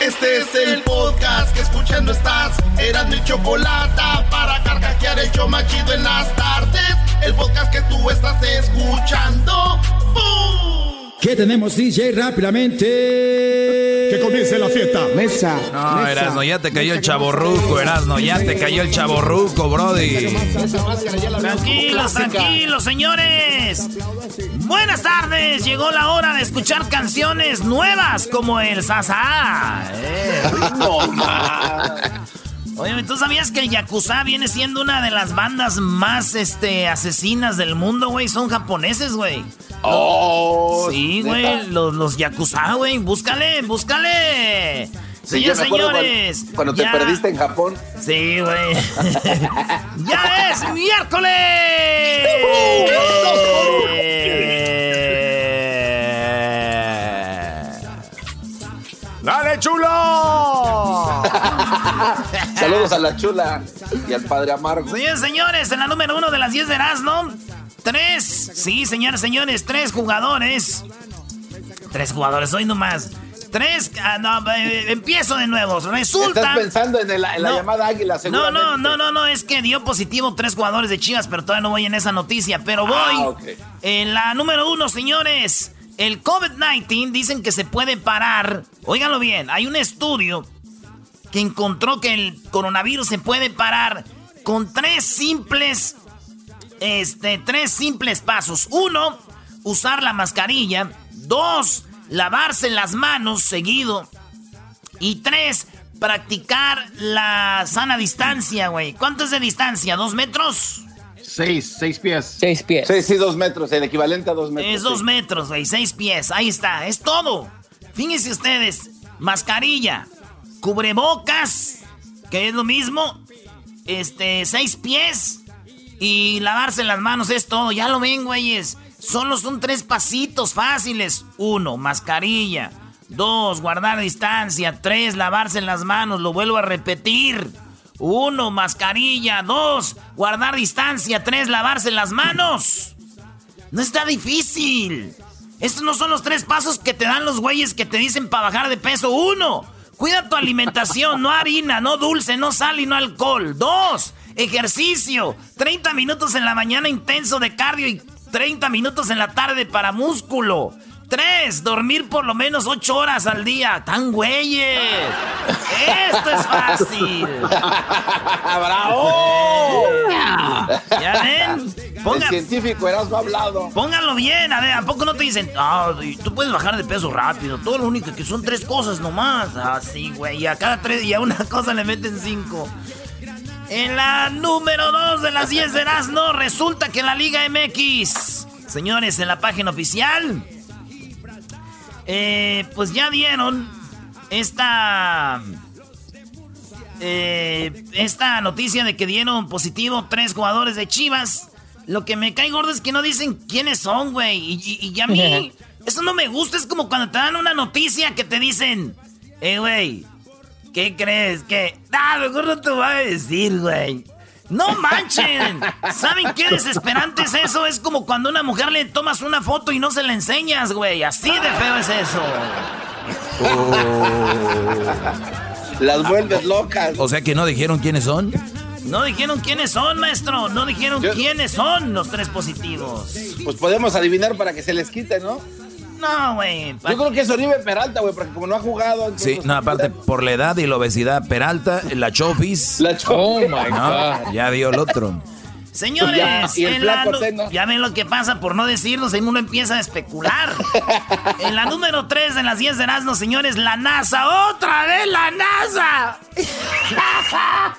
Este es el podcast que escuchando estás. Eran mi chocolate para carcajear el show machido en las tardes. El podcast que tú estás escuchando. ¡Bum! ¿Qué tenemos, DJ? Rápidamente. Comience la fiesta. Mesa. No, mesa. Erasno, ya te cayó el chaborruco, Erasno, ya te cayó el chaborruco, Brody. Tranquilos, tranquilos, señores. Buenas tardes. Llegó la hora de escuchar canciones nuevas como el Sasa. Eh, Oye, ¿tú sabías que el Yakuza viene siendo una de las bandas más este, asesinas del mundo, güey? Son japoneses, güey. Oh, Sí, güey, los, los Yakuza, güey. Búscale, búscale. Sí, Señores. Cuando, cuando te perdiste en Japón. Sí, güey. ¡Ya es miércoles! ¡Dale, chulo! Saludos a la chula y al padre Amargo. Señores, señores, en la número uno de las 10 de Erasmo, tres, sí, señores, señores, tres jugadores. Tres jugadores, hoy nomás. Tres, ah, no, eh, empiezo de nuevo. Resulta. Estás pensando en, el- en la No. llamada águila, No, no, no, no, no, es que dio positivo tres jugadores de Chivas, pero todavía no voy en esa noticia. Pero voy Ah, ok. en la número uno, señores. El COVID-19 dicen que se puede parar. Óiganlo bien, hay un estudio que encontró que el coronavirus se puede parar con tres simples, este, tres simples pasos. Uno, usar la mascarilla. Dos, lavarse las manos seguido. Y tres, practicar la sana distancia, güey. ¿Cuánto es de distancia? ¿Dos metros? Seis, seis pies. Seis pies. Sí, sí, dos metros, el equivalente a dos metros. Es dos sí. metros, güey. Seis pies. Ahí está. Es todo. Fíjense ustedes. Mascarilla. Cubrebocas. Que es lo mismo. Este, seis pies. Y lavarse las manos es todo. Ya lo ven, güeyes. Solo son tres pasitos fáciles. Uno, mascarilla. Dos, guardar distancia. Tres, lavarse las manos. Lo vuelvo a repetir. Uno, mascarilla. Dos, guardar distancia. Tres, lavarse las manos. No está difícil. Estos no son los tres pasos que te dan los güeyes que te dicen para bajar de peso. Uno, cuida tu alimentación, no harina, no dulce, no sal y no alcohol. Dos, ejercicio. 30 minutos en la mañana intenso de cardio y 30 minutos en la tarde para músculo. Tres, dormir por lo menos ocho horas al día. ¡Tan güeyes! Esto es fácil. ¡Bravo! ¿Ya ven? El Ponga- científico Erasmo ha hablado. Pónganlo bien, a ver, ¿a poco no te dicen, ah, tú puedes bajar de peso rápido? Todo lo único que son tres cosas nomás. Ah, sí, güey, y a cada tres y a una cosa le meten cinco. En la número dos de las 10 de Erasmo, resulta que la Liga MX, señores, en la página oficial, eh, pues ya dieron esta... eh, esta noticia de que dieron positivo tres jugadores de Chivas. Lo que me cae gordo es que no dicen quiénes son, güey. Y, y- y a mí, eso no me gusta. Es como cuando te dan una noticia que te dicen, eh, güey, ¿qué crees? Que, ah, mejor no te voy a decir, güey. No manchen. ¿Saben qué desesperante es eso? Es como cuando a una mujer le tomas una foto y no se la enseñas, güey. Así de feo es eso. Las vuelves locas. O sea que no dijeron quiénes son. No dijeron quiénes son, maestro. No dijeron Yo- quiénes son los tres positivos. Pues podemos adivinar para que se les quite, ¿no? No, güey. Yo creo que es Oribe Peralta, güey, porque como no ha jugado. Sí, no, aparte por la edad y la obesidad, Peralta, la Chofis. La cho- Oh my No, God. ya dio el otro. Señores, Ya, en la Teno. ya ven lo que pasa por no decirnos, ahí uno empieza a especular. en la número 3 de las 10 de Erasmo, señores, la NASA, otra vez la NASA.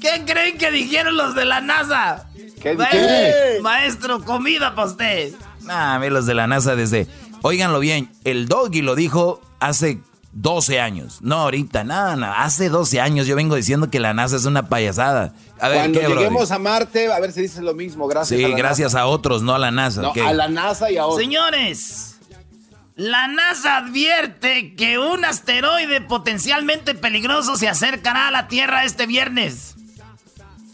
¿Qué creen que dijeron los de la NASA? ¿Qué Ma- dijeron? Maestro, comida para usted. Ah, ve los de la NASA desde. Óiganlo bien, el Doggy lo dijo hace 12 años. No, ahorita, nada, nada. Hace 12 años yo vengo diciendo que la NASA es una payasada. A ver, Cuando ¿qué, Brody? lleguemos a Marte, a ver si dices lo mismo. Gracias. Sí, a la gracias a otros, no a la NASA. A la NASA y a otros. Señores, la NASA advierte que un asteroide potencialmente peligroso se acercará a la Tierra este viernes.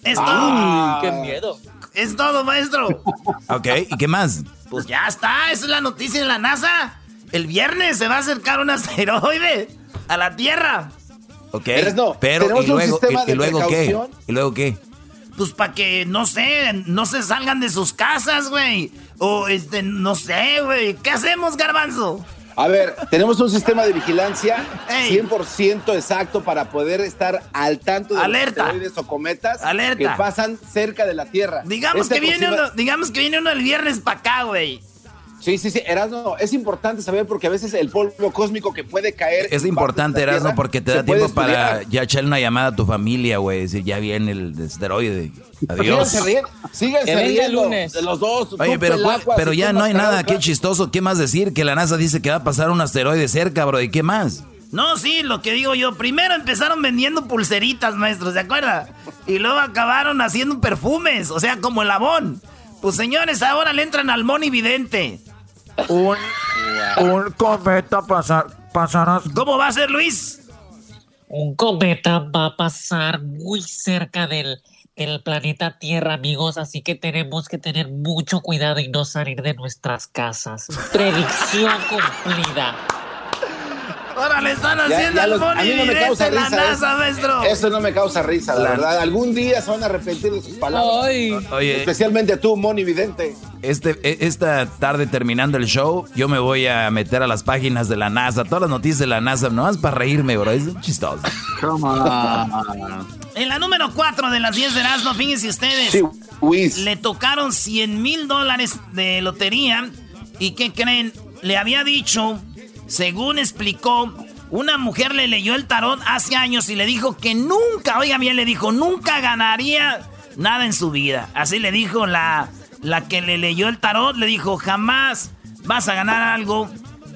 Es todo. ¡Qué miedo! Es todo, maestro. Ok, ¿y qué más? Pues ya está, esa es la noticia de la NASA. el viernes se va a acercar un asteroide a la Tierra. Ok. pero ¿y luego, y, luego qué? ¿Y luego qué? Pues para que, no sé, no se salgan de sus casas, güey. O, este, no sé, güey. ¿Qué hacemos, garbanzo? A ver, tenemos un sistema de vigilancia 100% exacto para poder estar al tanto de Alerta. los asteroides o cometas Alerta. que pasan cerca de la Tierra. Digamos, que viene, uno, digamos que viene uno el viernes para acá, güey. Sí, sí, sí, Erasmo, es importante saber porque a veces el polvo cósmico que puede caer. Es importante, Erasmo, porque te da tiempo para ya echarle una llamada a tu familia, güey. Decir, ya viene el esteroide. Adiós. Síganse riendo de los dos. Oye, pero, pero ya no hay nada. Qué chistoso. ¿Qué más decir? Que la NASA dice que va a pasar un asteroide cerca, bro. ¿Y qué más? No, sí, lo que digo yo. Primero empezaron vendiendo pulseritas, maestros, ¿de acuerdo? Y luego acabaron haciendo perfumes, o sea, como el abón. Pues señores, ahora le entran al monividente. Un, un cometa pasar, pasará. ¿Cómo va a ser, Luis? Un cometa va a pasar muy cerca del, del planeta Tierra, amigos, así que tenemos que tener mucho cuidado y no salir de nuestras casas. Predicción cumplida. Ahora le están haciendo el a mí no me causa risa, la NASA, maestro. Eso no me causa risa, la, verdad. Algún día se van a arrepentir de sus palabras. Oye, Especialmente tú, Moni Vidente. Este, e, esta tarde terminando el show, yo me voy a meter a las páginas de la NASA, todas las noticias de la NASA, nomás para reírme, bro. Es chistoso. en la número 4 de las 10 de Erasmo, fíjense ustedes. Sí, le tocaron 100 mil dólares de lotería. ¿Y qué creen? Le había dicho según explicó, una mujer le leyó el tarot hace años y le dijo que nunca, oiga bien, le dijo, nunca ganaría nada en su vida. Así le dijo la, la que le leyó el tarot, le dijo, jamás vas a ganar algo.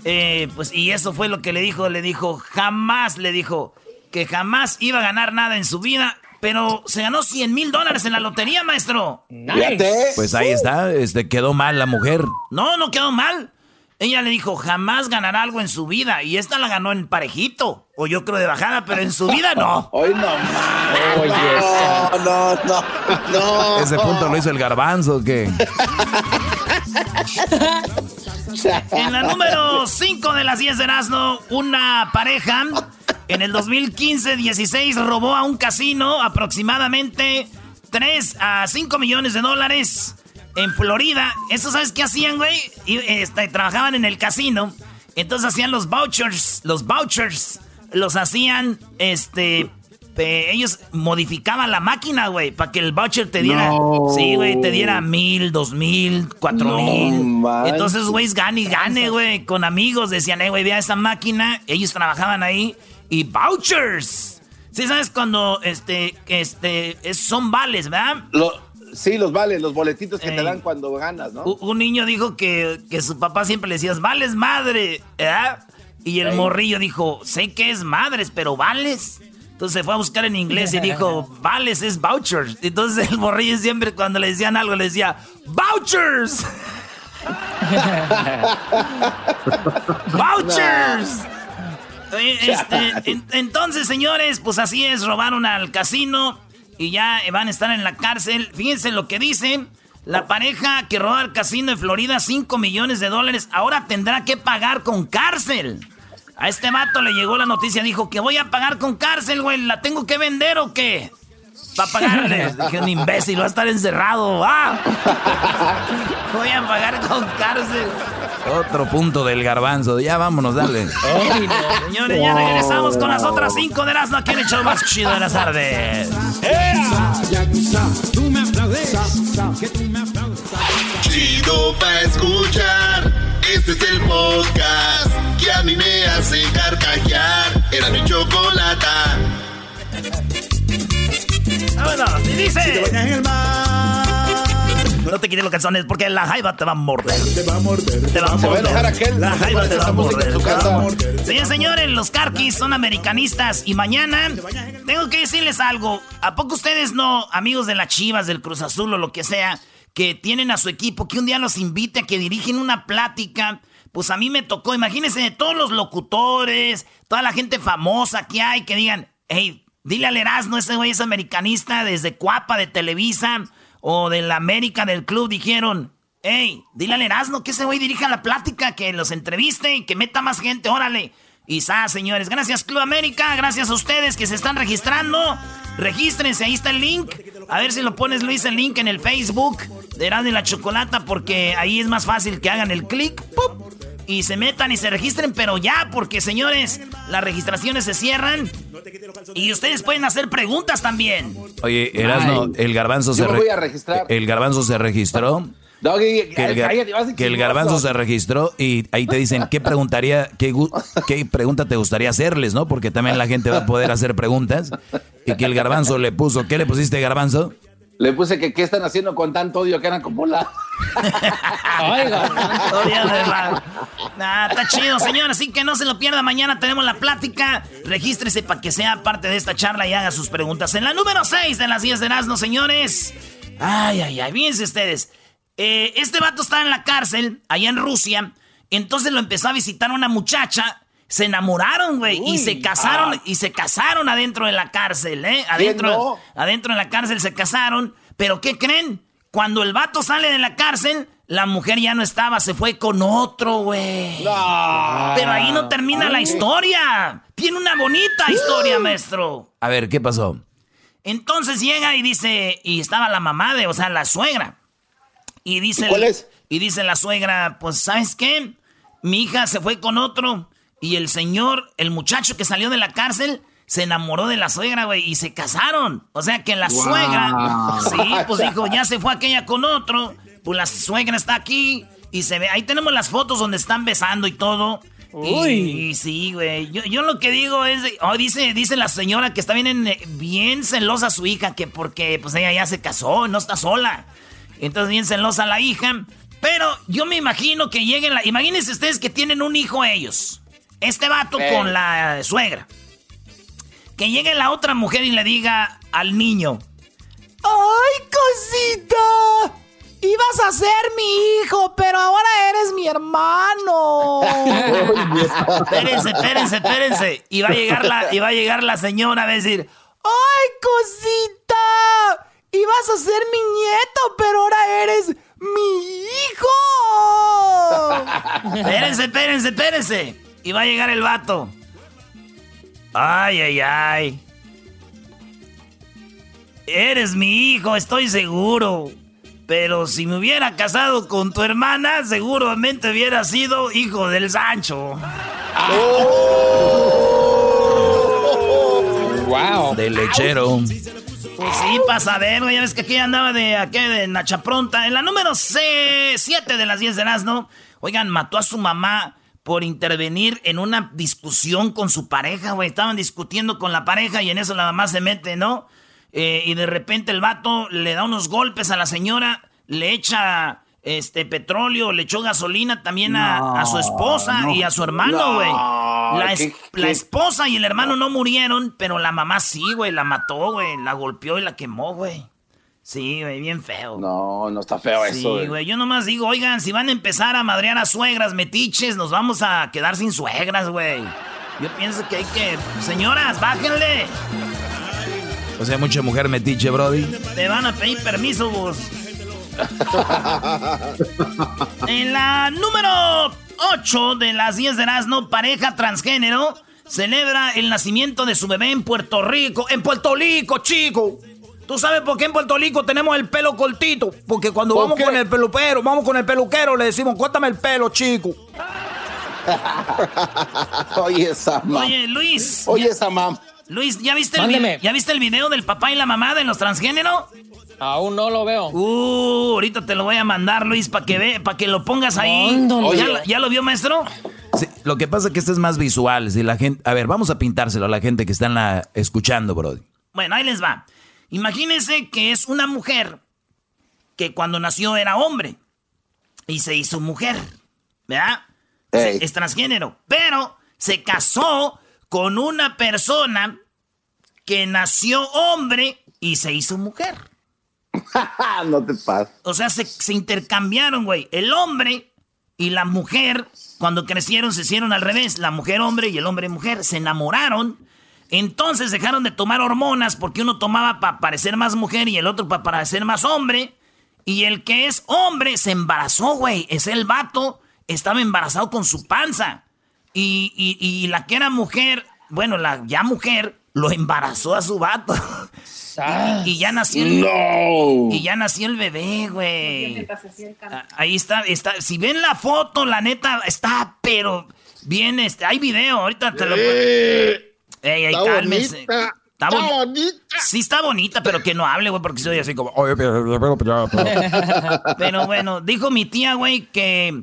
Eh, pues, y eso fue lo que le dijo, le dijo, jamás, le dijo, que jamás iba a ganar nada en su vida. Pero se ganó 100 mil dólares en la lotería, maestro. Pues ahí está, este, quedó mal la mujer. No, no quedó mal. Ella le dijo, jamás ganará algo en su vida. Y esta la ganó en parejito. O yo creo de bajada, pero en su vida no. Hoy no más. no, no, no, Ese punto lo hizo el garbanzo, ¿qué? en la número 5 de las 10 de Erasmo, una pareja en el 2015-16 robó a un casino aproximadamente 3 a 5 millones de dólares en Florida. ¿Eso sabes qué hacían, güey? Y, este, trabajaban en el casino. Entonces hacían los vouchers. Los vouchers los hacían, este... ellos modificaban la máquina, güey, para que el voucher te diera... Sí, güey, te diera mil, dos mil, cuatro mil. Entonces, güey, gane y gane, güey. Con amigos decían, eh, güey, vea esa máquina. Ellos trabajaban ahí. Y vouchers. ¿Sí sabes cuando, este, este, son vales, ¿verdad? Sí, los vales, los boletitos que te dan cuando ganas, ¿no? Un niño dijo que, su papá siempre le decía, vales madre, ¿verdad? Y el morrillo dijo, sé que es madres, pero vales. Entonces se fue a buscar en inglés y dijo, vales es vouchers. Entonces el morrillo siempre cuando le decían algo le decía, vouchers. vouchers. Este, entonces, señores, pues así es, robaron al casino y ya van a estar en la cárcel. Fíjense lo que dice. La pareja que roba el casino en Florida 5 millones de dólares ahora tendrá que pagar con cárcel. A este vato le llegó la noticia, dijo que voy a pagar con cárcel, güey. ¿La tengo que vender o qué? Para pagarle. Dije, un imbécil, va a estar encerrado. ¡Ah! Voy a pagar con cárcel. Otro punto del garbanzo. Ya vámonos, dale. Señores, ya regresamos con las otras cinco de las no que han hecho más chido de las tardes. Chido pa' escuchar. Este es el podcast que a mí me hace carcajear. Era mi chocolata. Vámonos, y dice. Si te bañas en el mar. No te quites los calzones porque la jaiba te va a morder. Te va a morder. Te va a morder. La jaiba te va a morder. Señores, señores, los Carquis son americanistas y mañana tengo que decirles algo. ¿A poco ustedes no, amigos de las Chivas, del Cruz Azul o lo que sea, que tienen a su equipo, que un día los invite a que dirigen una plática? Pues a mí me tocó, imagínense, de todos los locutores, toda la gente famosa que hay, que digan, hey, dile al Erasmo, ese güey es americanista desde Cuapa de Televisa o de la América del club dijeron, Ey, dile al Erasmo que ese güey dirija la plática, que los entreviste y que meta más gente, órale. Y sa, señores, gracias Club América, gracias a ustedes que se están registrando. Regístrense, ahí está el link. A ver si lo pones, Luis, el link en el Facebook de Erasmo y la Chocolata, porque ahí es más fácil que hagan el clic, y se metan y se registren, pero ya, porque señores, las registraciones se cierran y ustedes pueden hacer preguntas también. Oye, Erasmo, el garbanzo se voy a registrar. El garbanzo se registró. que, el, que el garbanzo se registró y ahí te dicen qué preguntaría, qué, qué pregunta te gustaría hacerles, ¿no? Porque también la gente va a poder hacer preguntas. Y que el garbanzo le puso, ¿qué le pusiste garbanzo? Le puse que qué están haciendo con tanto odio que eran como la. Oiga, nah, está chido, señor. Así que no se lo pierda. Mañana tenemos la plática. Regístrese para que sea parte de esta charla y haga sus preguntas. En la número 6 de las 10 de Erasmo, señores. Ay, ay, ay. Fíjense ustedes. Eh, este vato está en la cárcel, allá en Rusia. Entonces lo empezó a visitar una muchacha se enamoraron, güey, y se casaron, ah. y se casaron adentro de la cárcel, ¿eh? Adentro, adentro de la cárcel se casaron, pero ¿qué creen? Cuando el vato sale de la cárcel, la mujer ya no estaba, se fue con otro, güey. Pero ahí no termina la historia. Tiene una bonita historia, maestro. A ver, ¿qué pasó? Entonces llega y dice, y estaba la mamá de, o sea, la suegra. Y dice, ¿Cuál es? Y dice la suegra, pues, ¿sabes qué? Mi hija se fue con otro y el señor, el muchacho que salió de la cárcel, se enamoró de la suegra, güey, y se casaron. O sea que la suegra, sí, pues dijo, ya se fue aquella con otro, pues la suegra está aquí y se ve, ahí tenemos las fotos donde están besando y todo. Uy. Y, sí, güey. Yo, lo que digo es, oh, dice, dice la señora que está bien, bien celosa su hija, que porque pues ella ya se casó, no está sola. Entonces bien celosa la hija. Pero yo me imagino que lleguen la... Imagínense ustedes que tienen un hijo ellos. Este vato con la suegra. Que llegue la otra mujer y le diga al niño: ¡Ay, cosita! Ibas a ser mi hijo, pero ahora eres mi hermano. espérense, espérense, espérense. Y va a llegar la, y va a llegar la señora a decir: ¡Ay, cosita! Ibas a ser mi nieto, pero ahora eres mi hijo. espérense, espérense, espérense. Y va a llegar el vato. Ay, ay, ay. Eres mi hijo, estoy seguro. Pero si me hubiera casado con tu hermana, seguramente hubiera sido hijo del Sancho. ¡Wow! Del lechero. Pues sí, para saber, Ya ves que aquí andaba de aquí de Nacha Pronta. En la número 7 de las 10 de ¿no? Oigan, mató a su mamá por intervenir en una discusión con su pareja, güey. Estaban discutiendo con la pareja y en eso la mamá se mete, ¿no? Eh, y de repente el vato le da unos golpes a la señora, le echa este petróleo, le echó gasolina también a, su esposa y a su hermano, güey. la, la, esposa y el hermano no murieron, pero la mamá sí, güey, la mató, güey, la golpeó y la quemó, güey. Sí, güey, bien feo. No, no está feo eso. Sí, güey. Yo nomás digo, oigan, si van a empezar a madrear a suegras, metiches, nos vamos a quedar sin suegras, güey. Yo pienso que hay que. Señoras, bájenle. O sea, mucha mujer metiche, Brody. Te van a pedir permiso, vos. en la número 8 de las 10 de Erasmo, pareja transgénero celebra el nacimiento de su bebé en Puerto Rico. En Puerto Rico, chico. ¿Tú sabes por qué en Puerto Rico tenemos el pelo cortito? Porque cuando vamos con el peluquero, vamos con el peluquero, le decimos, cuéntame el pelo, chico. Oye, esa Oye, Luis. Oye, esa mam. Luis, ¿ya viste, el ¿ya viste el video del papá y la mamá de los transgéneros? Aún no lo veo. Uh, ahorita te lo voy a mandar, Luis, para que ve, para que lo pongas ahí. ¿Ya, ¿Ya, lo vio, maestro? Sí, lo que pasa es que este es más visual. Si la gente, a ver, vamos a pintárselo a la gente que está en la, escuchando, Brody. Bueno, ahí les va. Imagínense que es una mujer que cuando nació era hombre y se hizo mujer, ¿verdad? Es transgénero, pero se casó con una persona que nació hombre y se hizo mujer. no te pases. O sea, se, se intercambiaron, güey. El hombre y la mujer, cuando crecieron, se hicieron al revés. La mujer hombre y el hombre mujer. Se enamoraron entonces dejaron de tomar hormonas porque uno tomaba para parecer más mujer y el otro para parecer más hombre. Y el que es hombre se embarazó, güey. Es el vato, estaba embarazado con su panza. Y, y, la que era mujer, bueno, la ya mujer, lo embarazó a su vato. y, ya nació el, y ya nació el bebé, güey. Ah, ahí está, está. Si ven la foto, la neta, está, pero bien, este, hay video, ahorita te lo Ey, ey, cálmese. Está, bonita. Sí está bonita, pero que no hable, güey, porque soy así como... Oye, pero, pero, pero bueno, dijo mi tía, güey, que...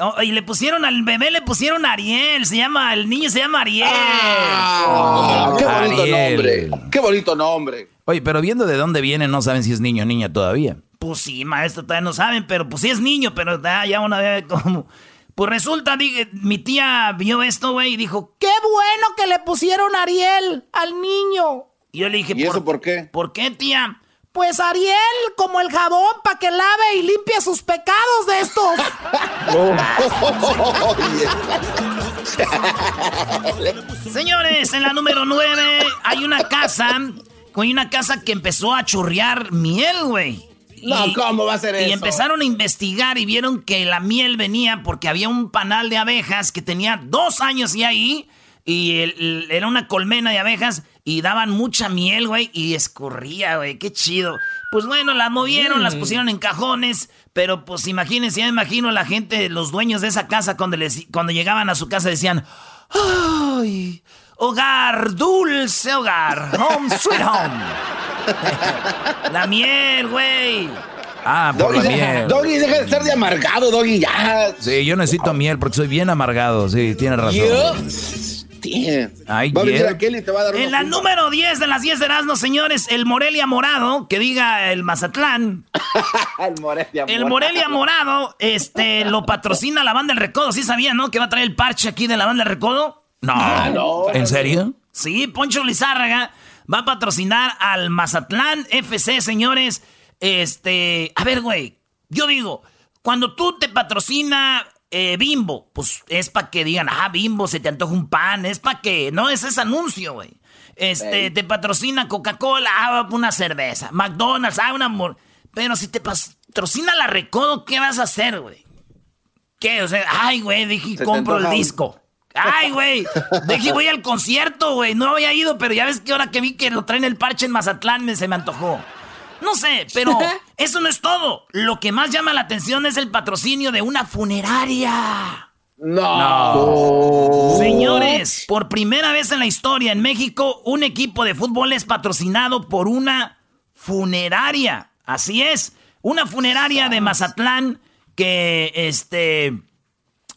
Oh, y le pusieron al bebé, le pusieron Ariel. Se llama, el niño se llama Ariel. Ah, qué bonito nombre. Qué bonito nombre. Oye, pero viendo de dónde viene, no saben si es niño o niña todavía. Pues sí, maestro, todavía no saben, pero pues sí es niño, pero ya una vez como... Pues resulta, mi tía vio esto, güey, y dijo, qué bueno que le pusieron Ariel al niño. Y yo le dije, ¿y eso por qué? ¿Por qué, tía? Pues Ariel, como el jabón, para que lave y limpie sus pecados de estos. Señores, en la número 9 hay una casa, hay una casa que empezó a churrear miel, güey. No, ¿cómo va a ser eso? Y empezaron a investigar y vieron que la miel venía porque había un panal de abejas que tenía dos años y ahí. Y era una colmena de abejas y daban mucha miel, güey, y escurría, güey. Qué chido. Pues bueno, las movieron, las mm. pusieron en cajones. Pero pues imagínense, ya me imagino la gente, los dueños de esa casa, cuando, les, cuando llegaban a su casa decían, ¡ay! Hogar, dulce hogar, home sweet home. La miel, güey. Ah, por la miel. Doggy, deja de estar de amargado, Doggy, ya. Sí, yo necesito miel porque soy bien amargado, sí, tiene razón. Ay, va a venir y te va a dar En la número 10 de las 10 de Erasmo, señores, el Morelia Morado, que diga el Mazatlán. el Morelia Morado. El Morelia Morado, este, lo patrocina la banda del Recodo. ¿Sí sabía, no? Que va a traer el parche aquí de la banda del Recodo. No. Ah, no. ¿En serio? Sí, Poncho Lizárraga va a patrocinar al Mazatlán FC, señores. Este, a ver, güey, yo digo, cuando tú te patrocina eh, Bimbo, pues es para que digan, ah, Bimbo, se te antoja un pan, es para que, no, es ese anuncio, güey. Este, te patrocina Coca-Cola, ah, una cerveza. McDonald's, ah, un amor. Pero si te patrocina la Recodo, ¿qué vas a hacer, güey? ¿Qué? O sea, ay, güey, dije, compro el disco. Ay, güey. Dije, voy al concierto, güey. No había ido, pero ya ves que ahora que vi que lo traen el parche en Mazatlán, me, se me antojó. No sé, pero eso no es todo. Lo que más llama la atención es el patrocinio de una funeraria. No. Señores, por primera vez en la historia en México, un equipo de fútbol es patrocinado por una funeraria. Así es, una funeraria de Mazatlán que este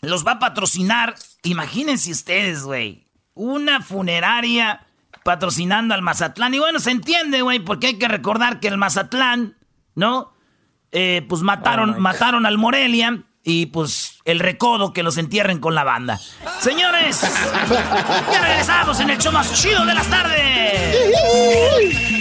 los va a patrocinar. Imagínense ustedes, güey. Una funeraria patrocinando al Mazatlán. Y bueno, se entiende, güey, porque hay que recordar que el Mazatlán, ¿no? Eh, pues mataron, oh mataron al Morelia y pues el recodo que los entierren con la banda. Señores, ya regresamos en el show más chido de las tardes.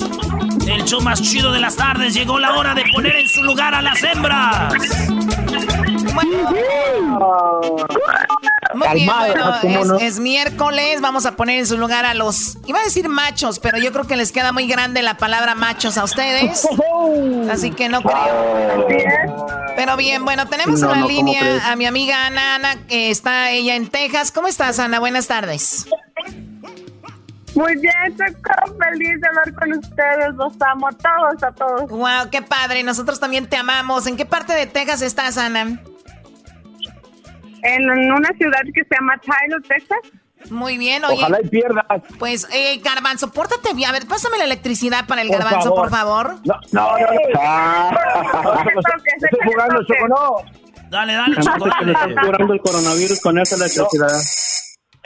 el show más chido de las tardes llegó la hora de poner en su lugar a las hembras. Muy bien, bueno, es, miércoles, vamos a poner en su lugar a los, iba a decir machos, pero yo creo que les queda muy grande la palabra machos a ustedes, así que no creo. Pero bien, bueno, tenemos en la línea a mi amiga Ana, Ana, que está ella en Texas. ¿Cómo estás, Ana? Buenas tardes. Muy bien, estoy feliz de hablar con ustedes. Los amo a todos, a todos. Wow, qué padre. Nosotros también te amamos. ¿En qué parte de Texas estás, Ana? en una ciudad que se llama Tyler, Texas. Muy bien, oye. Ojalá y pierdas. Pues, eh, Garbanzo, pórtate bien. A ver, pásame la electricidad para el Garbanzo, por favor. No, no, no. Ah. Estoy jugando, Choco, no. Dale, dale, Choco. Estás curando el coronavirus con esa electricidad.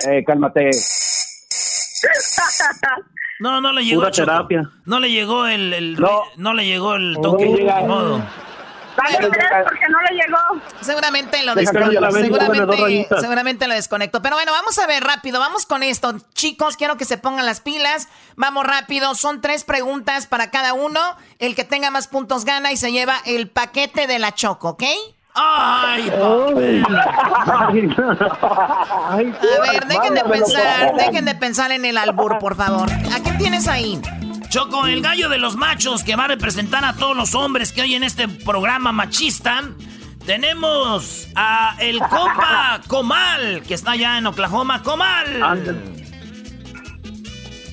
Eh, cálmate. No, no le llegó. Pura terapia. No le llegó el, el no. no. le llegó el toque. No, Dale tres porque no le llegó. Seguramente lo desconectó. Seguramente, seguramente lo desconectó. Pero bueno, vamos a ver rápido. Vamos con esto. Chicos, quiero que se pongan las pilas. Vamos rápido. Son tres preguntas para cada uno. El que tenga más puntos gana y se lleva el paquete de la Choco, ¿ok? ¡Ay, A ver, dejen de pensar, dejen de pensar en el albur, por favor. ¿A qué tienes ahí? Choco, el gallo de los machos que va a representar a todos los hombres que hay en este programa machista. Tenemos a el compa Comal, que está allá en Oklahoma. Comal.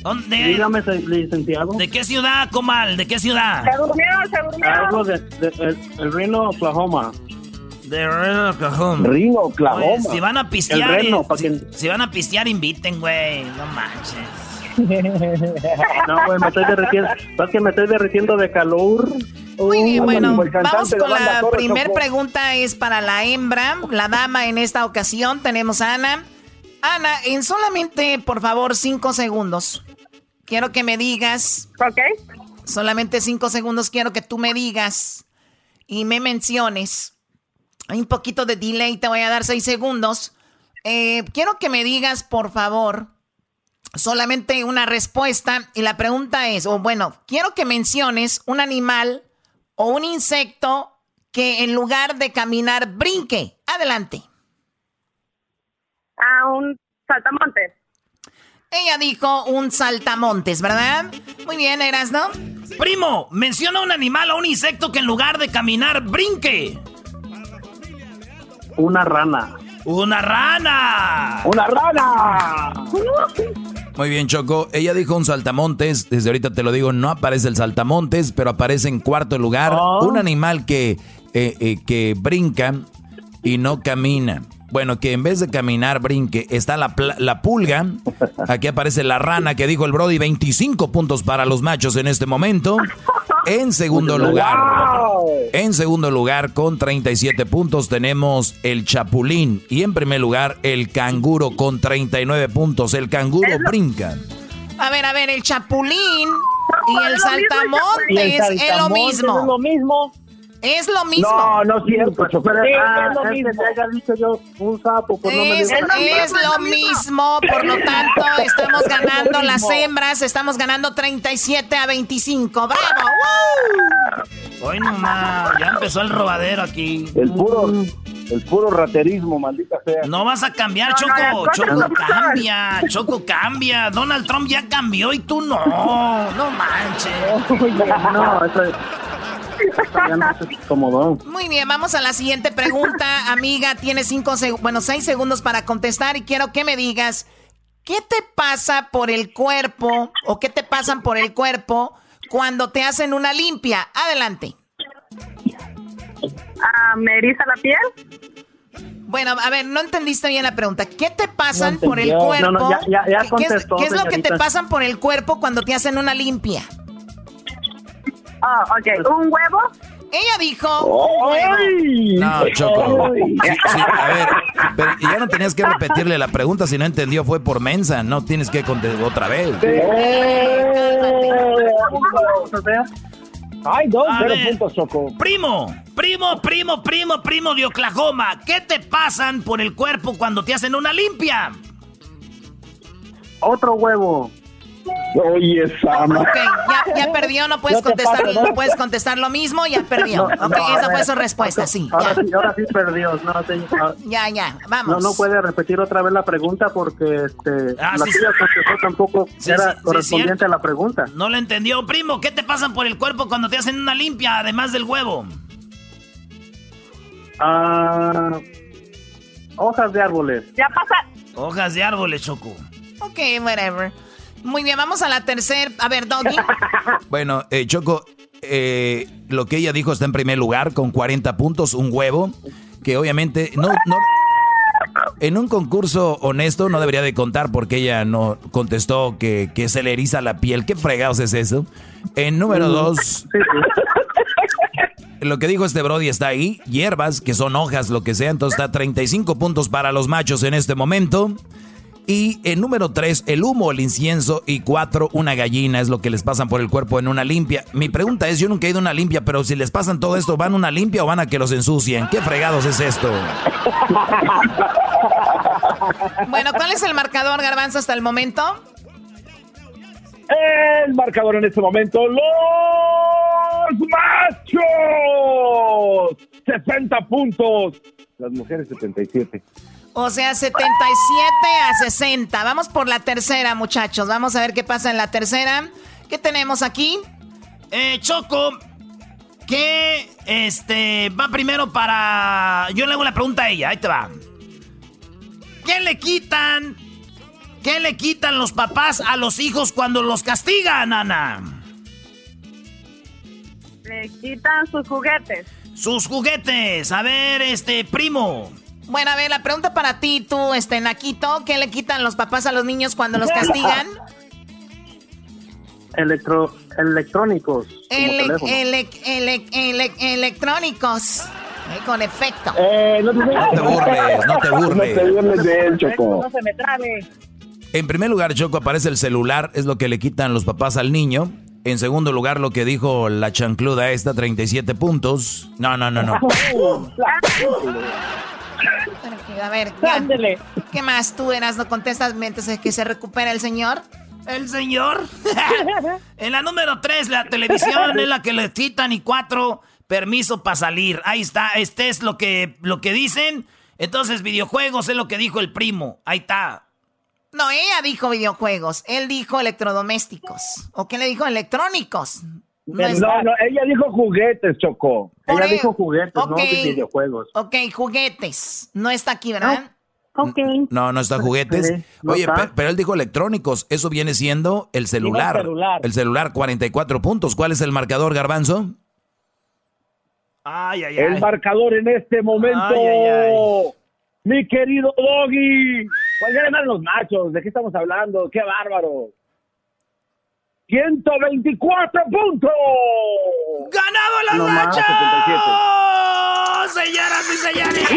¿Dónde? Dígame, licenciado. ¿De qué ciudad, Comal? ¿De qué ciudad? Se durmió, se durmió. Algo de, el, Reno, Oklahoma. De Reno, Oklahoma. Reno, Oklahoma. si van a pistear, si, van a pistear, inviten, güey. No manches. no, güey, me estoy derritiendo. ¿Sabes que me estoy derritiendo de calor? Muy bien, bueno, vamos con la primera pregunta, es para la hembra, la dama en esta ocasión, tenemos a Ana. Ana, en solamente, por favor, cinco segundos, quiero que me digas. Ok. Solamente cinco segundos quiero que tú me digas y me menciones. Hay un poquito de delay, te voy a dar seis segundos. Eh, quiero que me digas, por favor, solamente una respuesta. Y la pregunta es, o bueno, quiero que menciones un animal o un insecto que en lugar de caminar brinque. Adelante. A un saltamontes. Ella dijo un saltamontes, ¿verdad? Muy bien, Eras, ¿no? Primo, menciona un animal o un insecto que en lugar de caminar brinque. Una rana. ¡Una rana! ¡Una rana! Muy bien, Choco. Ella dijo un saltamontes. Desde ahorita te lo digo, no aparece el saltamontes, pero aparece en cuarto lugar oh. un animal que, eh, eh, que brinca y no camina. Bueno, que en vez de caminar, brinque, está la, la pulga. Aquí aparece la rana que dijo el Brody, 25 puntos para los machos en este momento. En segundo lugar, en segundo lugar, con 37 puntos, tenemos el chapulín. Y en primer lugar, el canguro con 39 puntos. El canguro brinca. A ver, a ver, el chapulín y el saltamontes es lo mismo. Es lo mismo. No, no es cierto, chofer. Ah, es lo mismo. haya dicho yo un sapo, pues no me es, es lo mismo, por lo tanto, estamos ganando las hembras, estamos ganando 37 a 25. ¡Bravo! ¡Woo! Hoy nomás, ya empezó el robadero aquí. El puro, el puro raterismo, maldita sea. No vas a cambiar, Choco. Choco cambia, Choco cambia. Donald Trump ya cambió y tú no. No manches. No, eso es... Muy bien, vamos a la siguiente pregunta, amiga. Tienes cinco, bueno, seis segundos para contestar y quiero que me digas qué te pasa por el cuerpo o qué te pasan por el cuerpo cuando te hacen una limpia. Adelante. Ah, ¿Me eriza la piel? Bueno, a ver, no entendiste bien la pregunta. ¿Qué te pasan por el cuerpo? ¿Qué, es, lo que te pasan por el cuerpo cuando te hacen una limpia? Ah, ok. ¿Un huevo? Ella dijo. No, Choco. a ver, pero ya no tenías que repetirle la pregunta si no entendió, fue por mensa. No tienes que contestar otra vez. Ay, dos, cero puntos, Choco. Primo, primo, primo, primo, primo de Oklahoma. ¿Qué te pasan por el cuerpo cuando te hacen una limpia? Otro huevo. Oye, Sama. Ok, ya, ya, perdió, no puedes contestar, no puedes contestar lo mismo, ya perdió. ok, esa fue su respuesta, sí. Ahora, sí, ahora sí perdió. No, ya, ya, vamos. No, no puede repetir otra vez la pregunta porque este, ah, la sí, contestó tampoco era correspondiente a la pregunta. No lo entendió, primo. ¿Qué te pasan por el cuerpo cuando te hacen una limpia, además del huevo? Ah, hojas de árboles. Ya pasa. Hojas de árboles, Choco. Ok, whatever. Muy bien, vamos a la tercera. A ver, Doggy. bueno, eh, Choco, eh, lo que ella dijo está en primer lugar con 40 puntos, un huevo, que obviamente no, no, en un concurso honesto no debería de contar porque ella no contestó que, que se le eriza la piel. ¿Qué fregados es eso? En número mm. dos, lo que dijo este Brody está ahí, hierbas, que son hojas, lo que sea, entonces está 35 puntos para los machos en este momento. Y en número tres, el humo, el incienso. Y cuatro, una gallina es lo que les pasan por el cuerpo en una limpia. Mi pregunta es, yo nunca he ido a una limpia, pero si les pasan todo esto, ¿van a una limpia o van a que los ensucien? ¿Qué fregados es esto? bueno, ¿cuál es el marcador, Garbanzo, hasta el momento? El marcador en este momento, los machos, 60 puntos. Las mujeres 77. O sea, 77 a 60. Vamos por la tercera, muchachos. Vamos a ver qué pasa en la tercera. ¿Qué tenemos aquí? Eh, Choco, ¿qué este, va primero para... Yo le hago la pregunta a ella, ahí te va. ¿Qué le quitan? ¿Qué le quitan los papás a los hijos cuando los castigan, Ana? Le quitan sus juguetes. Sus juguetes. A ver, este, primo. Bueno, a ver, la pregunta para ti, tú, este, Naquito, ¿qué le quitan los papás a los niños cuando los castigan? Electro, electrónicos. electrónicos. con efecto. Eh, no, te, burles, no te burles. No te burles de él, Choco. No se me trabe. En primer lugar, Choco, aparece el celular, es lo que le quitan los papás al niño. En segundo lugar, lo que dijo la chancluda esta, 37 puntos. No, no, no, no. A ver, ¿qué, más tú eras? ¿No contestas mientras que se recupera el señor? ¿El señor? en la número 3, la televisión es la que le quitan y cuatro, permiso para salir. Ahí está, este es lo que, lo que dicen. Entonces, videojuegos es lo que dijo el primo. Ahí está. No, ella dijo videojuegos. Él dijo electrodomésticos. ¿O qué le dijo? Electrónicos. No, no, ella dijo juguetes, Choco. ella dijo juguetes, no videojuegos. Ok, juguetes. No está aquí, ¿verdad? ok. No, no está juguetes. Oye, Pero, él dijo electrónicos. Eso viene siendo el celular. El celular. El celular, 44 puntos. ¿Cuál es el marcador, Garbanzo? Ay, ay, ay. El marcador en este momento. Mi querido Doggy. ¿Cuál ganan los machos? ¿De qué estamos hablando? ¡Qué bárbaro! 124 puntos. ¡Ganado la no ¡Señoras y señores!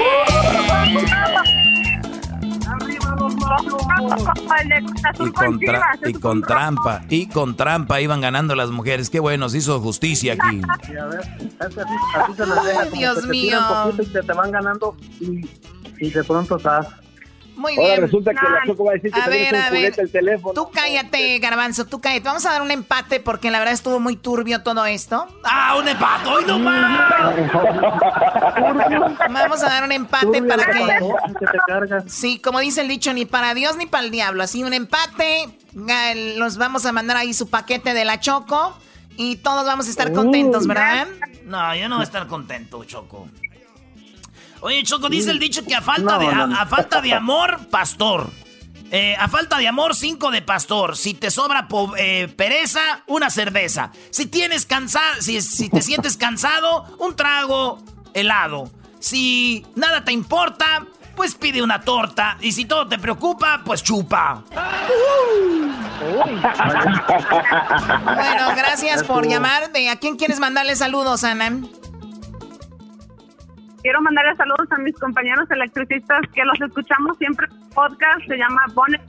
Y con, y con trampa, y con trampa iban ganando las mujeres. Qué bueno, se hizo justicia aquí. Dios mío. y te van ganando y, y de pronto estás muy bien. resulta que la Choco va a decir que a ver, es un juguete el teléfono. Tú cállate, Garbanzo, tú cállate. Vamos a dar un empate porque la verdad estuvo muy turbio todo esto. ¡Ah, un empate! ¡Hoy no Vamos a dar un empate para que... Sí, como dice el dicho, ni para Dios ni para el diablo. Así, un empate. Los vamos a mandar ahí su paquete de la Choco. Y todos vamos a estar contentos, ¿verdad? No, yo no voy a estar contento, Choco. Oye, Choco, dice el dicho que a falta, de, a, falta de amor, pastor. Eh, a falta de amor, cinco de pastor. Si te sobra eh, pereza, una cerveza. Si tienes cansado, si, si te sientes cansado, un trago helado. Si nada te importa, pues pide una torta. Y si todo te preocupa, pues chupa. bueno, gracias por llamar. ¿A quién quieres mandarle saludos, Ana? Quiero mandarle saludos a mis compañeros electricistas que los escuchamos siempre. Podcast se llama Bonnet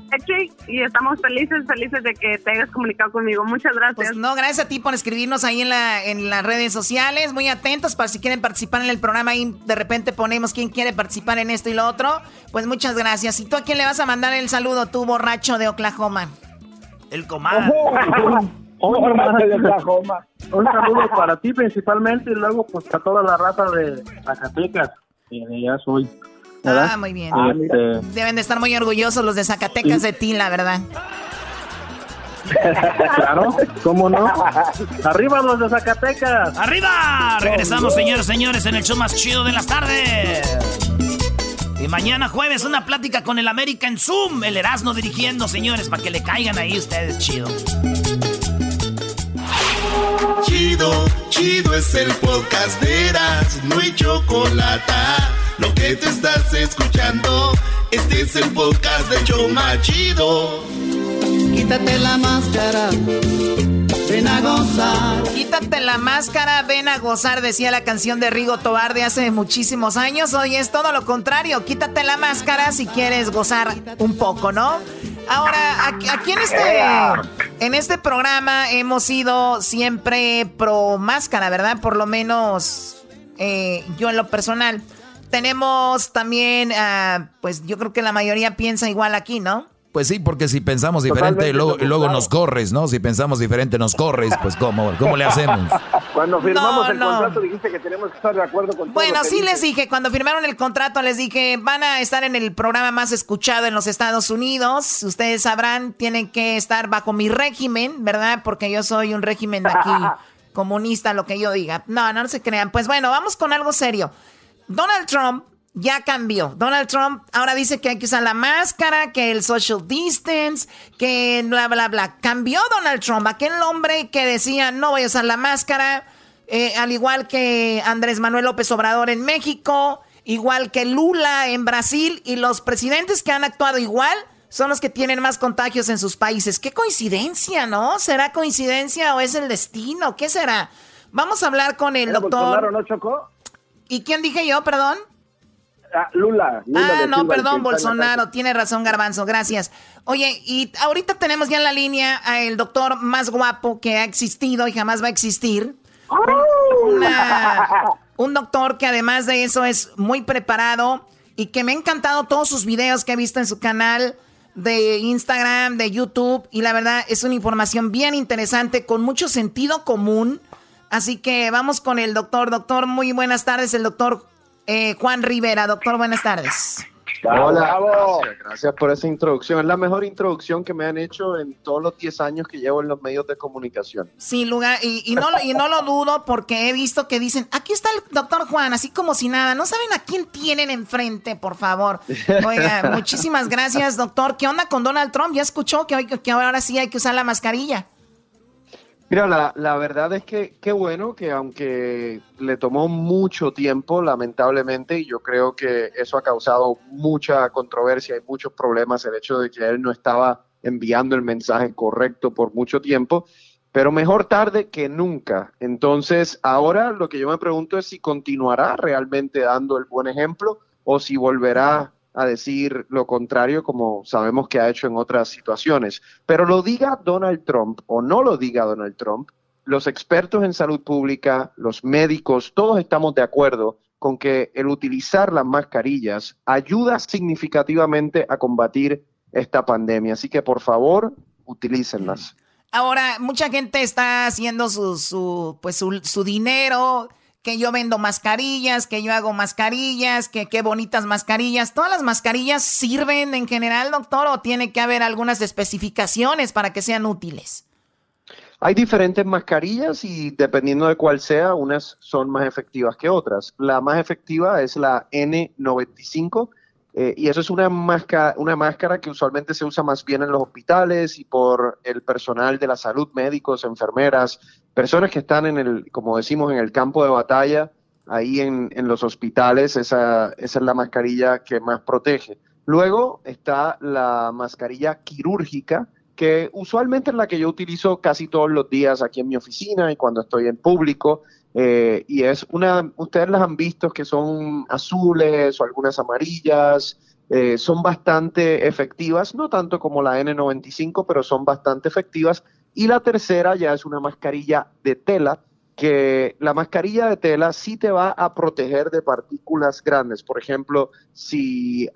y estamos felices, felices de que te hayas comunicado conmigo. Muchas gracias. Pues no, gracias a ti por escribirnos ahí en, la, en las redes sociales. Muy atentos para si quieren participar en el programa. Ahí de repente ponemos quién quiere participar en esto y lo otro. Pues muchas gracias. ¿Y tú a quién le vas a mandar el saludo, tú borracho de Oklahoma? El comando. Un saludo para ti principalmente y luego pues a toda la raza de Zacatecas, que ya soy. Ah, muy bien. Este, Deben de estar muy orgullosos los de Zacatecas de ti, la verdad. claro, ¿cómo no? ¡Arriba los de Zacatecas! ¡Arriba! Regresamos, señores, señores, en el show más chido de las tardes. Y mañana jueves una plática con el América en Zoom. El Erasmo dirigiendo, señores, para que le caigan ahí ustedes, chido. Chido, chido es el podcast de Eras, no hay chocolate. Lo que te estás escuchando, este es el podcast de Choma Chido. Quítate la máscara, gozar quítate la máscara, ven a gozar, decía la canción de Rigo Tobar de hace muchísimos años. Hoy es todo lo contrario, quítate la máscara si quieres gozar un poco, ¿no? Ahora, aquí en este, en este programa hemos sido siempre pro máscara, ¿verdad? Por lo menos eh, yo en lo personal. Tenemos también, ah, pues yo creo que la mayoría piensa igual aquí, ¿no? Pues sí, porque si pensamos diferente, luego, luego nos corres, ¿no? Si pensamos diferente, nos corres, pues ¿cómo, cómo le hacemos? Cuando firmamos el contrato dijiste que tenemos que estar de acuerdo con Bueno, sí les dije, cuando firmaron el contrato les dije, van a estar en el programa más escuchado en los Estados Unidos. Ustedes sabrán, tienen que estar bajo mi régimen, ¿verdad? Porque yo soy un régimen aquí comunista, lo que yo diga. No, no se crean. Pues bueno, vamos con algo serio. Donald Trump ya cambió. Donald Trump ahora dice que hay que usar la máscara, que el social distance, que bla, bla, bla. Cambió Donald Trump, aquel hombre que decía no voy a usar la máscara, eh, al igual que Andrés Manuel López Obrador en México, igual que Lula en Brasil, y los presidentes que han actuado igual son los que tienen más contagios en sus países. Qué coincidencia, ¿no? ¿Será coincidencia o es el destino? ¿Qué será? Vamos a hablar con el doctor. ¿no chocó? ¿Y quién dije yo, perdón? Ah, Lula, Ah, no, perdón, Bolsonaro. Tiene razón, Garbanzo. Gracias. Oye, y ahorita tenemos ya en la línea al doctor más guapo que ha existido y jamás va a existir. un doctor que además de eso es muy preparado y que me ha encantado todos sus videos que he visto en su canal de Instagram, de YouTube. Y la verdad es una información bien interesante con mucho sentido común. Así que vamos con el doctor. Doctor, muy buenas tardes. El doctor eh, Juan Rivera. Doctor, buenas tardes. Hola, gracias, gracias, por esa introducción. Es la mejor introducción que me han hecho en todos los 10 años que llevo en los medios de comunicación. Sí, lugar, y, no, y no lo dudo porque he visto que dicen, aquí está el doctor Juan, así como si nada. No saben a quién tienen enfrente, por favor. Oiga, muchísimas gracias, doctor. ¿Qué onda con Donald Trump? Ya escuchó que, hoy, que ahora sí hay que usar la mascarilla. Mira, la, la, verdad es que qué bueno que aunque le tomó mucho tiempo, lamentablemente, y yo creo que eso ha causado mucha controversia y muchos problemas, el hecho de que él no estaba enviando el mensaje correcto por mucho tiempo, pero mejor tarde que nunca. Entonces, ahora lo que yo me pregunto es si continuará realmente dando el buen ejemplo o si volverá a decir lo contrario, como sabemos que ha hecho en otras situaciones. Pero lo diga Donald Trump o no lo diga Donald Trump, los expertos en salud pública, los médicos, todos estamos de acuerdo con que el utilizar las mascarillas ayuda significativamente a combatir esta pandemia. Así que por favor, utilícenlas. Ahora, mucha gente está haciendo su, su pues su, su dinero que yo vendo mascarillas, que yo hago mascarillas, que qué bonitas mascarillas. ¿Todas las mascarillas sirven en general, doctor, o tiene que haber algunas especificaciones para que sean útiles? Hay diferentes mascarillas y dependiendo de cuál sea, unas son más efectivas que otras. La más efectiva es la N95 eh, y eso es una máscara, una máscara que usualmente se usa más bien en los hospitales y por el personal de la salud, médicos, enfermeras, personas que están en el, como decimos, en el campo de batalla, ahí en, en los hospitales, esa, esa es la mascarilla que más protege. Luego está la mascarilla quirúrgica, que usualmente es la que yo utilizo casi todos los días aquí en mi oficina y cuando estoy en público. Eh, y es una, ustedes las han visto que son azules o algunas amarillas, eh, son bastante efectivas, no tanto como la N95, pero son bastante efectivas. Y la tercera ya es una mascarilla de tela, que la mascarilla de tela sí te va a proteger de partículas grandes. Por ejemplo, si,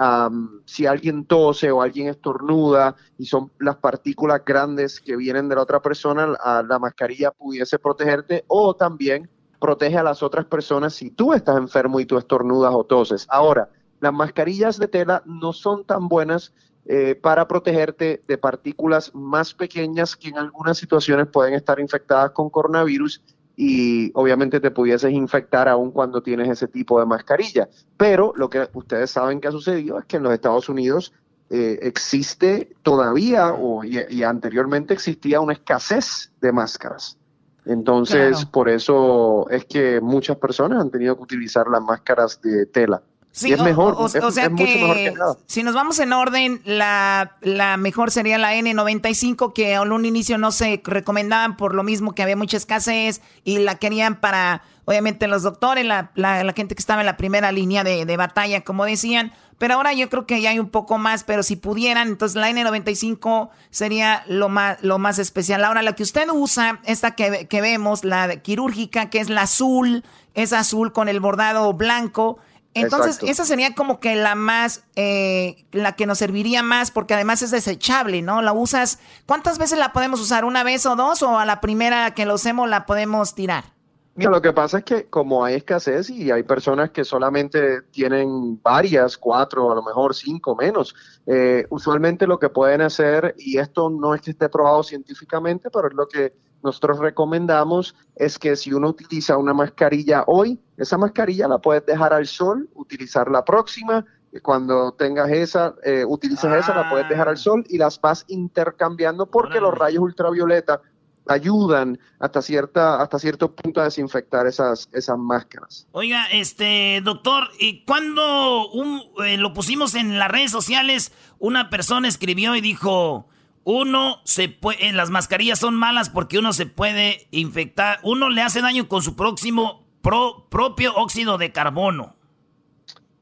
si alguien tose o alguien estornuda y son las partículas grandes que vienen de la otra persona, la mascarilla pudiese protegerte o también protege a las otras personas si tú estás enfermo y tú estornudas o toses. Ahora, las mascarillas de tela no son tan buenas eh, para protegerte de partículas más pequeñas que en algunas situaciones pueden estar infectadas con coronavirus y obviamente te pudieses infectar aún cuando tienes ese tipo de mascarilla. Pero lo que ustedes saben que ha sucedido es que en los Estados Unidos eh, existe todavía o, y anteriormente existía una escasez de máscaras. Entonces, por eso es que muchas personas han tenido que utilizar las máscaras de tela. Sí, es mejor. O, sea que, si nos vamos en orden, la, la mejor sería la N95, que en un inicio no se recomendaban por lo mismo que había mucha escasez y la querían para, obviamente, los doctores, la, la, gente que estaba en la primera línea de, de, batalla, como decían. Pero ahora yo creo que ya hay un poco más, pero si pudieran, entonces la N95 sería lo más, lo más especial. Ahora, la que usted usa, esta que, que vemos, la quirúrgica, que es la azul, es azul con el bordado blanco entonces, esa sería como que la más, eh, la que nos serviría más, porque además es desechable, ¿no? La usas, ¿cuántas veces la podemos usar? ¿Una vez o dos? ¿O a la primera que lo usemos la podemos tirar? Mira, lo que pasa es que como hay escasez y hay personas que solamente tienen varias, cuatro, a lo mejor cinco menos, eh, usualmente lo que pueden hacer, y esto no es que esté probado científicamente, pero es lo que nosotros recomendamos es que si uno utiliza una mascarilla hoy, esa mascarilla la puedes dejar al sol, utilizar la próxima, cuando tengas esa, eh, utilizas esa, la puedes dejar al ah. sol y las vas intercambiando porque los rayos ultravioleta ayudan hasta cierta hasta cierto punto a desinfectar esas esas máscaras. Oiga, este doctor, y cuando un, eh, lo pusimos en las redes sociales, una persona escribió y dijo, uno se puede, en las mascarillas son malas porque uno se puede infectar, uno le hace daño con su próximo propio óxido de carbono.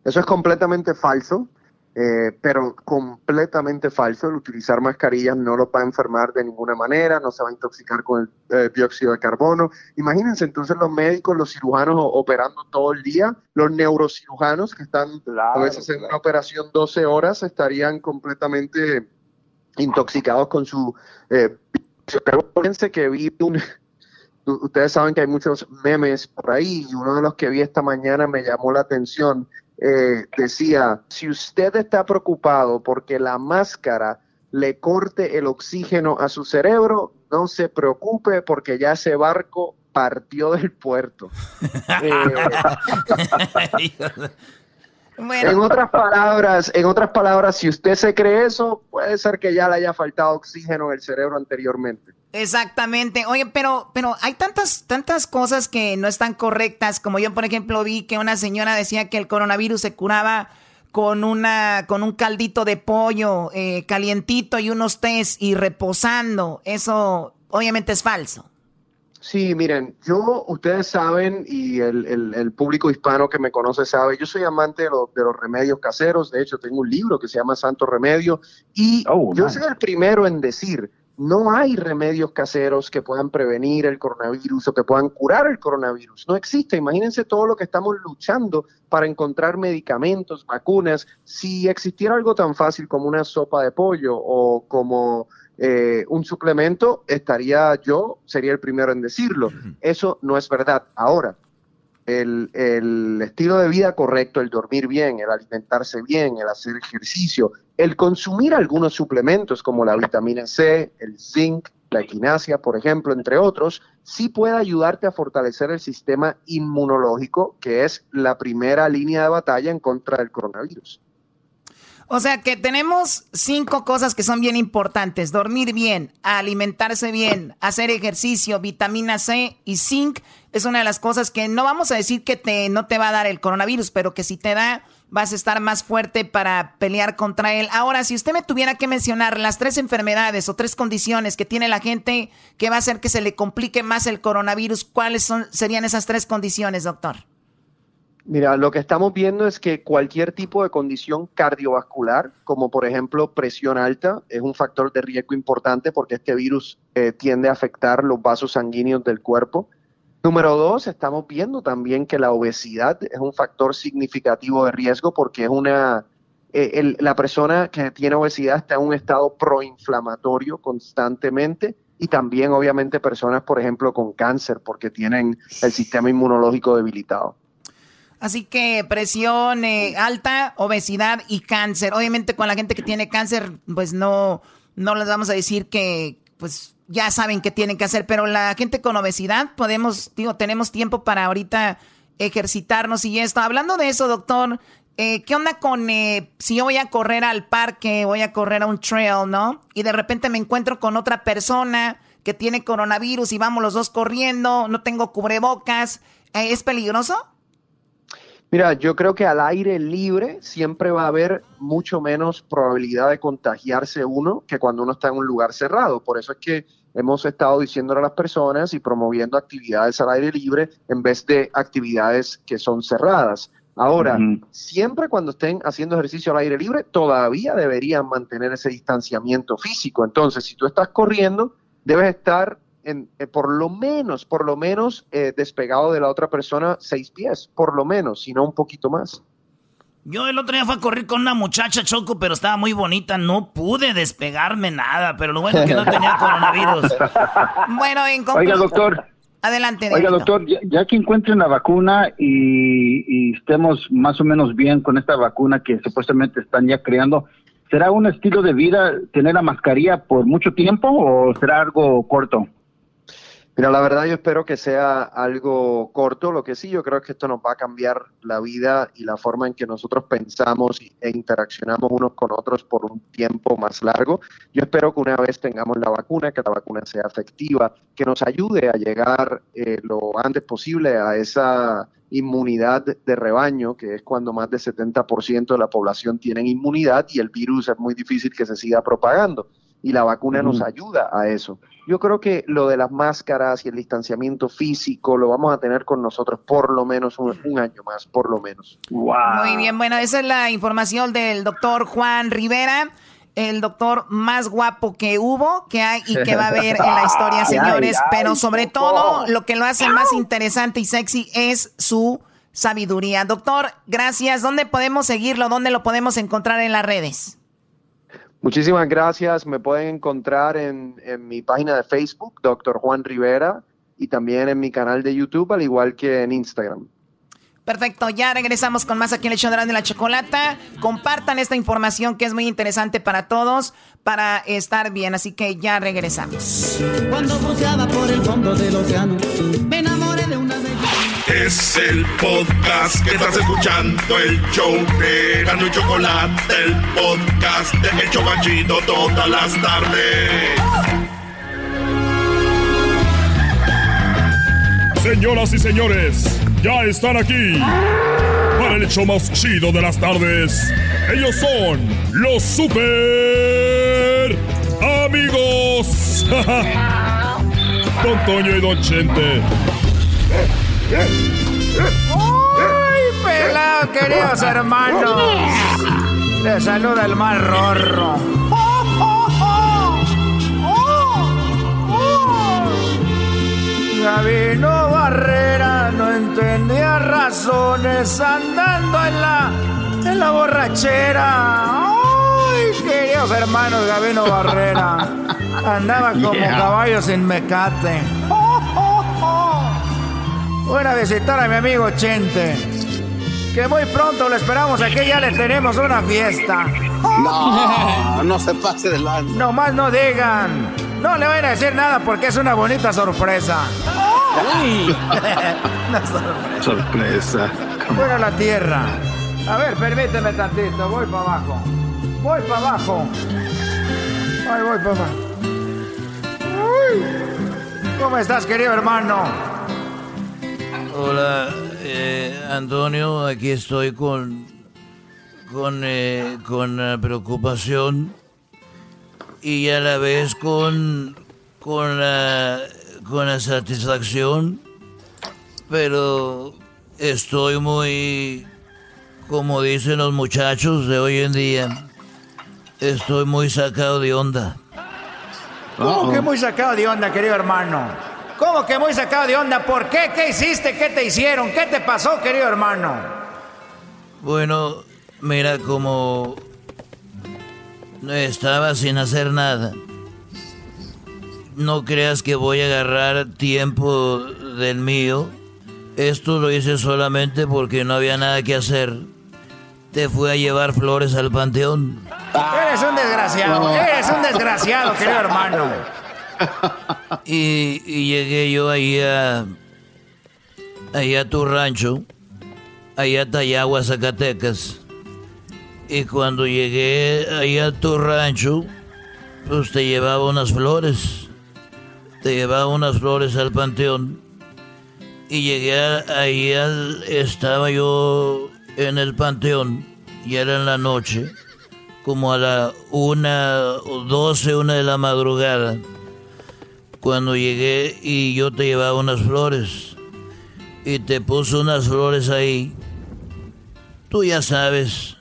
Eso es completamente falso, eh, pero completamente falso. El utilizar mascarillas no lo va a enfermar de ninguna manera, no se va a intoxicar con el eh, dióxido de carbono. Imagínense entonces los médicos, los cirujanos operando todo el día, los neurocirujanos que están a veces en una operación 12 horas estarían completamente intoxicados con su... Eh, fíjense que vi un... Ustedes saben que hay muchos memes por ahí y uno de los que vi esta mañana me llamó la atención. Eh, decía, si usted está preocupado porque la máscara le corte el oxígeno a su cerebro, no se preocupe porque ya ese barco partió del puerto. eh, en otras palabras, en otras palabras, si usted se cree eso, puede ser que ya le haya faltado oxígeno en el cerebro anteriormente. Exactamente. Oye, pero, pero hay tantas, tantas cosas que no están correctas. Como yo, por ejemplo, vi que una señora decía que el coronavirus se curaba con una, con un caldito de pollo eh, calientito y unos test y reposando. Eso obviamente es falso. Sí, miren, yo, ustedes saben, y el, público hispano que me conoce sabe, yo soy amante de, de, los remedios caseros, de hecho tengo un libro que se llama Santo Remedio, y oh, yo soy el primero en decir, no hay remedios caseros que puedan prevenir el coronavirus o que puedan curar el coronavirus. No existe. Imagínense todo lo que estamos luchando para encontrar medicamentos, vacunas. Si existiera algo tan fácil como una sopa de pollo o como eh, un suplemento, estaría yo, sería el primero en decirlo. Eso no es verdad. Ahora, el, el, estilo de vida correcto, el dormir bien, el alimentarse bien, el hacer ejercicio, el consumir algunos suplementos como la vitamina C, el zinc, la equinacia, por ejemplo, entre otros, sí puede ayudarte a fortalecer el sistema inmunológico, que es la primera línea de batalla en contra del coronavirus. O sea que tenemos cinco cosas que son bien importantes. Dormir bien, alimentarse bien, hacer ejercicio, vitamina C y zinc es una de las cosas que no vamos a decir que te, no te va a dar el coronavirus, pero que si te da vas a estar más fuerte para pelear contra él. Ahora, si usted me tuviera que mencionar las tres enfermedades o tres condiciones que tiene la gente que va a hacer que se le complique más el coronavirus, ¿cuáles son, serían esas tres condiciones, doctor? Mira, lo que estamos viendo es que cualquier tipo de condición cardiovascular, como por ejemplo presión alta, es un factor de riesgo importante porque este virus eh, tiende a afectar los vasos sanguíneos del cuerpo. Número dos, estamos viendo también que la obesidad es un factor significativo de riesgo porque es una, eh, la persona que tiene obesidad está en un estado proinflamatorio constantemente y también obviamente personas, por ejemplo, con cáncer porque tienen el sistema inmunológico debilitado. Así que presión eh, alta, obesidad y cáncer. Obviamente con la gente que tiene cáncer, pues no, no les vamos a decir que, pues ya saben qué tienen que hacer, pero la gente con obesidad podemos, digo, tenemos tiempo para ahorita ejercitarnos y esto. Hablando de eso, doctor, eh, ¿qué onda con eh, si yo voy a correr al parque, voy a correr a un trail, ¿no? Y de repente me encuentro con otra persona que tiene coronavirus y vamos los dos corriendo, no tengo cubrebocas, ¿es peligroso? Mira, yo creo que al aire libre siempre va a haber mucho menos probabilidad de contagiarse uno que cuando uno está en un lugar cerrado. Por eso es que hemos estado diciéndole a las personas y promoviendo actividades al aire libre en vez de actividades que son cerradas. Ahora, siempre cuando estén haciendo ejercicio al aire libre, todavía deberían mantener ese distanciamiento físico. Entonces, si tú estás corriendo, debes estar eh, por lo menos, por lo menos eh, despegado de la otra persona seis pies, por lo menos, si no un poquito más. Yo el otro día fui a correr con una muchacha Choco, pero estaba muy bonita, no pude despegarme nada, pero lo bueno es que no tenía coronavirus. bueno, en Oiga, doctor. Adelante. Oiga, doctor, ya, que encuentren la vacuna y, y, estemos más o menos bien con esta vacuna que supuestamente están ya creando, ¿será un estilo de vida tener la mascarilla por mucho tiempo o será algo corto? Mira, la verdad yo espero que sea algo corto. Lo que sí yo creo es que esto nos va a cambiar la vida y la forma en que nosotros pensamos e interaccionamos unos con otros por un tiempo más largo. Yo espero que una vez tengamos la vacuna, que la vacuna sea efectiva, que nos ayude a llegar eh, lo antes posible a esa inmunidad de rebaño, que es cuando más del 70% de la población tienen inmunidad y el virus es muy difícil que se siga propagando y la vacuna nos ayuda a eso. Yo creo que lo de las máscaras y el distanciamiento físico lo vamos a tener con nosotros por lo menos un, año más, por lo menos. Muy bien, bueno, esa es la información del doctor Juan Rivera el doctor más guapo que hubo, que hay y que va a haber en la historia, señores. pero sobre todo, lo que lo hace más interesante y sexy es su sabiduría. Doctor, gracias. ¿Dónde podemos seguirlo? ¿Dónde lo podemos encontrar en las redes? Muchísimas gracias. Me pueden encontrar en, mi página de Facebook, Doctor Juan Rivera, y también en mi canal de YouTube, al igual que en Instagram. Perfecto, ya regresamos con más aquí en el show de la chocolata. Compartan esta información que es muy interesante para todos, para estar bien, así que ya regresamos. Cuando por el fondo del océano, es el podcast que estás escuchando, el show de Gano y Chocolate, el podcast de El Chocachito todas las tardes. Señoras y señores, ya están aquí para el hecho más chido de las tardes. Ellos son los super amigos. Don Toño y Don Chente. ¡Ay, pelado, queridos hermanos! Le saluda el más rorro. Gabino Barrera no entendía razones andando en la, en la borrachera. ¡Ay, queridos hermanos, Gabino Barrera! Andaba como caballo sin mecate. Voy a visitar a mi amigo Chente. Que muy pronto lo esperamos aquí, ya le tenemos una fiesta. No, no se pase de lado. Nomás no digan. No le voy a decir nada porque es una bonita sorpresa. una sorpresa. Sorpresa. Voy a la tierra. A ver, permíteme tantito. Voy para abajo. Voy para abajo. Ay, voy para abajo. ¿Cómo estás, querido hermano? Hola, eh, Antonio, aquí estoy con con eh, con preocupación y a la vez con con la con la satisfacción, pero estoy muy como dicen los muchachos de hoy en día, estoy muy sacado de onda. ¿Cómo que muy sacado de onda, querido hermano? ¿Cómo que muy sacado de onda? ¿Por qué? ¿Qué hiciste? ¿Qué te hicieron? ¿Qué te pasó, querido hermano? Bueno, mira, como estaba sin hacer nada. No creas que voy a agarrar tiempo del mío. Esto lo hice solamente porque no había nada que hacer. Te fui a llevar flores al panteón. Eres un desgraciado, eres un desgraciado, querido hermano y, llegué yo ahí a, ahí a tu rancho, ahí a Tayagua, Zacatecas. Y cuando llegué ahí a tu rancho, pues te llevaba unas flores. Te llevaba unas flores al panteón. y llegué ahí, al, estaba yo en el panteón y era en la noche, como a la una doce, una de la madrugada, cuando llegué y yo te llevaba unas flores y te puse unas flores ahí. Tú ya sabes,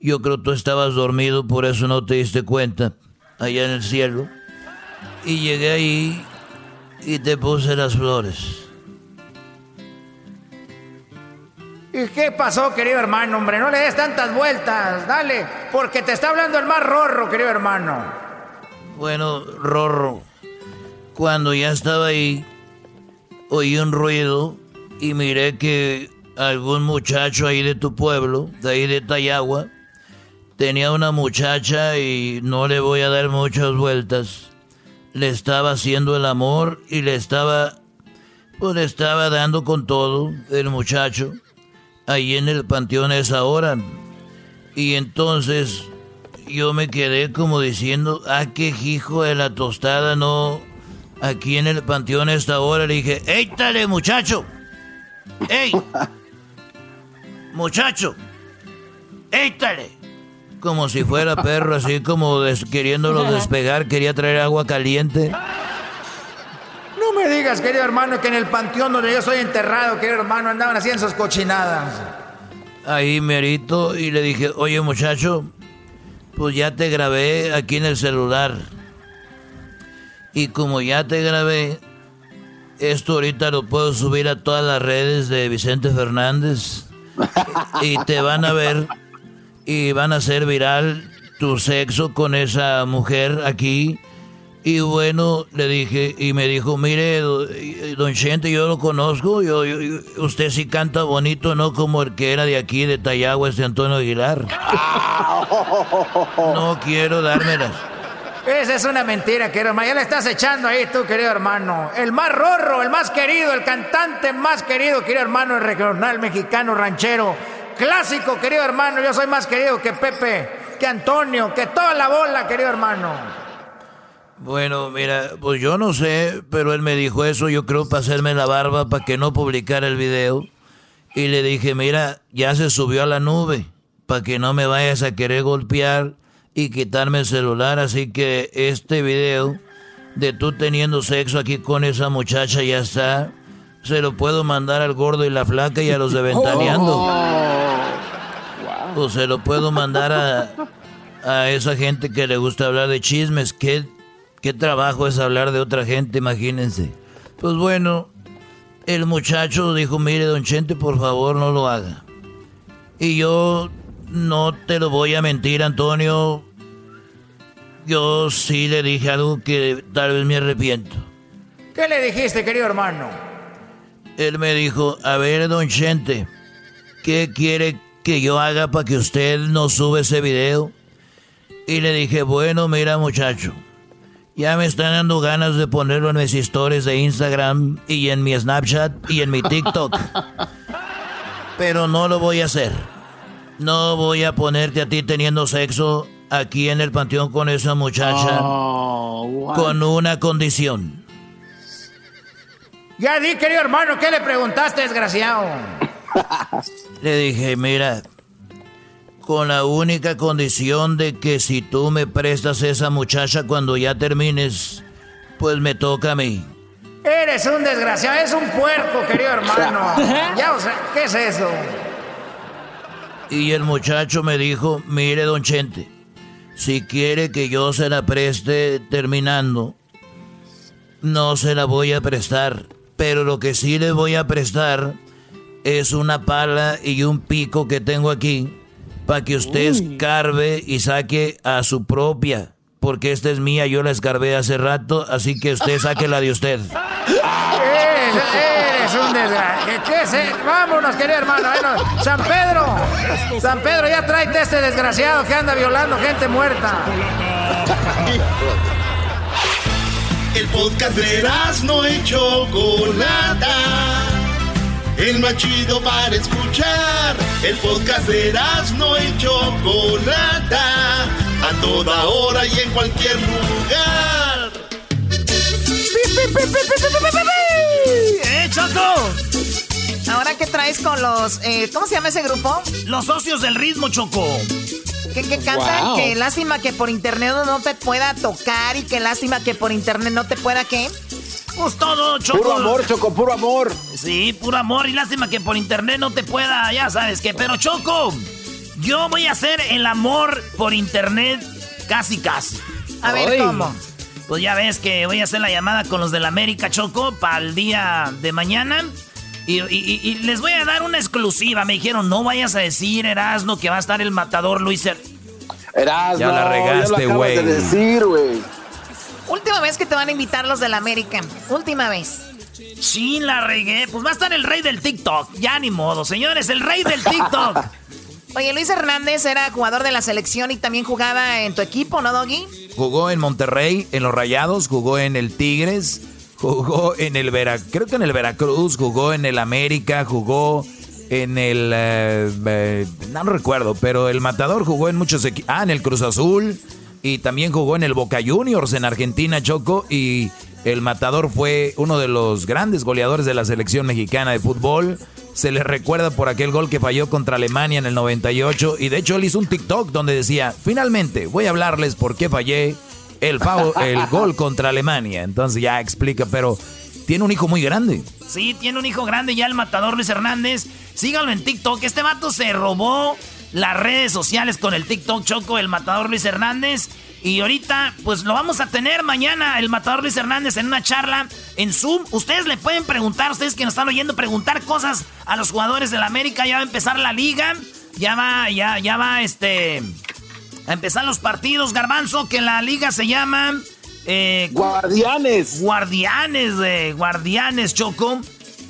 yo creo que tú estabas dormido, por eso no te diste cuenta, allá en el cielo. Y llegué ahí y te puse las flores. ¿Y qué pasó, querido hermano? Hombre, no le des tantas vueltas, dale, porque te está hablando el más rorro, querido hermano. Bueno, rorro, cuando ya estaba ahí, oí un ruido y miré que algún muchacho ahí de tu pueblo, de ahí de Tayagua, tenía una muchacha y no le voy a dar muchas vueltas. Le estaba haciendo el amor y le estaba, pues le estaba dando con todo el muchacho ahí en el panteón a esa hora. Y entonces yo me quedé como diciendo, ah, qué hijo de la tostada, no. Aquí en el panteón a esta hora le dije, ¡Éitale, muchacho! ¡Ey! muchacho, ¡Éitale! Como si fuera perro, así como queriéndolo despegar, quería traer agua caliente. No me digas, querido hermano, que en el panteón donde yo soy enterrado, querido hermano, andaban haciendo sus cochinadas. Ahí merito y le dije, oye muchacho, pues ya te grabé aquí en el celular. Y como ya te grabé, esto ahorita lo puedo subir a todas las redes de Vicente Fernández. y te van a ver y van a hacer viral tu sexo con esa mujer aquí y bueno, le dije, y me dijo, mire, don Chente, yo lo conozco, yo, usted sí canta bonito, no como el que era de aquí, de Tayagua, este Antonio Aguilar. no quiero dármelas. Esa es una mentira, querido hermano. Ya le estás echando ahí tú, querido hermano. El más rorro, el más querido, el cantante más querido, querido hermano, el regional mexicano ranchero. Clásico, querido hermano. Yo soy más querido que Pepe, que Antonio, que toda la bola, querido hermano. Bueno, mira, pues yo no sé, pero él me dijo eso, yo creo, para hacerme la barba, para que no publicara el video. Y le dije, mira, ya se subió a la nube, para que no me vayas a querer golpear y quitarme el celular. Así que este video de tú teniendo sexo aquí con esa muchacha ya está. Se lo puedo mandar al gordo y la flaca y a los de Ventaneando. O se lo puedo mandar a, a esa gente que le gusta hablar de chismes. que Qué trabajo es hablar de otra gente, imagínense. Pues bueno, el muchacho dijo, mire, don Chente, por favor, no lo haga. Y yo no te lo voy a mentir, Antonio. Yo sí le dije algo que tal vez me arrepiento. ¿Qué le dijiste, querido hermano? Él me dijo, a ver, don Chente, ¿qué quiere que yo haga para que usted no sube ese video? Y le dije, bueno, mira muchacho, ya me están dando ganas de ponerlo en mis historias de Instagram y en mi Snapchat y en mi TikTok. Pero no lo voy a hacer. No voy a ponerte a ti teniendo sexo aquí en el panteón con esa muchacha. Oh, con una condición. Ya di, querido hermano, ¿qué le preguntaste, desgraciado? le dije, mira, con la única condición de que si tú me prestas esa muchacha cuando ya termines, pues me toca a mí. Eres un desgraciado, es un puerco, querido hermano. ya, o sea, ¿qué es eso? Y el muchacho me dijo, mire, don Chente, si quiere que yo se la preste terminando, no se la voy a prestar. Pero lo que sí le voy a prestar es una pala y un pico que tengo aquí para que usted escarbe y saque a su propia. Porque esta es mía, yo la escarbé hace rato, así que usted saque la de usted. Eres, un desgraciado. ¿Qué es? Vámonos, querido hermano. San Pedro, San Pedro, ya tráete este desgraciado que anda violando gente muerta. El podcast de no hecho Chocolata el más chido para escuchar. El podcast de no y Chocolata, a toda hora y en cualquier lugar. ¡Eh, Choco! traes con los, eh, ¿cómo se llama ese grupo? Los socios del ritmo, Choco. Que, que cantan que lástima que por internet no te pueda tocar y que lástima que por internet no te pueda, ¿qué? Pues todo, Choco. Puro amor, Choco, puro amor. Sí, puro amor y lástima que por internet no te pueda, ya sabes qué. Pero Choco, yo voy a hacer el amor por internet casi casi. A ver, ¿cómo? Pues ya ves que voy a hacer la llamada con los del América Choco para el día de mañana. Y, les voy a dar una exclusiva. Me dijeron, no vayas a decir, Erasno, que va a estar el matador Luis er-". Erasno, ya la regaste, güey. de decir, güey. Última vez que te van a invitar los del América. Última vez. Sí, la regué. Pues va a estar el rey del TikTok. Ya ni modo, señores, el rey del TikTok. Oye, Luis Hernández era jugador de la selección y también jugaba en tu equipo, ¿no, Doggy? Jugó en Monterrey, en los Rayados, jugó en el Tigres, jugó en el Veracruz, creo que en el Veracruz, jugó en el América, jugó en el... Eh, eh, no recuerdo, pero el Matador jugó en muchos equipos. Ah, en el Cruz Azul y también jugó en el Boca Juniors en Argentina, Choco, y el Matador fue uno de los grandes goleadores de la selección mexicana de fútbol se le recuerda por aquel gol que falló contra Alemania en el 98 y de hecho él hizo un TikTok donde decía, finalmente voy a hablarles por qué fallé el, el gol contra Alemania. Entonces ya explica, pero tiene un hijo muy grande. Sí, tiene un hijo grande ya el matador Luis Hernández. Síganlo en TikTok. Este vato se robó las redes sociales con el TikTok Choco, el matador Luis Hernández. Y ahorita, pues lo vamos a tener mañana, el matador Luis Hernández, en una charla en Zoom. Ustedes le pueden preguntar, ustedes que nos están oyendo, preguntar cosas a los jugadores de la América. Ya va a empezar la liga. Ya va, ya, ya va, este. A empezar los partidos, Garbanzo, que la liga se llama. Eh, guardianes. Guardianes, de Guardianes, Choco.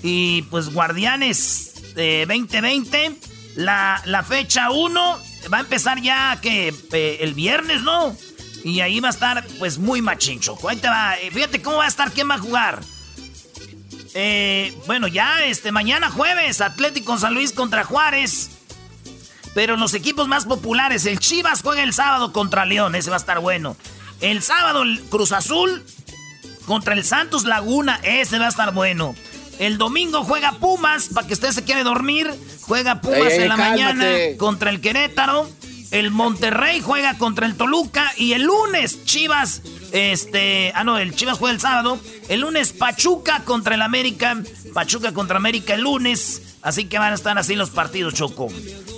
Y pues Guardianes 2020. La, la fecha 1 va a empezar ya que eh, el viernes, ¿no? Y ahí va a estar, pues, muy machincho. Ahí te va. Eh, fíjate cómo va a estar, quién va a jugar. Eh, bueno, ya este mañana jueves, Atlético San Luis contra Juárez. Pero los equipos más populares, el Chivas juega el sábado contra León, ese va a estar bueno. El sábado el Cruz Azul contra el Santos Laguna, ese va a estar bueno. El domingo juega Pumas, para que usted se quiere dormir. Juega Pumas en la mañana contra el Querétaro. El Monterrey juega contra el Toluca y el lunes Chivas, este, ah no, el Chivas juega el sábado. El lunes Pachuca contra el América, Pachuca contra América el lunes. Así que van a estar así los partidos, Choco.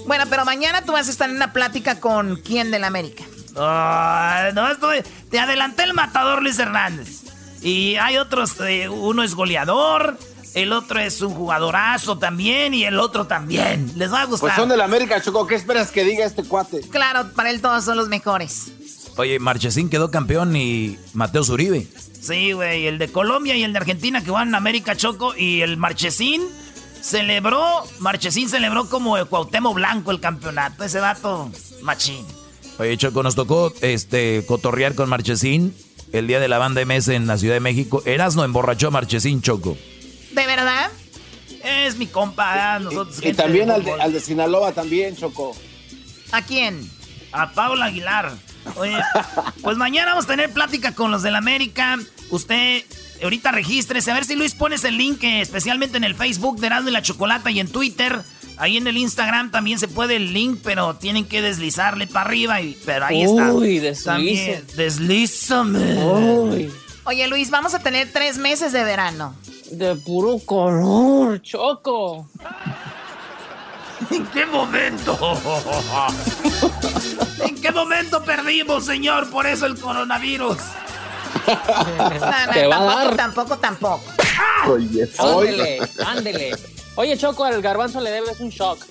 Bueno, pero mañana tú vas a estar en una plática con quién del América. no, estoy, te adelanté el matador Luis Hernández. Y hay otros, eh, uno es goleador, el otro es un jugadorazo también y el otro también. Les va a gustar. Pues son del América, Choco. ¿Qué esperas que diga este cuate? Claro, para él todos son los mejores. Oye, Marchesín quedó campeón y Mateo Zuribe. Sí, güey. El de Colombia y el de Argentina que van en América, Choco. Y el Marchesín celebró, Marchesín celebró como el Cuauhtémoc Blanco el campeonato. Ese dato, machín. Oye, Choco, nos tocó este, cotorrear con Marchesín el día de la banda MS en la Ciudad de México. no emborrachó a Marchesín, Choco. ¿De verdad? Es mi compa. Nosotros y, también al de, al de, Sinaloa también, Choco. ¿A quién? A Paula Aguilar. Oye, pues mañana vamos a tener plática con los del América. Usted ahorita regístrese. A ver si Luis pones el link, eh, especialmente en el Facebook de Erasmo y la Chocolata y en Twitter. Ahí en el Instagram también se puede el link, pero tienen que deslizarle para arriba. Y, pero ahí está. Uy, También, deslízame. Uy. Oye, Luis, vamos a tener tres meses de verano de puro color, Choco. ¿En qué momento? ¿En qué momento perdimos, señor? Por eso el coronavirus. ¿Te va tampoco, a dar? tampoco, tampoco. Oye, ándele, ándele. Oye, Choco, al garbanzo le debes un shock.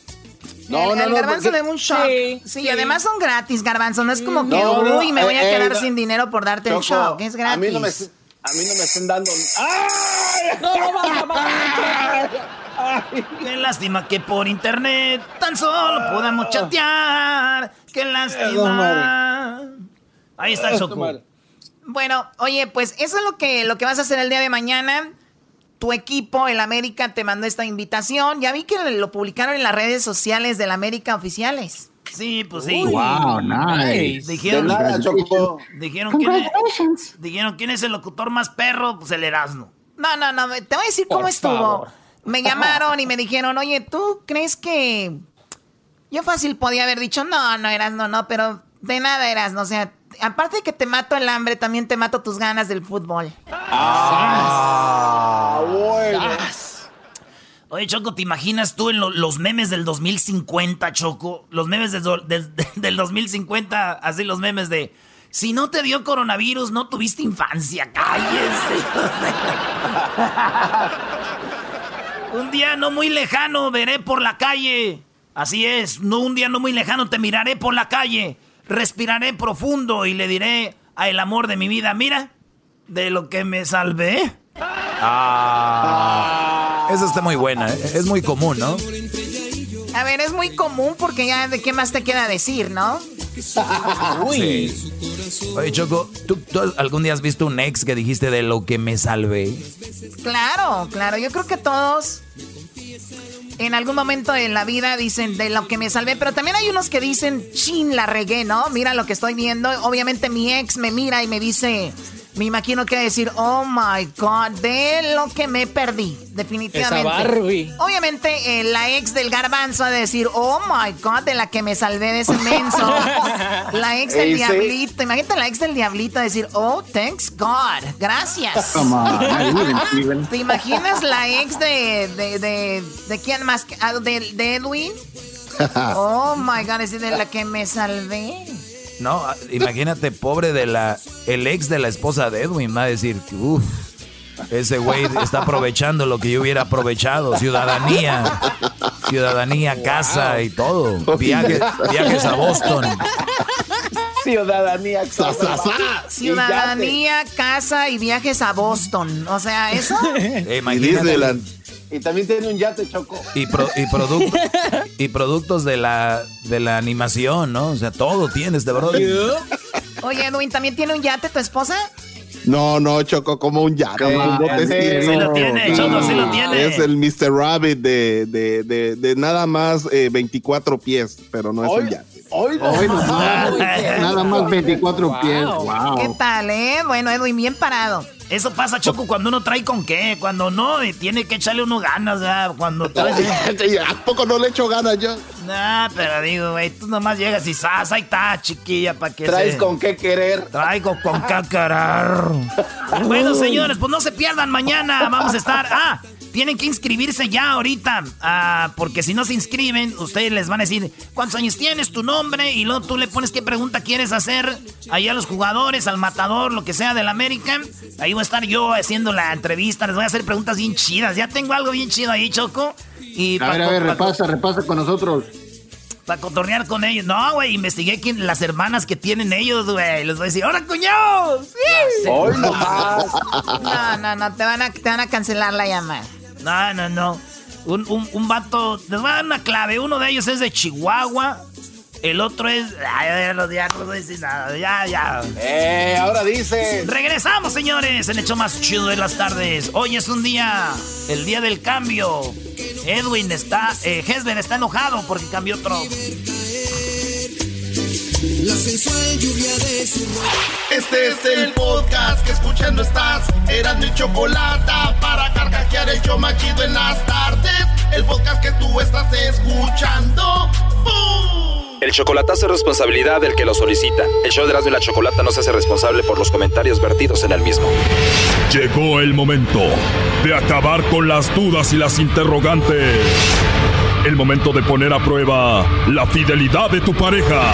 No, no, no, garbanzo le debe un shock. Sí, además son gratis, garbanzo. No es como que, uy, me voy a eh, quedar eh, sin dinero por darte el shock. Es gratis. A mí no me a mí no me están dando. ¡Ay! ¡No, no, ¡Ay! Qué lástima que por internet tan solo podamos chatear. Qué lástima. Ahí está el Choco. Bueno, oye, pues eso es lo que, lo que vas a hacer el día de mañana. Tu equipo, el América, te mandó esta invitación. Ya vi que lo publicaron en las redes sociales del América oficiales. Sí, pues sí. wow, nice. Dijeron, dijeron, ¿quién es, dijeron quién es el locutor más perro, pues el Erasmo. No, no, no, te voy a decir cómo estuvo. Me llamaron y me dijeron, oye, ¿tú crees que yo fácil podía haber dicho, no, no eras, no, no, pero de nada eras, no, o sea, aparte de que te mato el hambre, también te mato tus ganas del fútbol. Ah, bueno. Oye, Choco, ¿te imaginas tú en los memes del 2050, Choco? Los memes del, del 2050, así los memes de... Si no te dio coronavirus, no tuviste infancia, cállese. un día no muy lejano veré por la calle. Así es, no un día no muy lejano te miraré por la calle, respiraré profundo y le diré a el amor de mi vida, mira, de lo que me salvé. Ah, esa está muy buena, ¿eh? es muy común, ¿no? A ver, es muy común porque ya de qué más te queda decir, ¿no? Uy. Oye, Choco, ¿tú, algún día has visto un ex que dijiste de lo que me salvé? Claro, claro. Yo creo que todos en algún momento en la vida dicen de lo que me salvé, pero también hay unos que dicen, chin, la regué, ¿no? Mira lo que estoy viendo. Obviamente mi ex me mira y me dice, me imagino que decir, oh my god, de lo que me perdí, definitivamente. Obviamente, eh, la ex del garbanzo a decir, oh my god, de la que me salvé de ese menso. la ex del diablito, imagínate la ex del diablito a decir, oh, thanks God, gracias. ¿Te imaginas la ex de, de, de, de quién más? Ah, de, de Edwin. oh my god, es de la que me salvé. No, imagínate, pobre de la, el ex de la esposa de Edwin, va a decir, uff, ese güey está aprovechando lo que yo hubiera aprovechado, ciudadanía, ciudadanía, casa y todo, viajes, viajes a Boston. Ciudadanía, casa. Ciudadanía, casa y viajes a Boston. O sea, eso. imagínate. Y también tiene un yate, Choco. Y, y, y productos de la, de la animación, ¿no? O sea, todo tienes de verdad. Oye, Edwin, ¿también tiene un yate tu esposa? No, no, Choco, como un yate. Sí, lo tiene, Choco, sí lo tiene. Es el Mr. Rabbit de, de, de, de nada más 24 eh, pies, pero no es un yate. Hoy, nada más 24 pies. Wow. ¿Qué tal, eh? Bueno, Edwin, bien parado. Eso pasa, Choco, cuando uno trae con qué. Cuando no, tiene que echarle uno ganas, ¿verdad? Cuando ¿A poco no le echo ganas yo? Nah, pero digo, güey, tú nomás llegas y ¡zas! Ahí está, chiquilla, para que ¿Traes con qué querer? Traigo con qué querer. bueno, señores, pues no se pierdan mañana. Vamos a estar... ¡Ah! Tienen que inscribirse ya ahorita, ah, porque si no se inscriben, ustedes les van a decir cuántos años tienes, tu nombre, y luego tú le pones qué pregunta quieres hacer ahí a los jugadores, al matador, lo que sea del América. Ahí voy a estar yo haciendo la entrevista, les voy a hacer preguntas bien chidas. Ya tengo algo bien chido ahí, Choco. Y a ver, a ver, repasa, repasa con nosotros. Para contornear con ellos. No, güey, investigué quién, las hermanas que tienen ellos, güey. Les voy a decir, ¡ahora, cuñados! ¡Sí! Hoy nomás. No, no, no, te van a, te van a cancelar la llamada. No, no, no. Un, un, un vato. Les voy a dar una clave. Uno de ellos es de Chihuahua. El otro es. Ay, ya no decir nada. Ya, ya. Eh, ahora dice. Regresamos, señores, el hecho más chido de las tardes. Hoy es un día. El día del cambio. Edwin está. Eh, está enojado porque cambió otro. La sensual lluvia de su Este es el podcast que escuchando estás. Eran mi chocolate para carcajear el yo machido en las tardes. El podcast que tú estás escuchando. El chocolatazo es responsabilidad del que lo solicita. El show de Erasmo y la Chocolata no se hace responsable por los comentarios vertidos en el mismo. Llegó el momento de acabar con las dudas y las interrogantes. El momento de poner a prueba la fidelidad de tu pareja.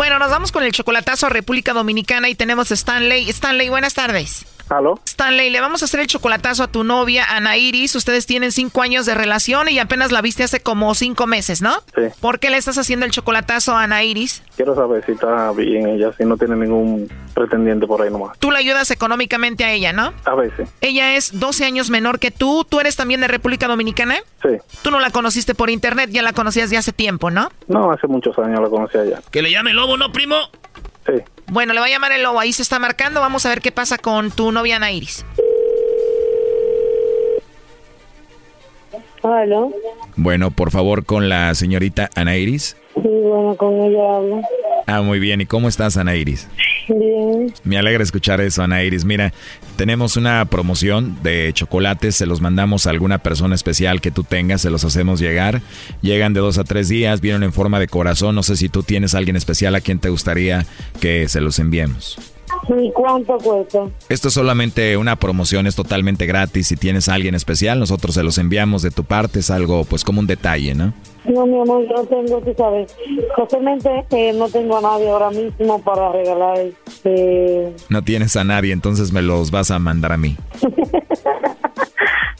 Bueno, nos vamos con el chocolatazo a República Dominicana y tenemos a Stanley. Stanley, buenas tardes. Stanley, le vamos a hacer el chocolatazo a tu novia, Ana Iris. Ustedes tienen cinco años de relación y apenas la viste hace como cinco meses, ¿no? Sí. ¿Por qué le estás haciendo el chocolatazo a Ana Iris? Quiero saber si está bien ella, si no tiene ningún pretendiente por ahí nomás. Tú le ayudas económicamente a ella, ¿no? A veces. Ella es 12 años menor que tú. ¿Tú eres también de República Dominicana? Sí. Tú no la conociste por internet, ya la conocías de hace tiempo, ¿no? No, hace muchos años la conocí allá. Que le llame lobo, ¿no, primo? Sí. Bueno, le va a llamar el lobo, ahí se está marcando. Vamos a ver qué pasa con tu novia Ana Iris. Hola. Bueno, por favor, con la señorita Ana Iris. Sí, bueno, con ella hablo. Ah, muy bien. ¿Y cómo estás, Ana Iris? Bien. Me alegra escuchar eso, Ana Iris. Mira, tenemos una promoción de chocolates, se los mandamos a alguna persona especial que tú tengas, se los hacemos llegar. Llegan de dos a tres días, vienen en forma de corazón. No sé si tú tienes a alguien especial a quien te gustaría que se los enviemos. ¿Y cuánto cuesta? Esto es solamente una promoción, es totalmente gratis. Si tienes a alguien especial, nosotros se los enviamos de tu parte, es algo pues como un detalle, ¿no? No, mi amor, yo tengo, tú sabes, justamente eh, no tengo a nadie ahora mismo para regalar. Este... No tienes a nadie, entonces me los vas a mandar a mí.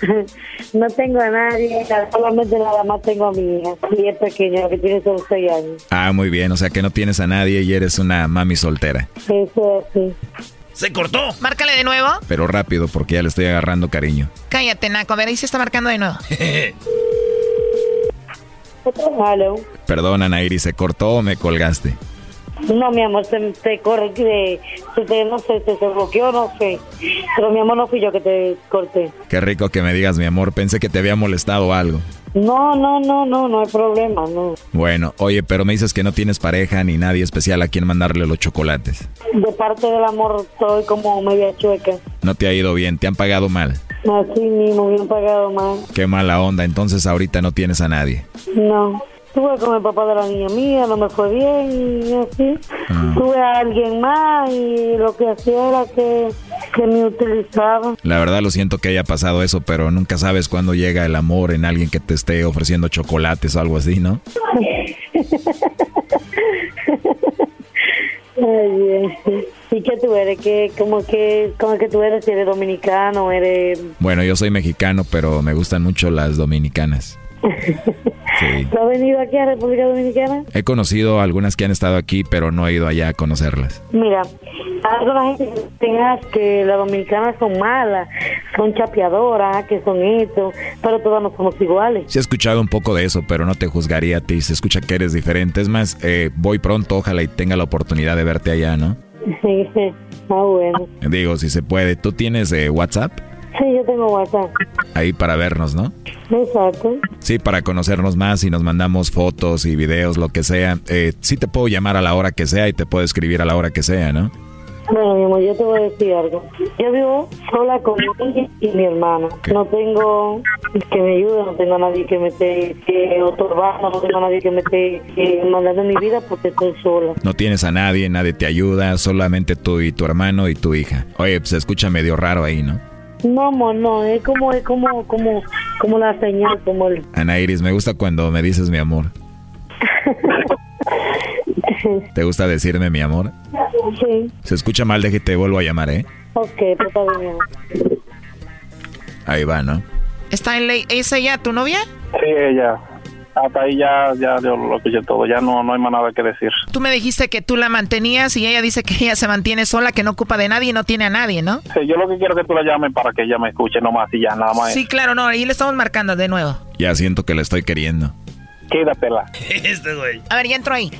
no tengo a nadie, solamente nada más tengo a mi hija, y es pequeña, que tiene solo 6 años. Ah, muy bien, o sea que no tienes a nadie y eres una mami soltera. Eso sí. ¡Se cortó! Márcale de nuevo. Pero rápido, porque ya le estoy agarrando cariño. Cállate, Naco. A ver, ahí se está marcando de nuevo. Hello. Perdona, Nairi, ¿se cortó o me colgaste? No, mi amor, te, te corté, te, no sé, se bloqueó, no sé. Pero mi amor, no fui yo que te corté. Qué rico que me digas, mi amor. Pensé que te había molestado algo. No, no, no, no, no hay problema, no. Bueno, oye, pero me dices que no tienes pareja ni nadie especial a quien mandarle los chocolates. De parte del amor, estoy como media chueca. No te ha ido bien, te han pagado mal. Así mismo, bien pagado mal. Qué mala onda, entonces ahorita no tienes a nadie. No. Estuve con el papá de la niña mía, no me fue bien y así. Ah. Tuve a alguien más y lo que hacía era que, que me utilizaba. La verdad lo siento que haya pasado eso, pero nunca sabes cuándo llega el amor en alguien que te esté ofreciendo chocolates o algo así, ¿no? Ay, ¿Y qué tú eres? ¿Qué, como que, como que tú eres? ¿Eres dominicano? ¿Eres...? Bueno, yo soy mexicano, pero me gustan mucho las dominicanas. Sí. ¿Tú has venido aquí a República Dominicana? He conocido algunas que han estado aquí, pero no he ido allá a conocerlas. Mira, la gente que que las dominicanas son malas, son chapeadoras, que son esto, pero todas no somos iguales. Sí he escuchado un poco de eso, pero no te juzgaría a ti. Se escucha que eres diferente. Es más, eh, voy pronto, ojalá y tenga la oportunidad de verte allá, ¿no? ah, bueno. Digo, si se puede. ¿Tú tienes eh, WhatsApp? Sí, yo tengo WhatsApp. Ahí para vernos, ¿no? Exacto. Sí, para conocernos más y nos mandamos fotos y videos, lo que sea. Eh, sí te puedo llamar a la hora que sea y te puedo escribir a la hora que sea, ¿no? Bueno, mi amor, yo te voy a decir algo. Yo vivo sola con mi y mi hermano. No tengo que me ayude, no tengo a nadie que me esté otorgando, no tengo a nadie que me esté mandando mi vida porque estoy sola. No tienes a nadie, nadie te ayuda, solamente tú y tu hermano y tu hija. Oye, pues se escucha medio raro ahí, ¿no? No, amor, no, es como, es como, como, como la señal, como el... Ana Iris, me gusta cuando me dices mi amor. ¿Te gusta decirme mi amor? Sí. Se escucha mal, de que te vuelvo a llamar, ¿eh? Ok, pues bien. Ahí va, ¿no? ¿Está en ley? ¿Es ella tu novia? Sí, ella hasta ahí ya, ya yo lo escuché todo, ya no, no hay más nada que decir. Tú me dijiste que tú la mantenías y ella dice que ella se mantiene sola, que no ocupa de nadie y no tiene a nadie, ¿no? Sí, yo lo que quiero es que tú la llames para que ella me escuche nomás y ya, nada más. Sí, claro, no, ahí le estamos marcando de nuevo. Ya siento que la estoy queriendo. Quédatela. este güey. A ver, ya entro ahí.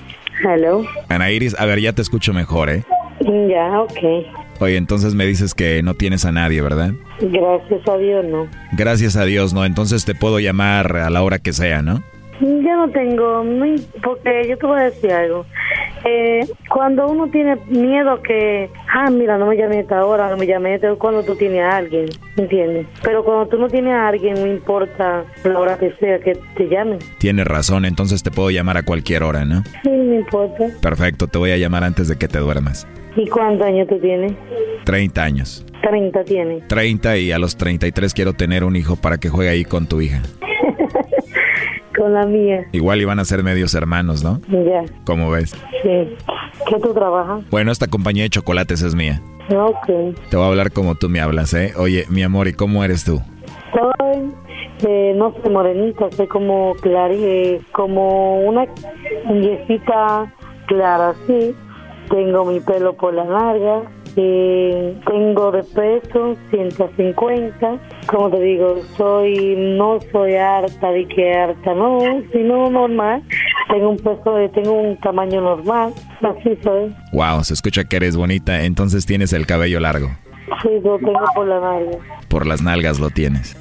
Hello. Ana Iris, a ver, ya te escucho mejor, ¿eh? Ya, ok. Oye, entonces me dices que no tienes a nadie, ¿verdad? Gracias a Dios, no. Gracias a Dios, no. Entonces te puedo llamar a la hora que sea, ¿no? Yo no tengo, porque yo te voy a decir algo. Eh, cuando uno tiene miedo que, ah, mira, no me llame esta hora, no me llame esta, cuando tú tienes a alguien, ¿entiendes? Pero cuando tú no tienes a alguien, no importa la hora que sea que te llame. Tienes razón, entonces te puedo llamar a cualquier hora, ¿no? Sí, no importa. Perfecto, te voy a llamar antes de que te duermas. ¿Y cuántos años tú tienes? 30 años. 30 tiene. 30 y a los 33 quiero tener un hijo para que juegue ahí con tu hija. Con la mía. Igual iban a ser medios hermanos, ¿no? Ya. ¿Cómo ves? Sí. ¿Qué tú trabajas? Bueno, esta compañía de chocolates es mía. Ok. Te voy a hablar como tú me hablas, ¿eh? Oye, mi amor, ¿y cómo eres tú? Soy, eh, no sé, morenita, soy como clara, eh, como una yesita clara, sí. Tengo mi pelo por la larga, eh, tengo de peso 150. Como te digo, soy no soy harta de que harta, no, sino normal. Tengo un peso, de, tengo un tamaño normal, así soy. Wow, se escucha que eres bonita, entonces tienes el cabello largo. Sí, lo tengo por la nalga. Por las nalgas lo tienes.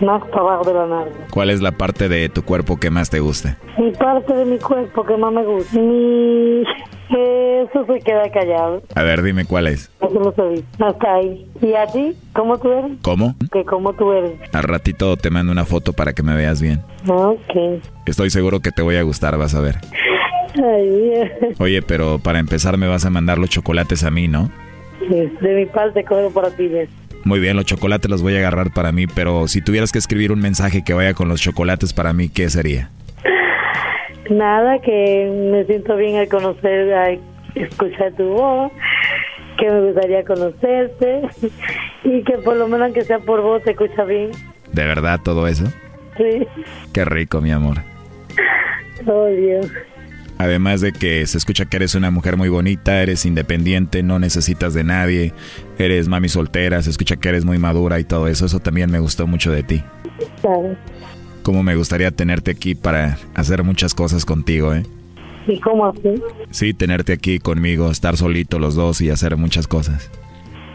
Más para abajo de la nalga. ¿Cuál es la parte de tu cuerpo que más te gusta? Mi parte de mi cuerpo que más me gusta. Mi... Eso se queda callado. A ver, dime cuál es. Eso no sé. Hasta ahí. ¿Y a ti? ¿Cómo tú eres? ¿Cómo? Que cómo tú eres. Al ratito te mando una foto para que me veas bien. Ok. Estoy seguro que te voy a gustar, vas a ver. Ay, Oye, pero para empezar me vas a mandar los chocolates a mí, ¿no? Sí, de mi parte cojo para ti. ¿ves? Muy bien, los chocolates los voy a agarrar para mí, pero si tuvieras que escribir un mensaje que vaya con los chocolates para mí, ¿qué sería? Nada, que me siento bien al conocer, al escuchar tu voz, que me gustaría conocerte y que por lo menos aunque sea por vos te escucha bien. ¿De verdad todo eso? Sí. Qué rico, mi amor. Oh, Dios. Además de que se escucha que eres una mujer muy bonita, eres independiente, no necesitas de nadie, eres mami soltera, se escucha que eres muy madura y todo eso, eso también me gustó mucho de ti. Claro. Cómo me gustaría tenerte aquí para hacer muchas cosas contigo, ¿eh? ¿Y cómo así? Sí, tenerte aquí conmigo, estar solito los dos y hacer muchas cosas.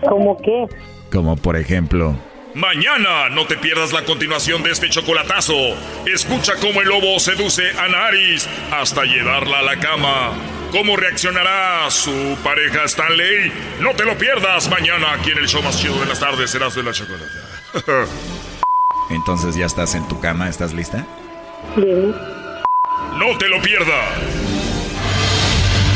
¿Cómo qué? Como por ejemplo... Mañana no te pierdas la continuación de este chocolatazo. Escucha cómo el lobo seduce a Naris hasta llevarla a la cama. ¿Cómo reaccionará su pareja Stanley? No te lo pierdas mañana aquí en el show más chido de las tardes. Serás de la chocolata. Entonces ya estás en tu cama, ¿estás lista? Bien. No te lo pierdas.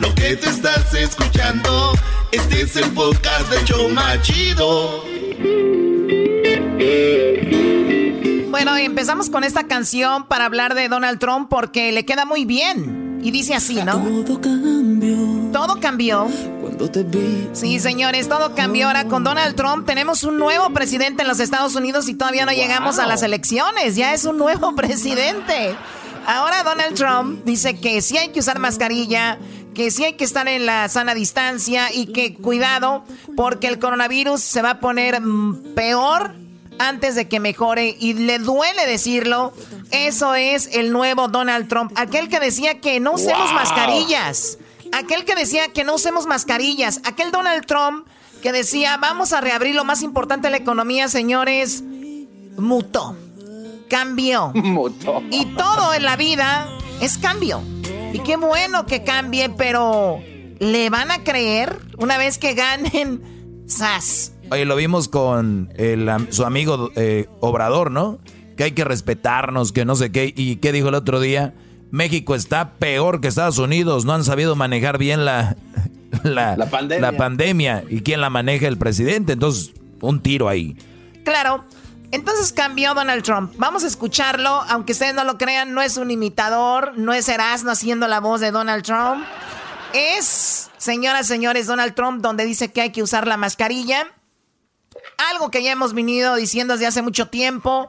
Lo que te estás escuchando, este es el podcast de Choma Chido. Bueno, empezamos con esta canción para hablar de Donald Trump porque le queda muy bien. Y dice así, ¿no? Todo cambió. Todo cambió. Cuando te vi. Sí, señores, todo cambió. Ahora con Donald Trump tenemos un nuevo presidente en los Estados Unidos y todavía no llegamos a las elecciones. Ya es un nuevo presidente. Ahora Donald Trump dice que sí hay que usar mascarilla, que sí hay que estar en la sana distancia y que cuidado porque el coronavirus se va a poner mm, peor antes de que mejore y le duele decirlo. Eso es el nuevo Donald Trump, aquel que decía que no usemos mascarillas, aquel que decía que no usemos mascarillas, aquel Donald Trump que decía vamos a reabrir lo más importante de la economía, señores, mutó, cambió. Mutó. Y todo en la vida es cambio. Y qué bueno que cambie, pero ¿le van a creer una vez que ganen? ¡Sas! Oye, lo vimos con el, su amigo eh, Obrador, ¿no? Que hay que respetarnos, que no sé qué. ¿Y qué dijo el otro día? México está peor que Estados Unidos. No han sabido manejar bien la, la, La pandemia. la pandemia. ¿Y quién la maneja? El presidente. Entonces, un tiro ahí. Claro. Entonces cambió Donald Trump. Vamos a escucharlo, aunque ustedes no lo crean, no es un imitador, no es Erasmo haciendo la voz de Donald Trump. Es, señoras, señores, Donald Trump donde dice que hay que usar la mascarilla. Algo que ya hemos venido diciendo desde hace mucho tiempo.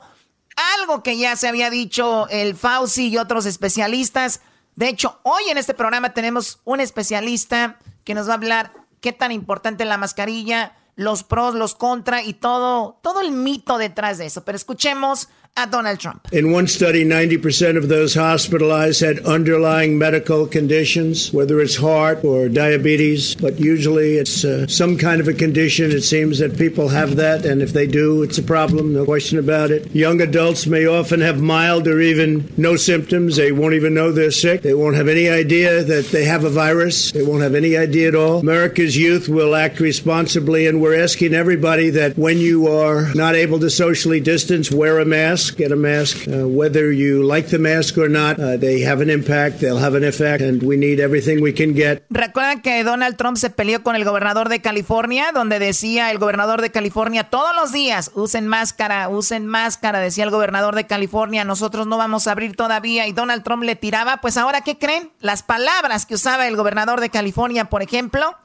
Algo que ya se había dicho el Fauci y otros especialistas. De hecho, hoy en este programa tenemos un especialista que nos va a hablar qué tan importante es la mascarilla, los pros, los contra y todo, todo el mito detrás de eso. Pero escuchemos a Donald Trump. In one study, 90% of those hospitalized had underlying medical conditions, whether it's heart or diabetes, but usually it's uh, some kind of a condition. It seems that people have that, and if they do, it's a problem, no question about it. Young adults may often have mild or even no symptoms. They won't even know they're sick. They won't have any idea that they have a virus. They won't have any idea at all. America's youth will act responsibly, and we're asking everybody that when you are not able to socially distance, wear a mask, get a mask. Uh, whether you like the mask or not, uh, they have an impact, they'll have an effect, and we need everything we can get. ¿Recuerdan que Donald Trump se peleó con el gobernador de California? Donde decía el gobernador de California todos los días, usen máscara, usen máscara, decía el gobernador de California, nosotros no vamos a abrir todavía y Donald Trump le tiraba, pues ahora ¿qué creen? Las palabras que usaba el gobernador de California, por ejemplo,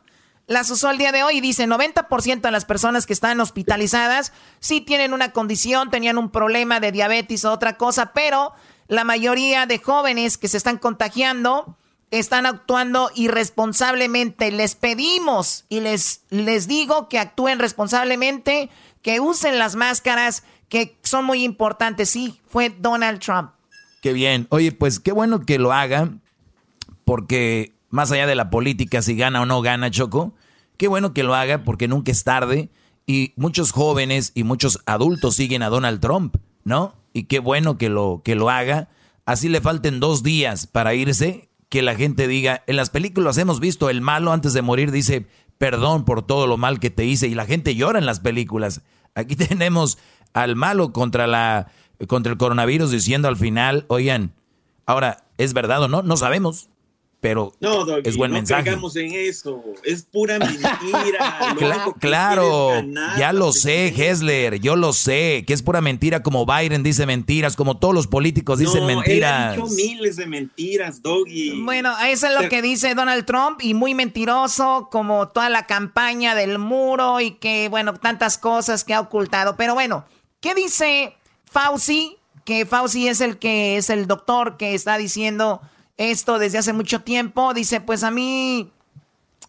las usó el día de hoy y dice 90% de las personas que están hospitalizadas sí tienen una condición, tenían un problema de diabetes o otra cosa, pero la mayoría de jóvenes que se están contagiando están actuando irresponsablemente. Les pedimos y les, les digo que actúen responsablemente, que usen las máscaras, que son muy importantes. Sí, fue Donald Trump. Qué bien. Oye, pues qué bueno que lo haga, porque más allá de la política, si gana o no gana Choco, qué bueno que lo haga porque nunca es tarde y muchos jóvenes y muchos adultos siguen a Donald Trump, ¿no? Y qué bueno que lo, que lo haga. Así le falten dos días para irse, que la gente diga, en las películas hemos visto el malo antes de morir dice, perdón por todo lo mal que te hice y la gente llora en las películas. Aquí tenemos al malo contra la contra el coronavirus diciendo al final, oigan, ahora, ¿es verdad o no? No sabemos pero es buen mensaje. No en eso, es pura mentira. claro, ya lo sé, Hessler, yo lo sé, que es pura mentira, como Biden dice mentiras, como todos los políticos dicen mentiras. Él ha dicho miles de mentiras, Doggy. Bueno, eso es lo que dice Donald Trump, y muy mentiroso, como toda la campaña del muro, y que, bueno, tantas cosas que ha ocultado. Pero bueno, ¿qué dice Fauci? Que Fauci es el que es el doctor que está diciendo esto desde hace mucho tiempo. Dice, pues a mí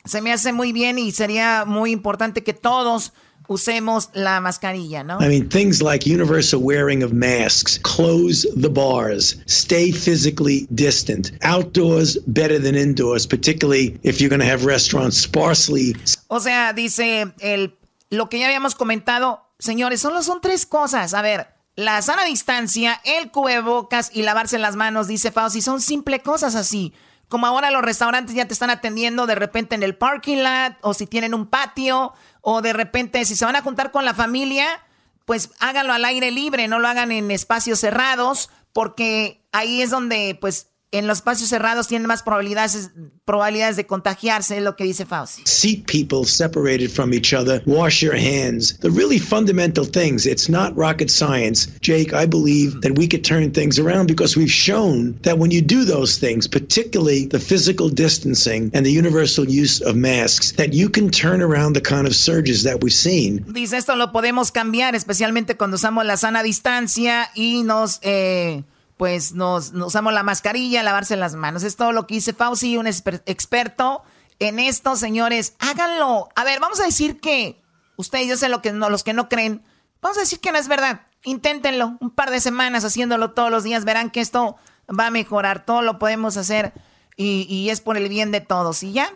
se me hace muy bien y sería muy importante que todos usemos la mascarilla, ¿no? I mean, things like universal wearing of masks, close the bars, stay physically distant, outdoors better than indoors, particularly if you're going to have restaurants sparsely. O sea, dice el lo que ya habíamos comentado, señores, solo son tres cosas. A ver, la sana distancia, el cubrebocas y lavarse las manos, dice Fauci, son simple cosas así. Como ahora los restaurantes ya te están atendiendo de repente en el parking lot, o si tienen un patio, o de repente si se van a juntar con la familia, pues háganlo al aire libre, no lo hagan en espacios cerrados, porque ahí es donde pues en los espacios cerrados tienen más probabilidades, probabilidades de contagiarse, es lo que dice Fauci. Seat people separated from each other, wash your hands. The really fundamental things. It's not rocket science. Jake, I believe that we could turn things around because we've shown that when you do those things, particularly the physical distancing and the universal use of masks, that you can turn around the kind of surges that we've seen. Dice, esto lo podemos cambiar, especialmente cuando usamos la sana distancia y nos... Eh, pues nos, usamos la mascarilla, lavarse las manos. Es todo lo que dice Fauci, un experto en esto, señores. Háganlo. A ver, vamos a decir que ustedes, yo sé lo que no, los que no creen, vamos a decir que no es verdad. Inténtenlo un par de semanas haciéndolo todos los días. Verán que esto va a mejorar. Todo lo podemos hacer y, y es por el bien de todos. Y ya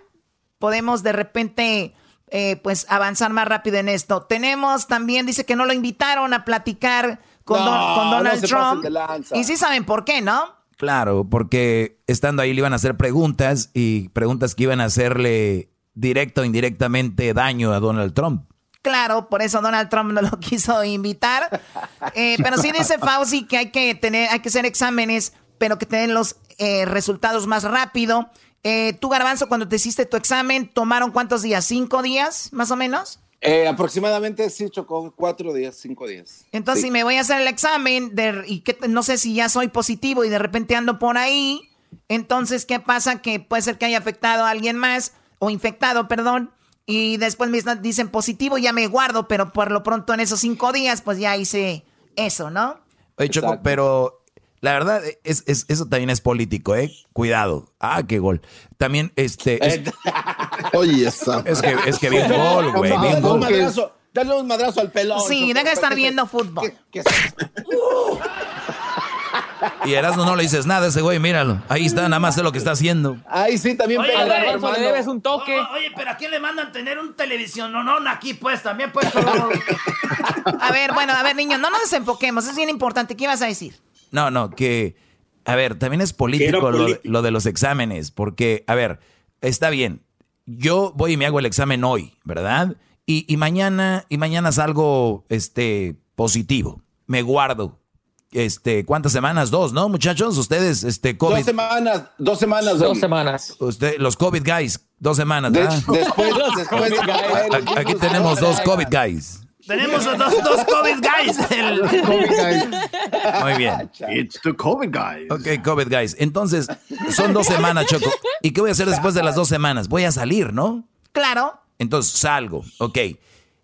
podemos de repente eh, pues avanzar más rápido en esto. Tenemos también, dice que no lo invitaron a platicar con, Donald Trump. Y sí saben por qué, ¿no? Claro, porque estando ahí le iban a hacer preguntas y preguntas que iban a hacerle directo o indirectamente daño a Donald Trump. Claro, por eso Donald Trump no lo quiso invitar. Eh, pero sí dice Fauci que hay que tener, hay que hacer exámenes, pero que tengan los eh, resultados más rápido. Eh, tú, Garbanzo, cuando te hiciste tu examen, ¿tomaron cuántos días? ¿Cinco días, más o menos? Eh, aproximadamente sí, chocó cuatro días, cinco días. Entonces, si me voy a hacer el examen de, y que, no sé si ya soy positivo y de repente ando por ahí, entonces, ¿qué pasa? Que puede ser que haya afectado a alguien más, o infectado, perdón, y después me dicen positivo, ya me guardo, pero por lo pronto en esos cinco días, pues ya hice eso, ¿no? Oye, Choco, pero la verdad, es, eso también es político, ¿eh? Cuidado. Ah, qué gol. También, este. Oye, esa. Es que, es que bien gol, güey. Bien gol. Dale un madrazo al pelón. Sí, deja de estar viendo fútbol. Y Erasmo no le dices nada a ese güey, míralo. Ahí está, nada más sé lo que está haciendo. Ahí sí, también oye, pega. le debes un toque. oye, pero ¿a quién le mandan tener un televisión? No, no, aquí pues, también pues. a ver, bueno, a ver, niños, no nos desenfoquemos. Es bien importante. ¿Qué ibas a decir? No, no, que, a ver, también es político, Lo, de los exámenes, porque, a ver, está bien, yo voy y me hago el examen hoy, ¿verdad? Y, y mañana, y mañana salgo, este, positivo, me guardo. Este, ¿cuántas semanas? Dos, ¿no, muchachos? Ustedes, este, COVID. Dos semanas, dos semanas. Dos semanas. Usted, los COVID guys, dos semanas, ¿verdad? después, después. aquí tenemos dos COVID guys. Tenemos dos, dos COVID guys. Muy bien. It's the COVID guys. Ok, COVID guys. Entonces, son dos semanas, Choco. ¿Y qué voy a hacer después de las dos semanas? Voy a salir, ¿no? Claro. Entonces salgo, ok.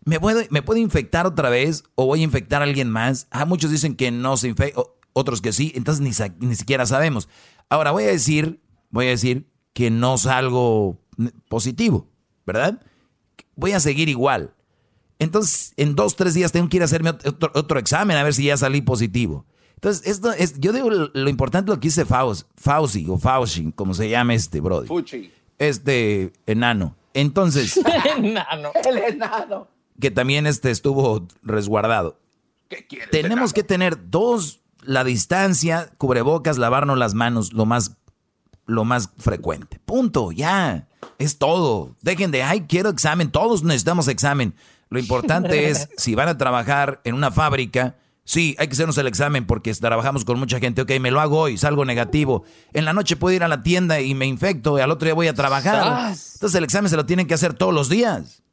¿Me puedo, ¿Me puedo infectar otra vez o voy a infectar a alguien más? Ah, muchos dicen que no se infecta, otros que sí, entonces ni, ni siquiera sabemos. Ahora voy a decir, voy a decir que no salgo positivo, ¿verdad? Voy a seguir igual. Entonces, en dos, tres días tengo que ir a hacerme otro, examen a ver si ya salí positivo. Entonces, esto es, yo digo, lo, importante es lo que dice Fauci, o Fauci, como se llama este, brother. Fuchi. Este enano. Entonces. enano. El enano. Que también este estuvo resguardado. ¿Qué Tenemos que tener dos, la distancia, cubrebocas, lavarnos las manos lo más, lo más frecuente. Punto, ya. Es todo. Dejen de, ay, quiero examen. Todos necesitamos examen. Lo importante es, si van a trabajar en una fábrica, sí, hay que hacernos el examen porque trabajamos con mucha gente. Ok, me lo hago hoy, salgo negativo. En la noche puedo ir a la tienda y me infecto y al otro día voy a trabajar. Entonces el examen se lo tienen que hacer todos los días.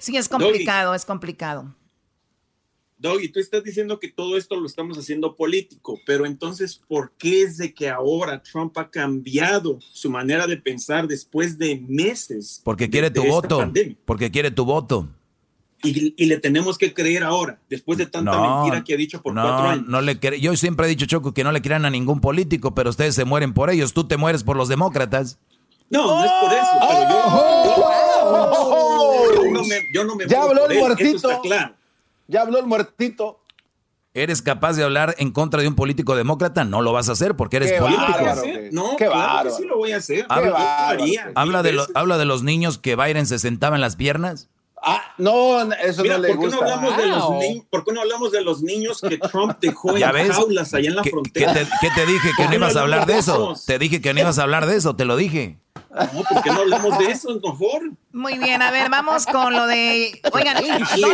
Sí, es complicado, es complicado. Doggy, tú estás diciendo que todo esto lo estamos haciendo político, pero entonces, ¿por qué es de que ahora Trump ha cambiado su manera de pensar después de meses? Porque quiere tu voto. Porque quiere tu voto. Y, le tenemos que creer ahora, después de tanta mentira que ha dicho por cuatro años. No le Yo siempre he dicho, Choco, que no le crean a ningún político, pero ustedes se mueren por ellos. Tú te mueres por los demócratas. No, no es por eso, pero yo, no me, yo no me ya habló el muertito. claro. Ya habló el muertito. ¿Eres capaz de hablar en contra de un político demócrata? No lo vas a hacer porque eres político. no, Qué claro que sí lo voy a hacer. Habla, de habla de los niños que Byron se sentaba en las piernas. Ah, no, eso no le ¿por qué No hablamos de los ¿Por qué no hablamos de los niños que Trump dejó en jaulas allá en la frontera? ¿Qué te, dije que no ibas a hablar de eso? Te dije que no ibas a hablar de eso, te lo dije. No, ¿por qué no hablamos de eso, mejor? Muy bien, a ver, vamos con lo de... Oigan,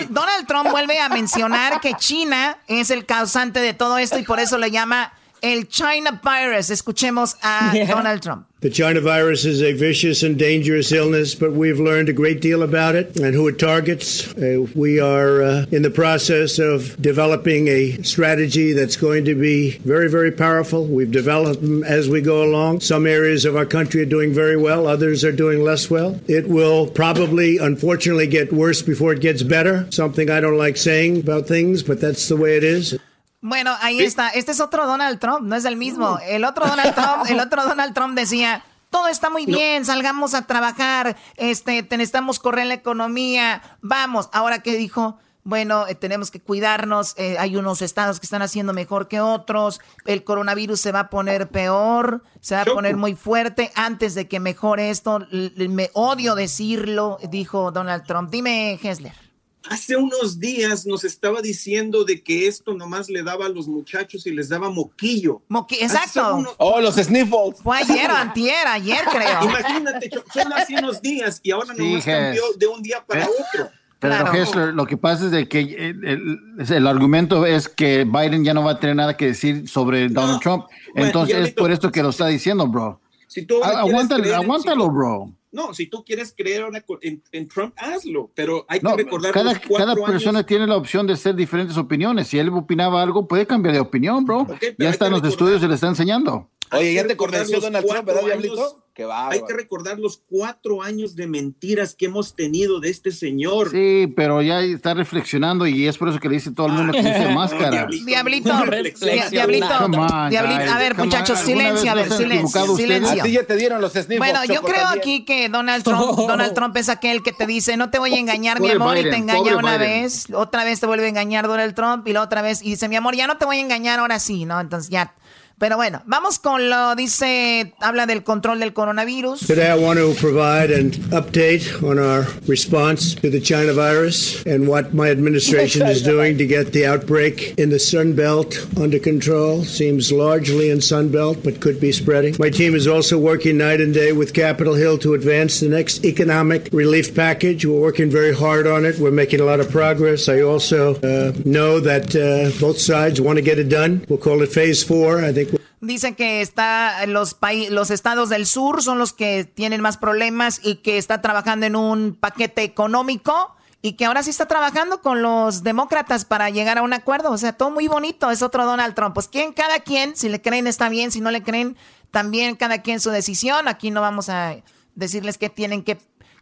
Donald Trump vuelve a mencionar que China es el causante de todo esto y por eso le llama el China virus. Escuchemos a Donald Trump. The China virus is a vicious and dangerous illness, but we've learned a great deal about it and who it targets. Uh, we are uh, in the process of developing a strategy that's going to be very, very powerful. We've developed them as we go along. Some areas of our country are doing very well, others are doing less well. It will probably, unfortunately, get worse before it gets better. Something I don't like saying about things, but that's the way it is. Bueno, ahí está. Este es otro Donald Trump, no es el mismo. El otro Donald Trump, el otro Donald Trump decía, todo está muy bien, salgamos a trabajar, este, necesitamos correr la economía, vamos. Ahora qué dijo, bueno, eh, tenemos que cuidarnos, eh, hay unos estados que están haciendo mejor que otros, el coronavirus se va a poner peor, se va a poner muy fuerte antes de que mejore esto. me odio decirlo, dijo Donald Trump. Dime, Hessler hace unos días nos estaba diciendo de que esto nomás le daba a los muchachos y les daba moquillo. exacto. Oh, los sniffles. Fue ayer, antier, ayer creo. Imagínate, son hace unos días y ahora nomás cambió de un día para eh, otro. Pero lo que pasa es de que el, el, argumento es que Biden ya no va a tener nada que decir sobre Donald Trump. Entonces es por esto que lo está diciendo, bro. Si tú aguántalo, aguántalo, bro. No, si tú quieres creer en, Trump, hazlo, pero hay que recordar cada, cada persona tiene la opción de hacer diferentes opiniones. Si él opinaba algo, puede cambiar de opinión, bro. ya está en los estudios, se le está enseñando. Oye, ya te convenció Donald Trump, ¿verdad, Diablito? Hay que recordar los cuatro años de mentiras que hemos tenido de este señor. Sí, pero ya está reflexionando y es por eso que le dice todo el mundo que use máscara. diablito, diablito, a ver, muchachos, silencio, a ver, silencio, silencio. A ya te dieron los Bueno, yo creo aquí que Donald Trump, Donald Trump es aquel que te dice, no te voy a engañar, mi amor, y te engaña una vez, otra vez te vuelve a engañar Donald Trump y la otra vez, y dice, mi amor, ya no te voy a engañar, ahora sí, ¿no? Entonces ya Pero bueno, vamos con lo, dice, habla del control del coronavirus. Today I want to provide an update on our response to the China virus and what my administration is doing to get the outbreak in the Sun Belt under control. Seems largely in Sun Belt, but could be spreading. My team is also working night and day with Capitol Hill to advance the next economic relief package. We're working very hard on it. We're making a lot of progress. I also uh, know that uh, both sides want to get it done. We'll call it phase four. I think Dicen que está los los estados del sur son los que tienen más problemas y que está trabajando en un paquete económico y que ahora sí está trabajando con los demócratas para llegar a un acuerdo. O sea, todo muy bonito. Es otro Donald Trump. Pues quien, cada quien, si le creen está bien, si no le creen, también cada quien su decisión. Aquí no vamos a decirles que tienen que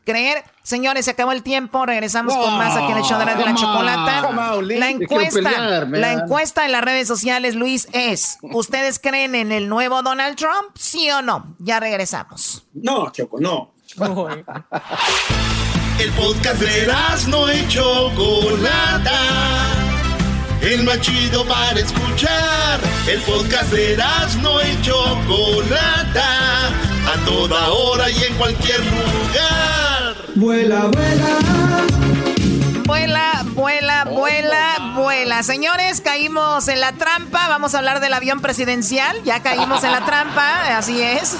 creer. Señores, se acabó el tiempo. Regresamos con más aquí en el show de la, de la chocolata. la encuesta, la encuesta en las redes sociales, Luis, es: ¿Ustedes creen en el nuevo Donald Trump? ¿Sí o no? Ya regresamos. No, Choco, no. el podcast de no hecho Chocolata. El más chido para escuchar. El podcast de no hecho Chocolata. A toda hora y en cualquier lugar. Vuela, vuela. Vuela, vuela, vuela, vuela. Señores, caímos en la trampa. Vamos a hablar del avión presidencial. Ya caímos en la trampa, así es.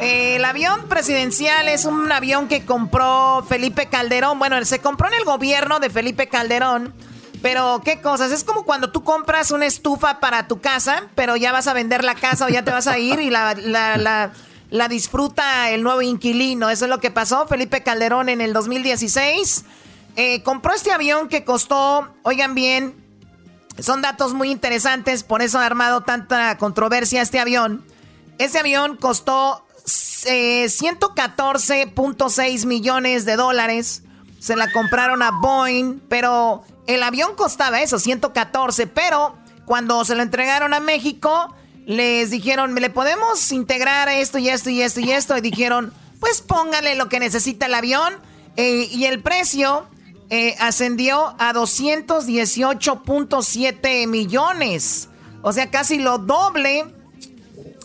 el avión presidencial es un avión que compró Felipe Calderón. Bueno, se compró en el gobierno de Felipe Calderón. Pero, ¿qué cosas? Es como cuando tú compras una estufa para tu casa, pero ya vas a vender la casa o ya te vas a ir y la, la, disfruta el nuevo inquilino. Eso es lo que pasó. Felipe Calderón en el 2016 eh, compró este avión que costó, oigan bien, son datos muy interesantes, por eso ha armado tanta controversia este avión. Ese avión costó 114.6 eh, millones de dólares. Se la compraron a Boeing, pero el avión costaba eso, 114, pero cuando se lo entregaron a México, les dijeron, ¿le podemos integrar esto y esto y esto y esto? Y dijeron, pues póngale lo que necesita el avión. Eh, y el precio eh, ascendió a 218.7 millones. O sea, casi lo doble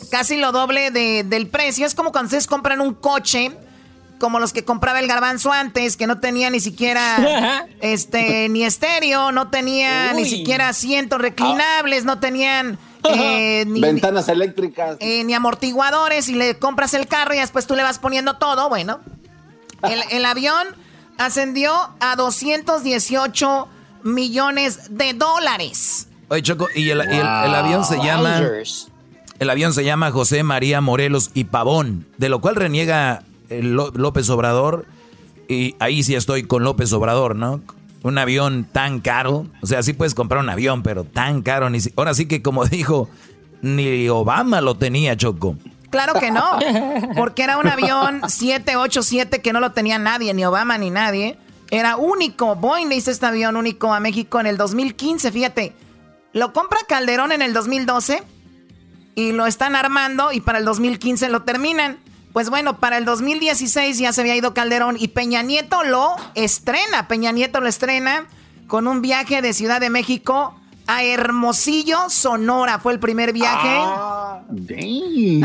casi lo doble del precio. Es como cuando ustedes compran un coche, como los que compraba el garbanzo antes, que no tenía ni siquiera este ni estéreo, no tenía ni siquiera asientos reclinables, no tenían eh, ni, ventanas eléctricas, eh, ni amortiguadores, y le compras el carro y después tú le vas poniendo todo. Bueno, el, avión ascendió a 218 millones de dólares. Oye, Choco, y el, avión se llama... El avión se llama José María Morelos y Pavón, de lo cual reniega López Obrador. Y ahí sí estoy con López Obrador, ¿no? Un avión tan caro. O sea, sí puedes comprar un avión, pero tan caro. Ni Ahora sí que como dijo, ni Obama lo tenía, Choco. Claro que no, porque era un avión 787 que no lo tenía nadie, ni Obama ni nadie. Era único. Boeing le hizo este avión único a México en el 2015, fíjate. Lo compra Calderón en el 2012 y lo están armando y para el 2015 lo terminan. Pues bueno, para el 2016 ya se había ido Calderón y Peña Nieto lo estrena. Peña Nieto lo estrena con un viaje de Ciudad de México a Hermosillo, Sonora. Fue el primer viaje. Ah,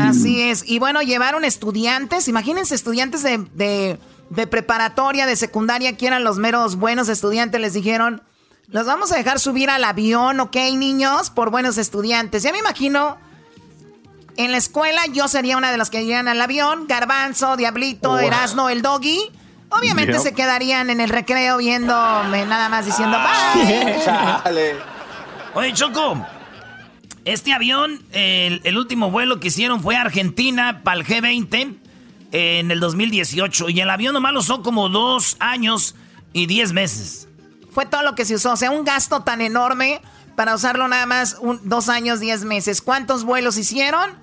Así es. Y bueno, llevaron estudiantes. Imagínense, estudiantes de, de, de, preparatoria, de secundaria, que eran los meros buenos estudiantes. Les dijeron, los vamos a dejar subir al avión, ¿ok, niños? Por buenos estudiantes. Ya me imagino en la escuela yo sería una de las que irían al avión. Garbanzo, Diablito, Erasno, el Doggy. Obviamente se quedarían en el recreo viéndome nada más diciendo bye. Oye, Choco. Este avión, el, último vuelo que hicieron fue a Argentina para el G20 en el 2018. Y el avión nomás lo usó como dos años y diez meses. Fue todo lo que se usó. O sea, un gasto tan enorme para usarlo nada más dos años, diez meses. ¿Cuántos vuelos hicieron?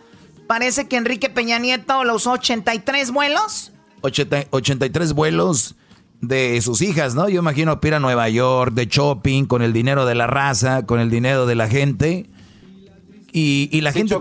Parece que Enrique Peña Nieto lo usó 83 vuelos. 83 vuelos de sus hijas, ¿no? Yo imagino ir a Nueva York de shopping con el dinero de la raza, con el dinero de la gente. Y, la gente...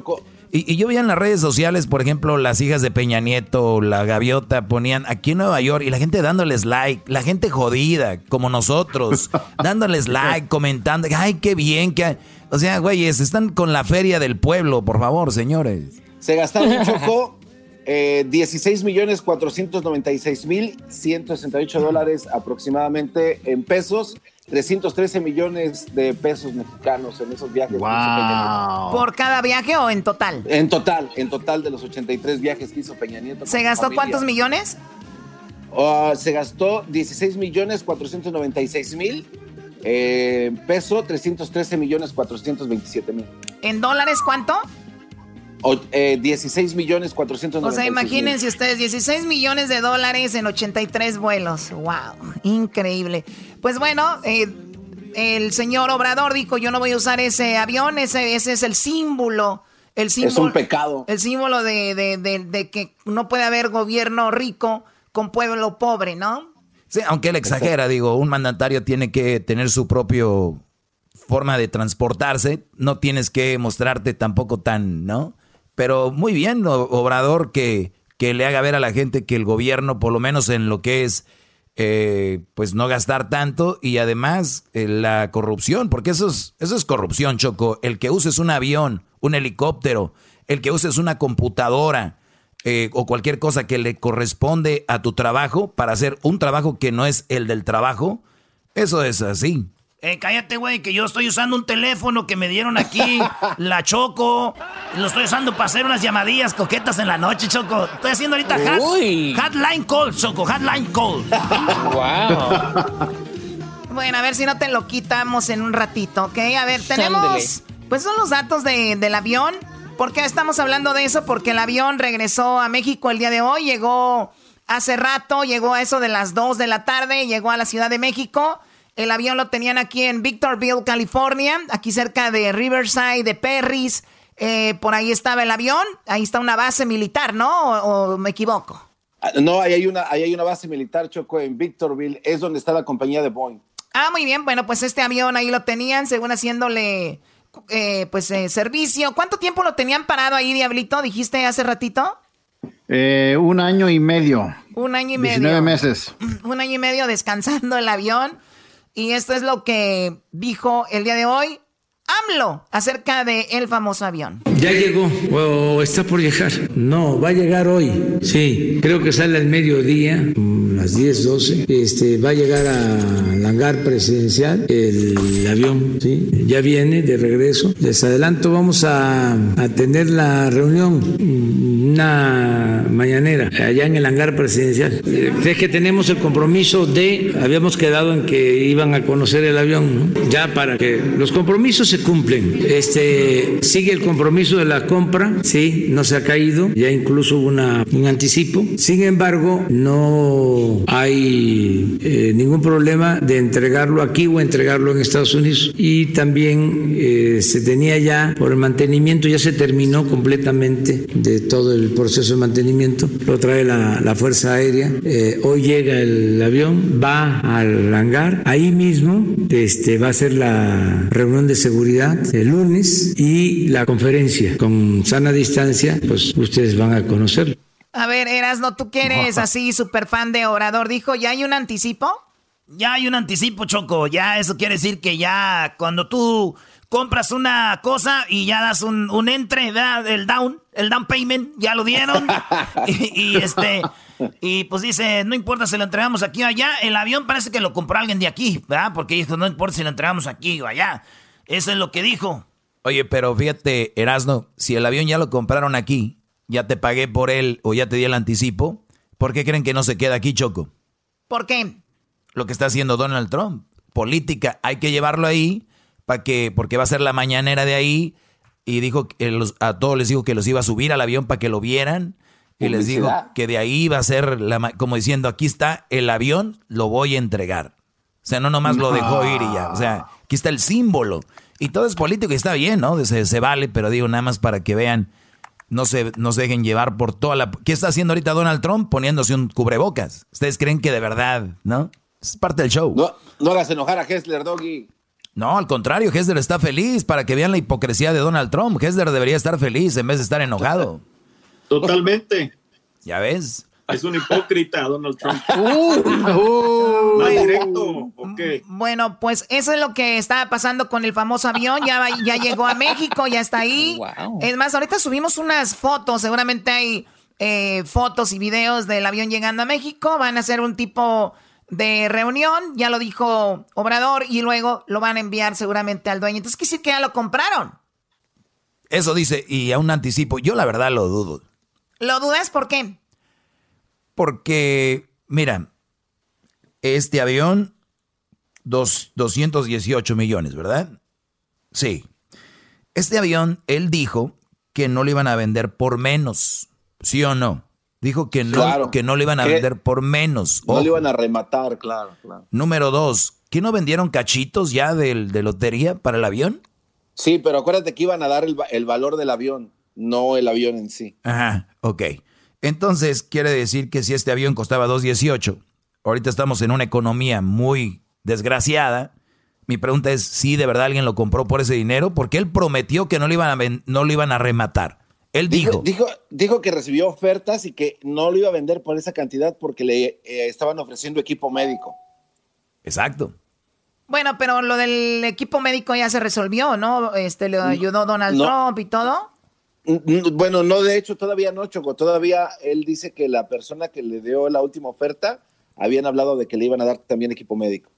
Y, yo veía en las redes sociales, por ejemplo, las hijas de Peña Nieto, la gaviota, ponían aquí en Nueva York y la gente dándoles like, la gente jodida, como nosotros, dándoles like, comentando, ay, qué bien, que... O sea, güeyes, están con la feria del pueblo, por favor, señores. Se gastaron, Choco, eh, 16 millones 496 mil 168 dólares aproximadamente en pesos. 313 millones de pesos mexicanos en esos viajes. ¿Por cada viaje o en total? En total, en total de los 83 viajes que hizo Peña Nieto. ¿Se gastó cuántos millones? Ah, se gastó 16 millones 496 mil eh, peso, 313 millones 427 mil. ¿En dólares cuánto? O, 16 eh, millones 490 O sea, imagínense ustedes, 16 millones de dólares en 83 vuelos. ¡Wow! Increíble. Pues bueno, eh, el señor Obrador dijo, yo no voy a usar ese avión, ese, ese es el símbolo. El símbolo, es un pecado. El símbolo de, de, de, que no puede haber gobierno rico con pueblo pobre, ¿no? Sí, aunque él exagera, digo, un mandatario tiene que tener su propio forma de transportarse, no tienes que mostrarte tampoco tan, ¿no? Pero muy bien, Obrador, que, que le haga ver a la gente que el gobierno, por lo menos en lo que es, eh, pues no gastar tanto y además eh, la corrupción, porque eso es, eso es corrupción, Choco. El que uses un avión, un helicóptero, el que uses una computadora, eh, o cualquier cosa que le corresponde a tu trabajo para hacer un trabajo que no es el del trabajo, eso es así. Eh, cállate, güey, que yo estoy usando un teléfono que me dieron aquí, la Choco. Lo estoy usando para hacer unas llamadillas coquetas en la noche, Choco. Estoy haciendo ahorita hotline call, Choco, hotline call. wow. bueno, a ver si no te lo quitamos en un ratito, ¿ok? A ver, tenemos... Pues son los datos del avión. ¿Por qué estamos hablando de eso? Porque el avión regresó a México el día de hoy, llegó hace rato, llegó a eso de las 2 de la tarde, llegó a la Ciudad de México. El avión lo tenían aquí en Victorville, California, aquí cerca de Riverside, de Perris. Eh, por ahí estaba el avión, ahí está una base militar, ¿no? ¿O, me equivoco? Ah, no, ahí hay, una, ahí hay una base militar, Choco, en Victorville, es donde está la compañía de Boeing. Ah, muy bien, bueno, pues este avión ahí lo tenían, según haciéndole eh, pues eh, servicio. ¿Cuánto tiempo lo tenían parado ahí, Diablito? Dijiste hace ratito. Eh, un año y medio. Un año y medio. 19 meses. Un año y medio descansando el avión. Y esto es lo que dijo el día de hoy AMLO acerca de el famoso avión. Ya llegó o está por llegar. No, va a llegar hoy. Sí, creo que sale al mediodía, las 10, 12. Este, va a llegar al hangar presidencial el avión. ¿sí? Ya viene de regreso. Les adelanto, vamos a, a tener la reunión, una mañanera, allá en el hangar presidencial. Es que tenemos el compromiso de, habíamos quedado en que iban a conocer el avión, ¿no? ya para que los compromisos se cumplen. Este, sigue el compromiso de la compra, sí, no se ha caído, ya incluso hubo una, un anticipo. Sin embargo, no hay eh, ningún problema de entregarlo aquí o entregarlo en Estados Unidos. Y también eh, se tenía ya, por el mantenimiento, ya se terminó completamente de todo el proceso de mantenimiento. Lo trae la, la Fuerza Aérea. Eh, hoy llega el avión, va al hangar. Ahí mismo este, va a ser la reunión de seguridad el lunes y la conferencia con sana distancia, pues ustedes van a conocerlo. A ver, Erasno, tú que eres así súper fan de Orador, dijo, ¿ya hay un anticipo? Ya hay un anticipo, Choco. Ya eso quiere decir que ya cuando tú compras una cosa y ya das un, un entre, el down, el down payment, ya lo dieron. y, este, y pues dice, no importa si lo entregamos aquí o allá, el avión parece que lo compró alguien de aquí, ¿verdad? Porque dijo, no importa si lo entregamos aquí o allá. Eso es lo que dijo. Oye, pero fíjate, Erasno, si el avión ya lo compraron aquí, ya te pagué por él o ya te di el anticipo, ¿por qué creen que no se queda aquí, Choco? ¿Por qué? Lo que está haciendo Donald Trump. Política, hay que llevarlo ahí para que, porque va a ser la mañanera de ahí. Y dijo que a todos les dijo que los iba a subir al avión para que lo vieran. Y les dijo que de ahí va a ser, la, como diciendo, aquí está el avión, lo voy a entregar. O sea, no nomás lo dejó ir y ya. O sea, aquí está el símbolo. Y todo es político y está bien, ¿no? Se, se vale, pero digo nada más para que vean, no se, no se dejen llevar por toda la... ¿Qué está haciendo ahorita Donald Trump? Poniéndose un cubrebocas. ¿Ustedes creen que de verdad, no? Es parte del show. No, no hagas enojar a Hessler, Doggy. No, al contrario, Hessler está feliz para que vean la hipocresía de Donald Trump. Hessler debería estar feliz en vez de estar enojado. Totalmente. ¿Ya ves? Es un hipócrita, Donald Trump. Uh, directo, Bueno, pues eso es lo que estaba pasando con el famoso avión. Ya, ya llegó a México, ya está ahí. Es más, ahorita subimos unas fotos. Seguramente hay eh, fotos y videos del avión llegando a México. Van a hacer un tipo de reunión, ya lo dijo Obrador, y luego lo van a enviar seguramente al dueño. Entonces, ¿qué decir que ya lo compraron? Eso dice, y a un anticipo. Yo la verdad lo dudo. ¿Lo dudas por qué? Porque, mira, este avión, dos, 218 millones, ¿verdad? Sí. Este avión, él dijo que no lo iban a vender por menos, ¿sí o no? Dijo que no, que no lo iban a vender por menos. No lo iban a rematar, claro, claro. Número dos, ¿que no vendieron cachitos ya de, de lotería para el avión? Sí, pero acuérdate que iban a dar el, el valor del avión, no el avión en sí. Ajá, ok. Entonces, quiere decir que si este avión costaba 2.18, ahorita estamos en una economía muy desgraciada. Mi pregunta es si de verdad alguien lo compró por ese dinero, porque él prometió que no lo iban a, no lo iban a rematar. Él dijo, dijo, dijo. que recibió ofertas y que no lo iba a vender por esa cantidad porque le eh, estaban ofreciendo equipo médico. Exacto. Bueno, pero lo del equipo médico ya se resolvió, ¿no? Este, le ayudó Donald Trump y todo. Bueno, no, de hecho todavía no, Choco. Todavía él dice que la persona que le dio la última oferta habían hablado de que le iban a dar también equipo médico.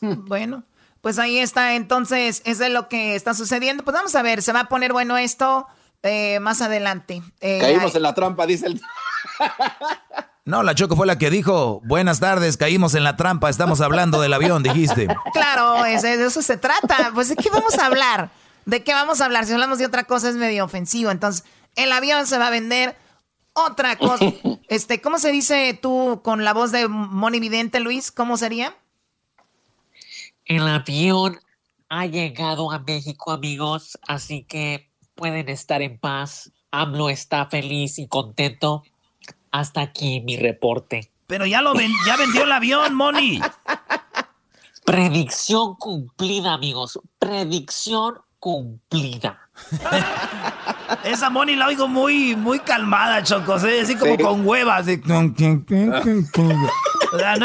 Bueno, pues ahí está. Entonces, eso es lo que está sucediendo. Pues vamos a ver, se va a poner bueno esto eh, más adelante. Eh, Caímos en la trampa, dice el... No, la Choco fue la que dijo, buenas tardes, caímos en la trampa, estamos hablando del avión, dijiste. Claro, de eso se trata. Pues de qué vamos a hablar. ¿De qué vamos a hablar? Si hablamos de otra cosa es medio ofensivo. Entonces, el avión se va a vender otra cosa. Este, ¿cómo se dice tú con la voz de Moni Vidente, Luis? ¿Cómo sería? El avión ha llegado a México, amigos, así que pueden estar en paz. AMLO está feliz y contento. Hasta aquí mi reporte. Pero ya lo ven, ya vendió el avión, Moni. Predicción cumplida, amigos. Predicción cumplida. Esa Moni la oigo muy, muy calmada, Choco. Así como con huevas. no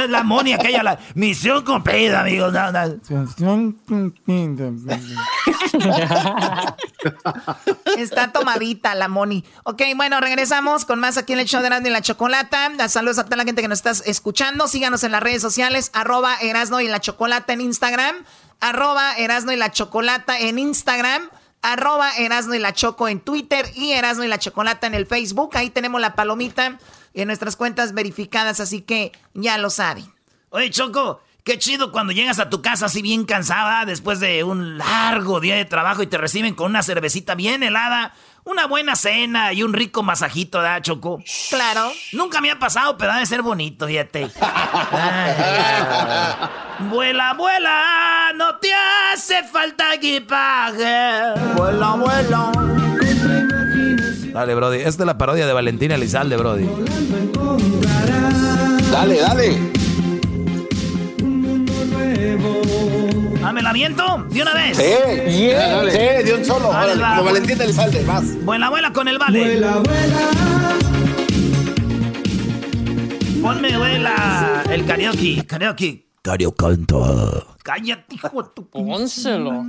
es la Moni aquella, la misión cumplida, amigos. Está tomadita la Moni. Ok, bueno, regresamos con más aquí en el show de Erasmo y la Chocolata. Saludos a toda la gente que nos está escuchando. Síganos en las redes sociales, arroba Erasmo y la Chocolata en Instagram arroba Erasno y la Chocolata en Instagram, arroba Erasno y la Choco en Twitter y Erasno y la Chocolata en el Facebook. Ahí tenemos la palomita en nuestras cuentas verificadas, así que ya lo saben. Oye, Choco, qué chido cuando llegas a tu casa así bien cansada después de un largo día de trabajo y te reciben con una cervecita bien helada una buena cena y un rico masajito, ¿verdad, Choco? Claro. Nunca me ha pasado, pero ha de ser bonito, fíjate. vuela, vuela, no te hace falta equipaje. Vuela, vuela. Dale, Brody. Esta es la parodia de Valentina Elizalde, Brody. Dale, dale. Ah, ¿me la viento? ¿De una vez? Sí, sí, de un solo. como Valentín más. Vuela, abuela con el vale. Vuela, vuela. Ponme, vuela, el karaoke. Karaoke. Karaoke canta. Cállate, hijo de tu... Pónselo.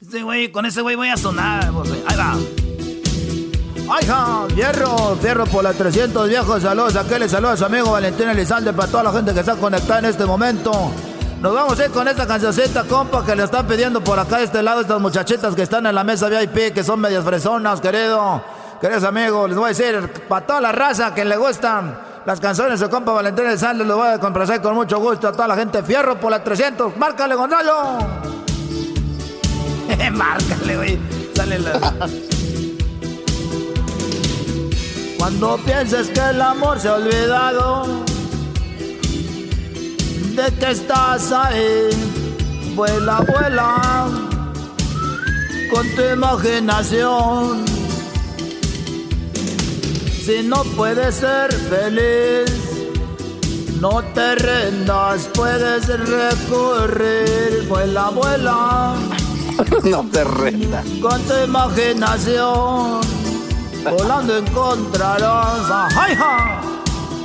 Este güey, con ese güey voy a sonar. Ahí va. ¡Ay, Fierro, fierro por las 300 viejos saludos. Aquel saludos a su amigo Valentín Elizalde para toda la gente que está conectada en este momento. Nos vamos a ir con esta cancioncita, compa, que le están pidiendo por acá de este lado estas muchachitas que están en la mesa VIP, que son medias fresonas, querido. Queridos amigos, les voy a decir, para toda la raza que le gustan las canciones de compa Valentín de Sales, lo voy a complacer con mucho gusto a toda la gente. Fierro por las 300. ¡Márcale, Gonzalo! Márcale, güey. Sale la... Cuando pienses que el amor se ha olvidado de que estás ahí. Vuela, vuela con tu imaginación. Si no puedes ser feliz, no te rendas, puedes recorrer. Vuela, vuela. no te rendas. Con tu imaginación, volando encontrarás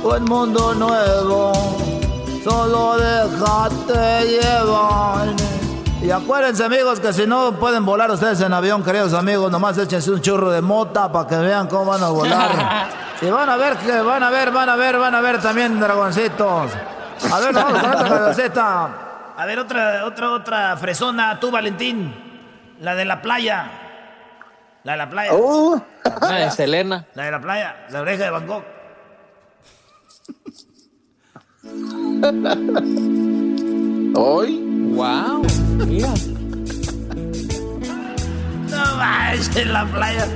un mundo nuevo Solo déjate llevar. Y acuérdense amigos que si no pueden volar ustedes en avión, queridos amigos, nomás échense un churro de mota para que vean cómo van a volar. y van a ver que van a ver, van a ver, van a ver también dragoncitos. A ver, vamos con otra. A ver, otra, otra, otra fresona, tú Valentín. La de la playa. La de la playa. Oh. La de Selena. La de la playa, la oreja de Bangkok. ¿Hoy? ¡Wow! Mira. No vayas en la playa.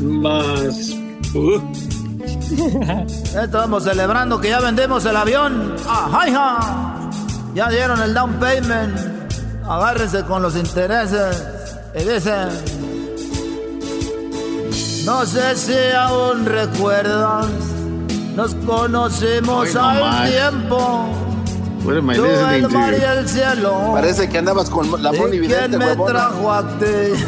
Más. Estamos celebrando que ya vendemos el avión. ¡Ajá! Ya dieron el down payment. Agárrense con los intereses. Y dicen. No sé si aún recuerdas, nos conocimos al tiempo. Tú, el mar y el cielo. Parece que andabas con la Moni ¿Quién me trajo a ti?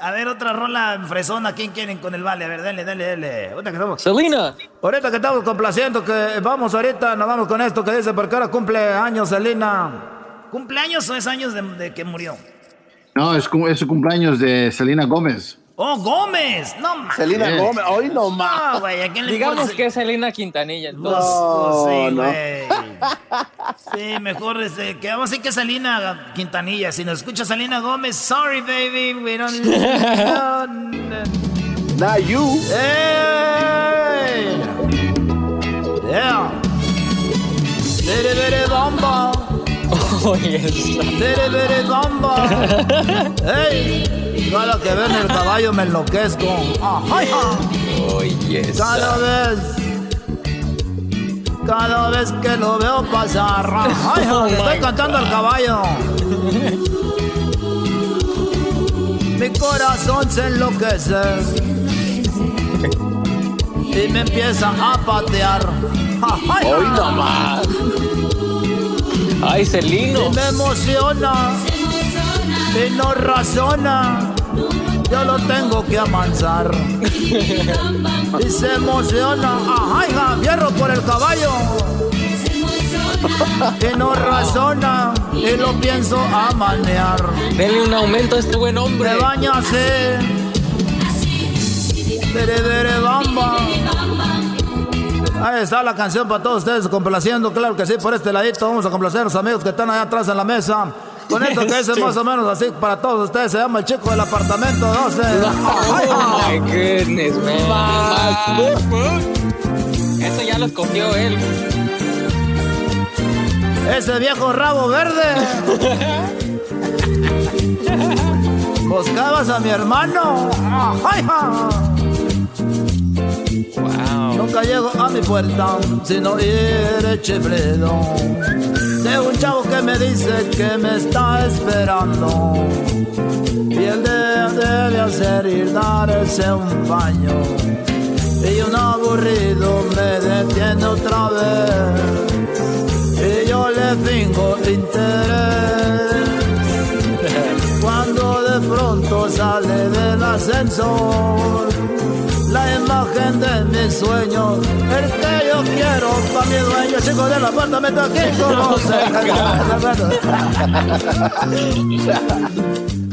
A ver, otra rola fresona. ¿Quién quieren con el vale? A ver, dale, dale, dale. Ahorita que estamos. Selena. Ahorita que estamos complaciendo, que vamos ahorita, nos vamos con esto que dice, porque ahora cumple años Selena. ¿Cumpleaños o es años de, que murió? No, es, es su cumpleaños de Selena Gómez. ¡Oh, Gómez! No más. Selena Gómez, hoy no más. No, güey, Digamos que es Selena Quintanilla. Entonces. No, sí, güey. Sí, mejor este, que vamos a decir que Selena Quintanilla. Si nos escucha Selena Gómez, sorry, baby, we don't. no, no. you. Hey. Yeah. Bere, bere, bomba. Oh, yes. Bere, bere, bomba. Hey. Cada que ven el caballo me enloquezco. Oh, yes. Cada vez. Cada vez que lo veo pasar. Ay, oh, estoy cantando al caballo. Mi corazón se enloquece. Y me empieza a patear. Hoy nomás. Ay, Celino. Y me emociona. Y no razona yo lo tengo que amansar. y se emociona, ajá, hija, fierro por el caballo. Y no razona, y lo pienso a manear. Denle un aumento a este buen hombre. Me bañase. Bere, bere, bamba. Ahí está la canción para todos ustedes, complaciendo, claro que sí, por este ladito. Vamos a complacer a los amigos que están allá atrás en la mesa. Con esto que es más o menos así para todos ustedes, se llama el chico del apartamento 12. Oh my goodness, man. Eso ya lo escogió él. Ese viejo rabo verde. Buscabas a mi hermano. Nunca llego a mi puerta si no ir chiflido de un chavo que me dice que me está esperando. Y él debe hacer ir darse un baño. Y un aburrido me detiene otra vez. Y yo le fingo interés. Cuando de pronto sale del ascensor la imagen de mis sueños, el que yo quiero para mi dueño, chico del apartamento que conoce.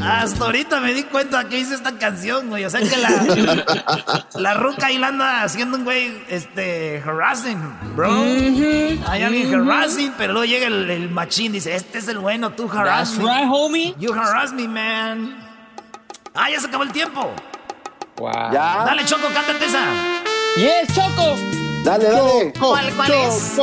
Hasta ahorita me di cuenta que hice esta canción, güey. O sea que la, la ruca ahí la anda haciendo un güey, este, harassing, bro. Hay alguien harassing, pero luego llega el, machín, dice, este es el bueno, tú harass That's right, homie. You harass me, man. Ah, ya se acabó el tiempo. Wow. ¿Ya? Dale, Choco, cántate esa. Yes, Choco. Dale, dale. ¿Cuál, cuál es?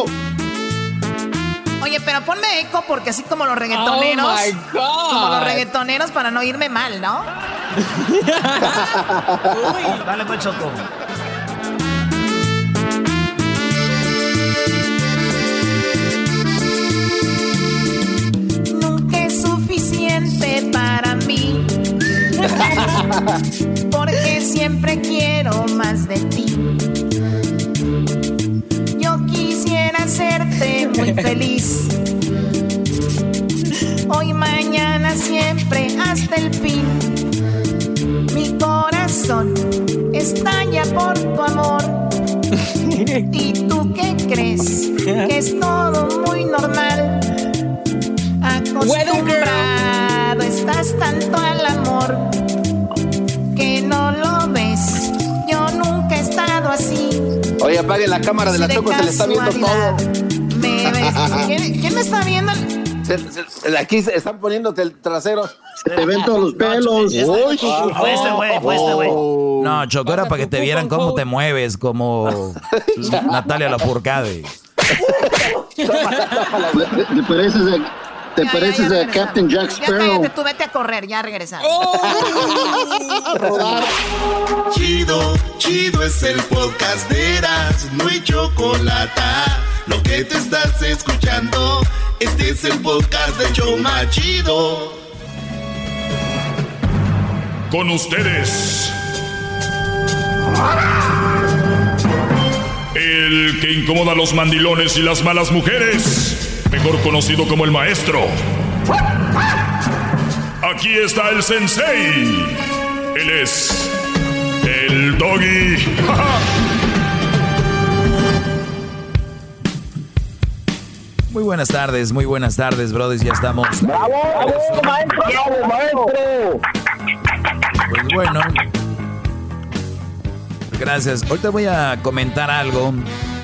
Oye, pero ponme eco porque así como los reggaetoneros. Oh my God. Como los reggaetoneros para no irme mal, ¿no? Dale, pues, Choco. Nunca es suficiente para mí ¿Y tú qué crees? Que es todo muy normal. Acostumbrado estás tanto al amor que no lo ves. Yo nunca he estado así. Oye, apague la cámara de la Choco, se le está viendo todo. ¿Me ves? ¿Quién, me está viendo? aquí se están poniéndote el trasero. Te ven todos los pelos. Uy, fue este güey, fue este güey. No, Choco, era para que te vieran cómo te mueves, como Natalia Lafourcade. te pareces a te pareces a Captain Jack Sparrow. Ya cállate, tú vete a correr, ya regresamos. chido, chido es el podcast de Eras, no hay chocolate. Lo que te estás escuchando, este es el podcast de Choma Chido. Con ustedes. El que incomoda a los mandilones y las malas mujeres, mejor conocido como el maestro. Aquí está el sensei. Él es el doggy. Muy buenas tardes, muy buenas tardes, brothers. Ya estamos. ¡Bravo, bravo, maestro! ¡Bravo, maestro! Pues bueno. Gracias. Ahorita voy a comentar algo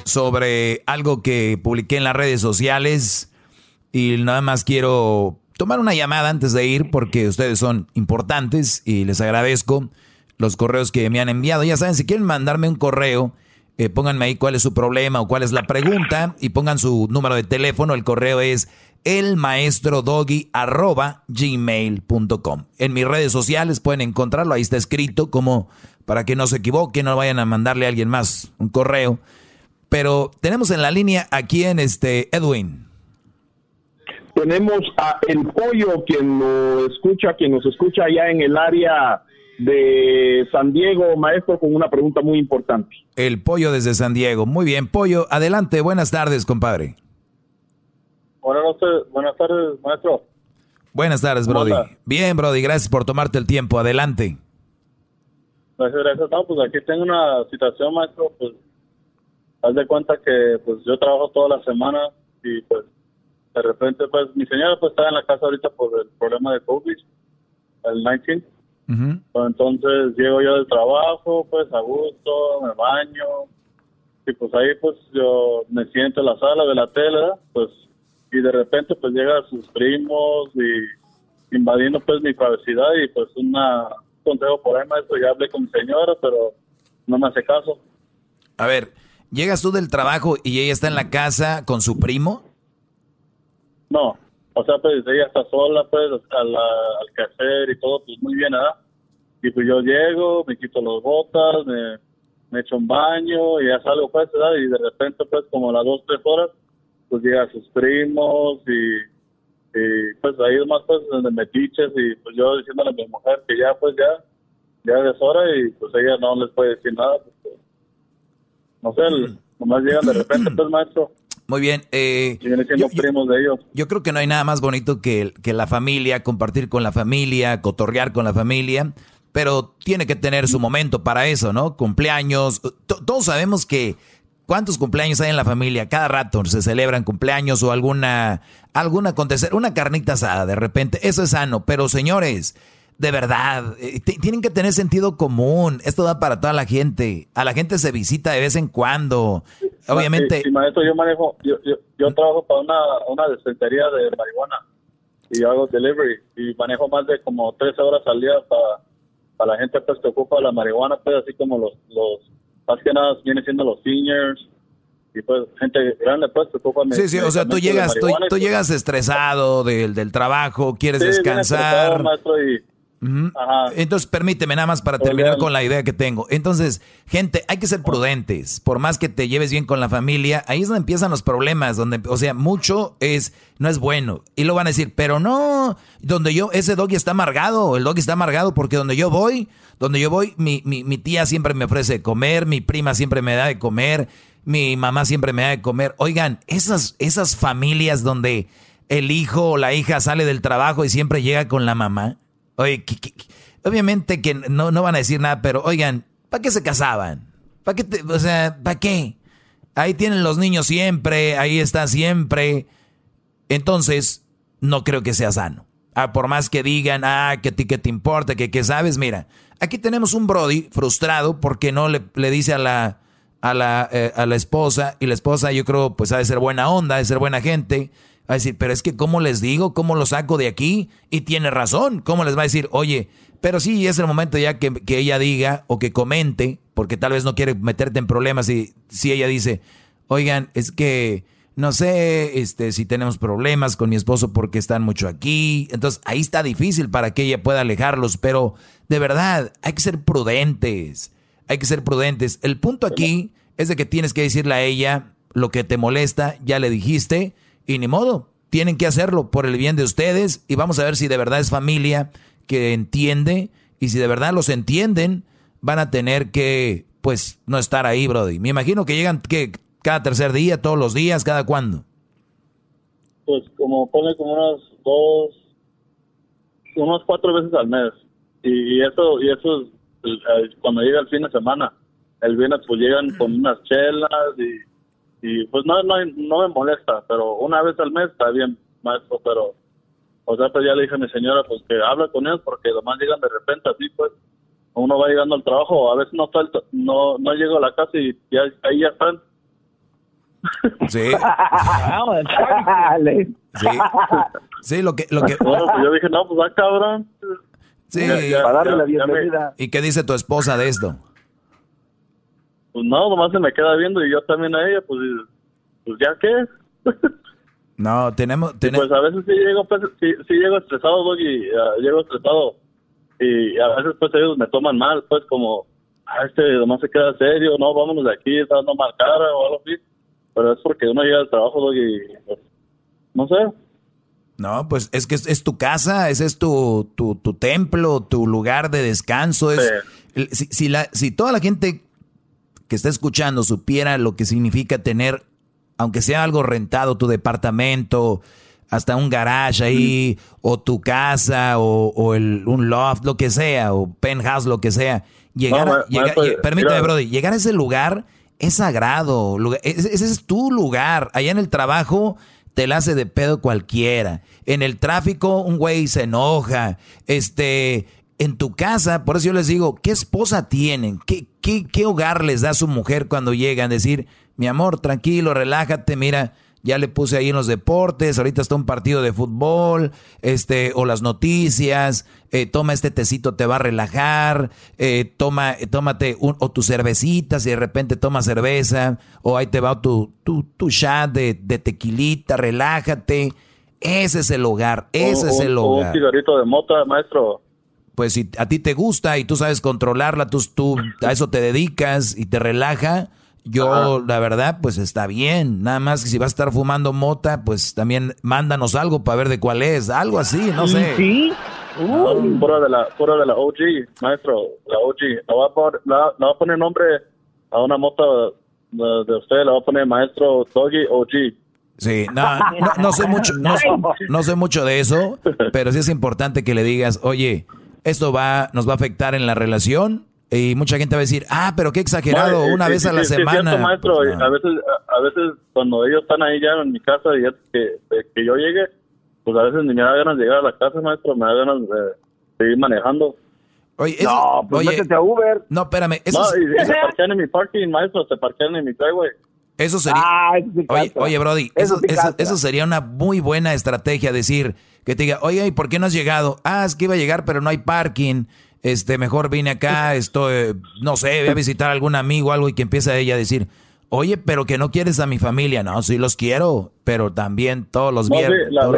sobre algo que publiqué en las redes sociales. Y nada más quiero tomar una llamada antes de ir porque ustedes son importantes y les agradezco los correos que me han enviado. Ya saben, si quieren mandarme un correo eh, pónganme ahí cuál es su problema o cuál es la pregunta y pongan su número de teléfono. El correo es elmaestrodoggy.gmail.com. En mis redes sociales pueden encontrarlo, ahí está escrito como para que no se equivoquen, no vayan a mandarle a alguien más un correo. Pero tenemos en la línea aquí en este Edwin. Tenemos a El Pollo, quien nos escucha, quien nos escucha allá en el área de San Diego, maestro, con una pregunta muy importante. El pollo desde San Diego. Muy bien, pollo. Adelante, buenas tardes, compadre. Buenas, buenas tardes, maestro. Buenas tardes, Brody. Bien, Brody, gracias por tomarte el tiempo. Adelante. Gracias, gracias. No, pues aquí tengo una situación, maestro. Pues haz de cuenta que pues yo trabajo toda la semana y pues de repente pues mi señora pues está en la casa ahorita por el problema de COVID, el 19 pues entonces llego yo del trabajo, pues a gusto, me baño, y pues ahí pues yo me siento en la sala de la tele, pues, y de repente pues llegan sus primos y invadiendo pues mi privacidad y pues una, un consejo por ahí maestro, ya hablé con mi señora, pero no me hace caso. A ver, ¿llegas tú del trabajo y ella está en la casa con su primo? No, o sea, pues ella está sola, pues, al, al quehacer y todo, pues muy bien, ¿verdad? Y pues yo llego, me quito las botas, me, me echo un baño y ya salgo, pues, ¿verdad? Y de repente, pues, como a las dos, tres horas, pues llega sus primos y, y pues ahí es más, pues, donde me tiches y pues yo diciéndole a mi mujer que ya, pues, ya, ya es hora y pues ella no les puede decir nada, pues, no sé, nomás llegan de repente, pues, maestro. Muy bien. Eh, yo, primos de ellos. yo creo que no hay nada más bonito que, que la familia, compartir con la familia, cotorrear con la familia, pero tiene que tener su momento para eso, ¿no? Cumpleaños. todos sabemos que cuántos cumpleaños hay en la familia. Cada rato se celebran cumpleaños o alguna, alguna acontecer, una carnita asada de repente. Eso es sano. Pero señores, de verdad, eh, tienen que tener sentido común. Esto da para toda la gente. A la gente se visita de vez en cuando. Obviamente. Sí, maestro, yo manejo, yo, yo, trabajo para una, una dispensaría de marihuana y hago delivery y manejo más de como 13 horas al día para, para la gente pues que ocupa la marihuana, pues así como los, los más que nada viene siendo los seniors y pues gente grande pues que ocupa Sí, sí, o sea, tú llegas, tú, pues llegas estresado del, del trabajo, quieres descansar. y, entonces, permíteme nada más para terminar con la idea que tengo. Entonces, gente, hay que ser prudentes. Por más que te lleves bien con la familia, ahí es donde empiezan los problemas. Donde, o sea, mucho es no es bueno. Y lo van a decir, pero no, donde yo, ese doggy está amargado. El doggy está amargado porque donde yo voy, donde yo voy, mi, mi, mi tía siempre me ofrece de comer, mi prima siempre me da de comer, mi mamá siempre me da de comer. Oigan, esas, esas familias donde el hijo o la hija sale del trabajo y siempre llega con la mamá Oye, obviamente que no, no van a decir nada, pero oigan, ¿para qué se casaban? ¿Para qué? o sea, ¿para qué? Ahí tienen los niños siempre, ahí está siempre. Entonces, no creo que sea sano. Ah, por más que digan, ah, que a ti que te importa, que, que sabes, mira, aquí tenemos un Brody frustrado porque no le, le dice a la, a la, eh, a la esposa, y la esposa yo creo pues ha de ser buena onda, ha de ser buena gente, a decir, pero es que ¿cómo les digo? ¿Cómo lo saco de aquí? Y tiene razón. ¿Cómo les va a decir, oye, pero sí es el momento ya que, ella diga o que comente, porque tal vez no quiere meterte en problemas y si ella dice, oigan, es que no sé este, si tenemos problemas con mi esposo porque están mucho aquí. Entonces ahí está difícil para que ella pueda alejarlos, pero de verdad hay que ser prudentes. Hay que ser prudentes. El punto aquí es de que tienes que decirle a ella lo que te molesta, ya le dijiste y ni modo, tienen que hacerlo por el bien de ustedes y vamos a ver si de verdad es familia que entiende Y si de verdad los entienden, van a tener que, pues, no estar ahí, Brody. Me imagino que llegan que cada tercer día, todos los días, cada cuándo. Pues como pone como unas dos, unas cuatro veces al mes. Y, eso, y eso eh, cuando llega el fin de semana. El viernes pues llegan con unas chelas y, y pues no, no, no me molesta, pero una vez al mes está bien, maestro, pero o sea, pues ya le dije a mi señora pues que hable con ellos porque nomás llegan de repente así pues uno va llegando al trabajo, a veces no falta, no, no llego a la casa y ya, ahí ya están. Sí. sí. Sí, lo que, lo que... Bueno, pues yo dije, no, pues va cabrón. Sí. para darle la bienvenida. ¿Y qué dice tu esposa de esto? Pues no, nomás se me queda viendo y yo también a ella, pues, pues ya qué. no, tenemos... Pues a veces sí llego, pues, sí, sí llego estresado, Doggy, uh, llego estresado y a veces pues ellos me toman mal, pues como, ah, este nomás se queda serio, no, vámonos de aquí, está dando mal cara o algo así. Pero es porque uno llega al trabajo y pues, no sé. No, pues es que es, tu casa, ese es tu, tu, tu, templo, tu lugar de descanso. Es, si, si, la, si toda la gente que está escuchando supiera lo que significa tener, aunque sea algo rentado, tu departamento, hasta un garage ahí, o tu casa, o, el, un loft, lo que sea, o penthouse, lo que sea. Llegar, permíteme, Brody, llegar a ese lugar es sagrado. Ese, es tu lugar. Allá en el trabajo te la hace de pedo cualquiera. En el tráfico, un güey se enoja. Este, en tu casa, por eso yo les digo, ¿qué esposa tienen? ¿Qué, qué, qué hogar les da su mujer cuando llegan? Decir, mi amor, tranquilo, relájate, mira ya le puse ahí en los deportes, ahorita está un partido de fútbol, este, o las noticias, eh, toma este tecito, te va a relajar, eh, toma, tómate un, o tu cervecita, si de repente toma cerveza, o ahí te va tu, tu, tu chat de, tequilita, relájate. Ese es el hogar, ese es el hogar. un cigarrito de mota, maestro. Pues si a ti te gusta y tú sabes controlarla, tú, tú a eso te dedicas y te relaja, yo, la verdad, pues está bien. Nada más que si vas a estar fumando mota, pues también mándanos algo para ver de cuál es. Algo así, no sé. Sí. Fuera de la, fuera de la OG, maestro, la OG. Le va a poner, va a poner nombre a una mota de, usted, le va a poner maestro Doggy OG. Sí, no, no, sé mucho, no, no, sé mucho de eso, pero sí es importante que le digas, oye, esto va, nos va a afectar en la relación, y mucha gente va a decir, ah, pero qué exagerado, una vez a la semana. maestro, a veces, a veces cuando ellos están ahí ya en mi casa y que, que yo llegue, pues a veces ni me da ganas de llegar a la casa, maestro, me da ganas de seguir manejando. Oye, no, pues métete a Uber. No, espérame. Eso no, y, se parquean en mi parking, maestro, se parquean en mi driveway. Eso sería. Ah, oye, oye, Brody, eso, eso, eso, sería una muy buena estrategia. Decir que te diga, oye, ¿y por qué no has llegado? Ah, es que iba a llegar, pero no hay parking este, mejor vine acá, estoy, no sé, voy a visitar a algún amigo o algo y que empieza ella a decir, oye, pero que no quieres a mi familia. No, sí los quiero, pero también todos los viernes. la, la,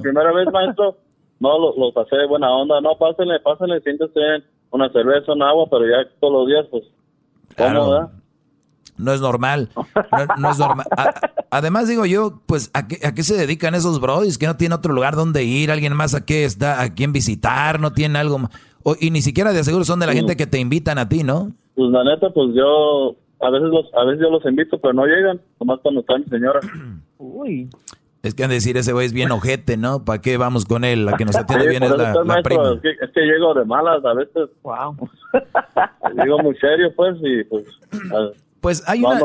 primera vez, maestro, no los, pasé de buena onda. No, pásenle, pásenle, siéntese una cerveza, un agua, pero ya todos los días, pues, ¿cómo, no es normal. No, es normal. además, digo yo, pues, ¿a qué, ¿a qué, se dedican esos brodis? Que no tienen otro lugar donde ir, alguien más a qué está, a quién visitar, no tienen algo más y ni siquiera de seguro son de la gente que te invitan a ti, ¿no? Pues la neta, pues yo a veces los, a veces yo los invito, pero no llegan, nomás cuando está mi señora. Uy. Es que han de decir, ese güey es bien ojete, ¿no? ¿Para qué vamos con él? La que nos atiende bien es la, prima. Es que, es que, llego de malas a veces. Wow. llego muy serio, pues, y pues... Pues hay una,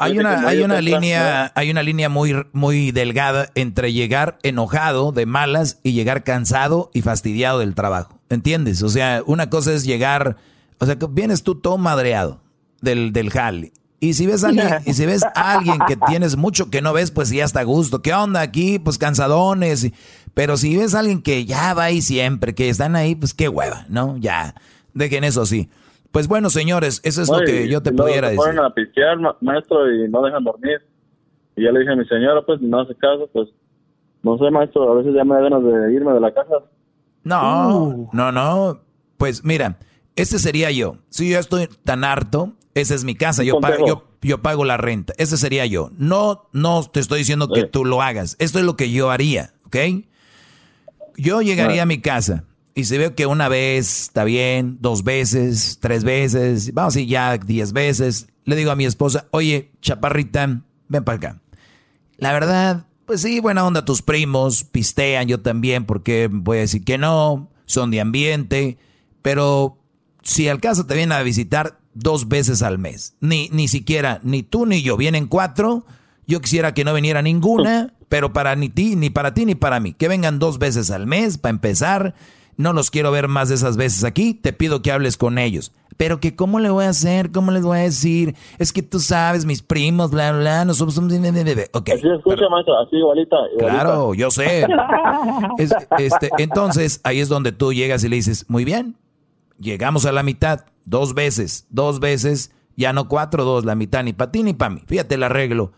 hay una, hay una línea, hay una línea muy, muy delgada entre llegar enojado de malas y llegar cansado y fastidiado del trabajo. ¿Entiendes? O sea, una cosa es llegar, o sea, que vienes tú todo madreado del, del jale. Y si ves a alguien, y si ves a alguien que tienes mucho que no ves, pues ya está a gusto. ¿Qué onda aquí? Pues cansadones. Pero si ves a alguien que ya va ahí siempre, que están ahí, pues qué hueva, ¿no? Ya, dejen eso sí. Pues bueno, señores, eso es lo que yo te pudiera decir. ponen a pistear, maestro, y no dejan dormir. Y ya le dije a mi señora, pues, no hace caso, pues, no sé, maestro, a veces ya me da ganas de irme de la casa. No, uh. no, no. Pues mira, ese sería yo. Si yo estoy tan harto, esa es mi casa, yo pago, yo, yo, pago la renta. Ese sería yo. No, no te estoy diciendo que tú lo hagas. Esto es lo que yo haría, ¿ok? Yo llegaría a mi casa Y si veo que una vez está bien, dos veces, tres veces, vamos a ir ya diez veces, le digo a mi esposa, oye, chaparrita, ven para acá. La verdad, pues sí, buena onda tus primos, pistean yo también, porque voy a decir que no, son de ambiente, pero si al caso te vienen a visitar dos veces al mes, ni, ni siquiera, ni tú ni yo, vienen cuatro, yo quisiera que no viniera ninguna, pero para ni ti, ni para ti, ni para mí, que vengan dos veces al mes, para empezar no los quiero ver más de esas veces aquí, te pido que hables con ellos. Pero que cómo le voy a hacer, cómo les voy a decir, es que tú sabes, mis primos, bla, bla, no somos... Ok. Así escucha, maestro, así igualita, Claro, yo sé. este, entonces, ahí es donde tú llegas y le dices, muy bien, llegamos a la mitad, dos veces, dos veces, ya no cuatro, dos, la mitad, ni para ti ni para mí. Fíjate el arreglo.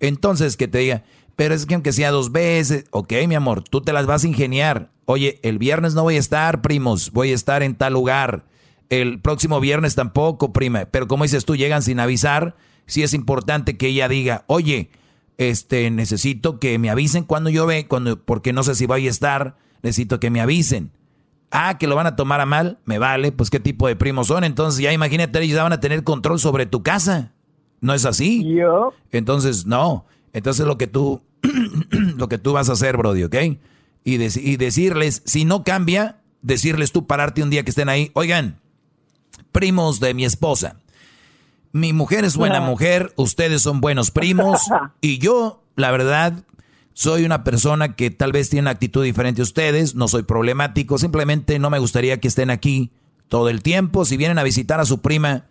Entonces, que te diga, pero es que aunque sea dos veces, ok, mi amor, tú te las vas a ingeniar. Oye, el viernes no voy a estar, primos, voy a estar en tal lugar. El próximo viernes tampoco, prima. Pero como dices tú, llegan sin avisar. Sí es importante que ella diga, oye, este, necesito que me avisen cuando yo ve, cuando, porque no sé si voy a estar, necesito que me avisen. Ah, que lo van a tomar a mal, me vale, pues qué tipo de primos son. Entonces ya imagínate, ellos ya van a tener control sobre tu casa. ¿No es así? Yo. Entonces, no. Entonces lo que tú, lo que tú vas a hacer, Brody, ¿ok? Y, y decirles, si no cambia, decirles tú pararte un día que estén ahí, oigan, primos de mi esposa, mi mujer es buena mujer, ustedes son buenos primos y yo, la verdad, soy una persona que tal vez tiene una actitud diferente a ustedes, no soy problemático, simplemente no me gustaría que estén aquí todo el tiempo. Si vienen a visitar a su prima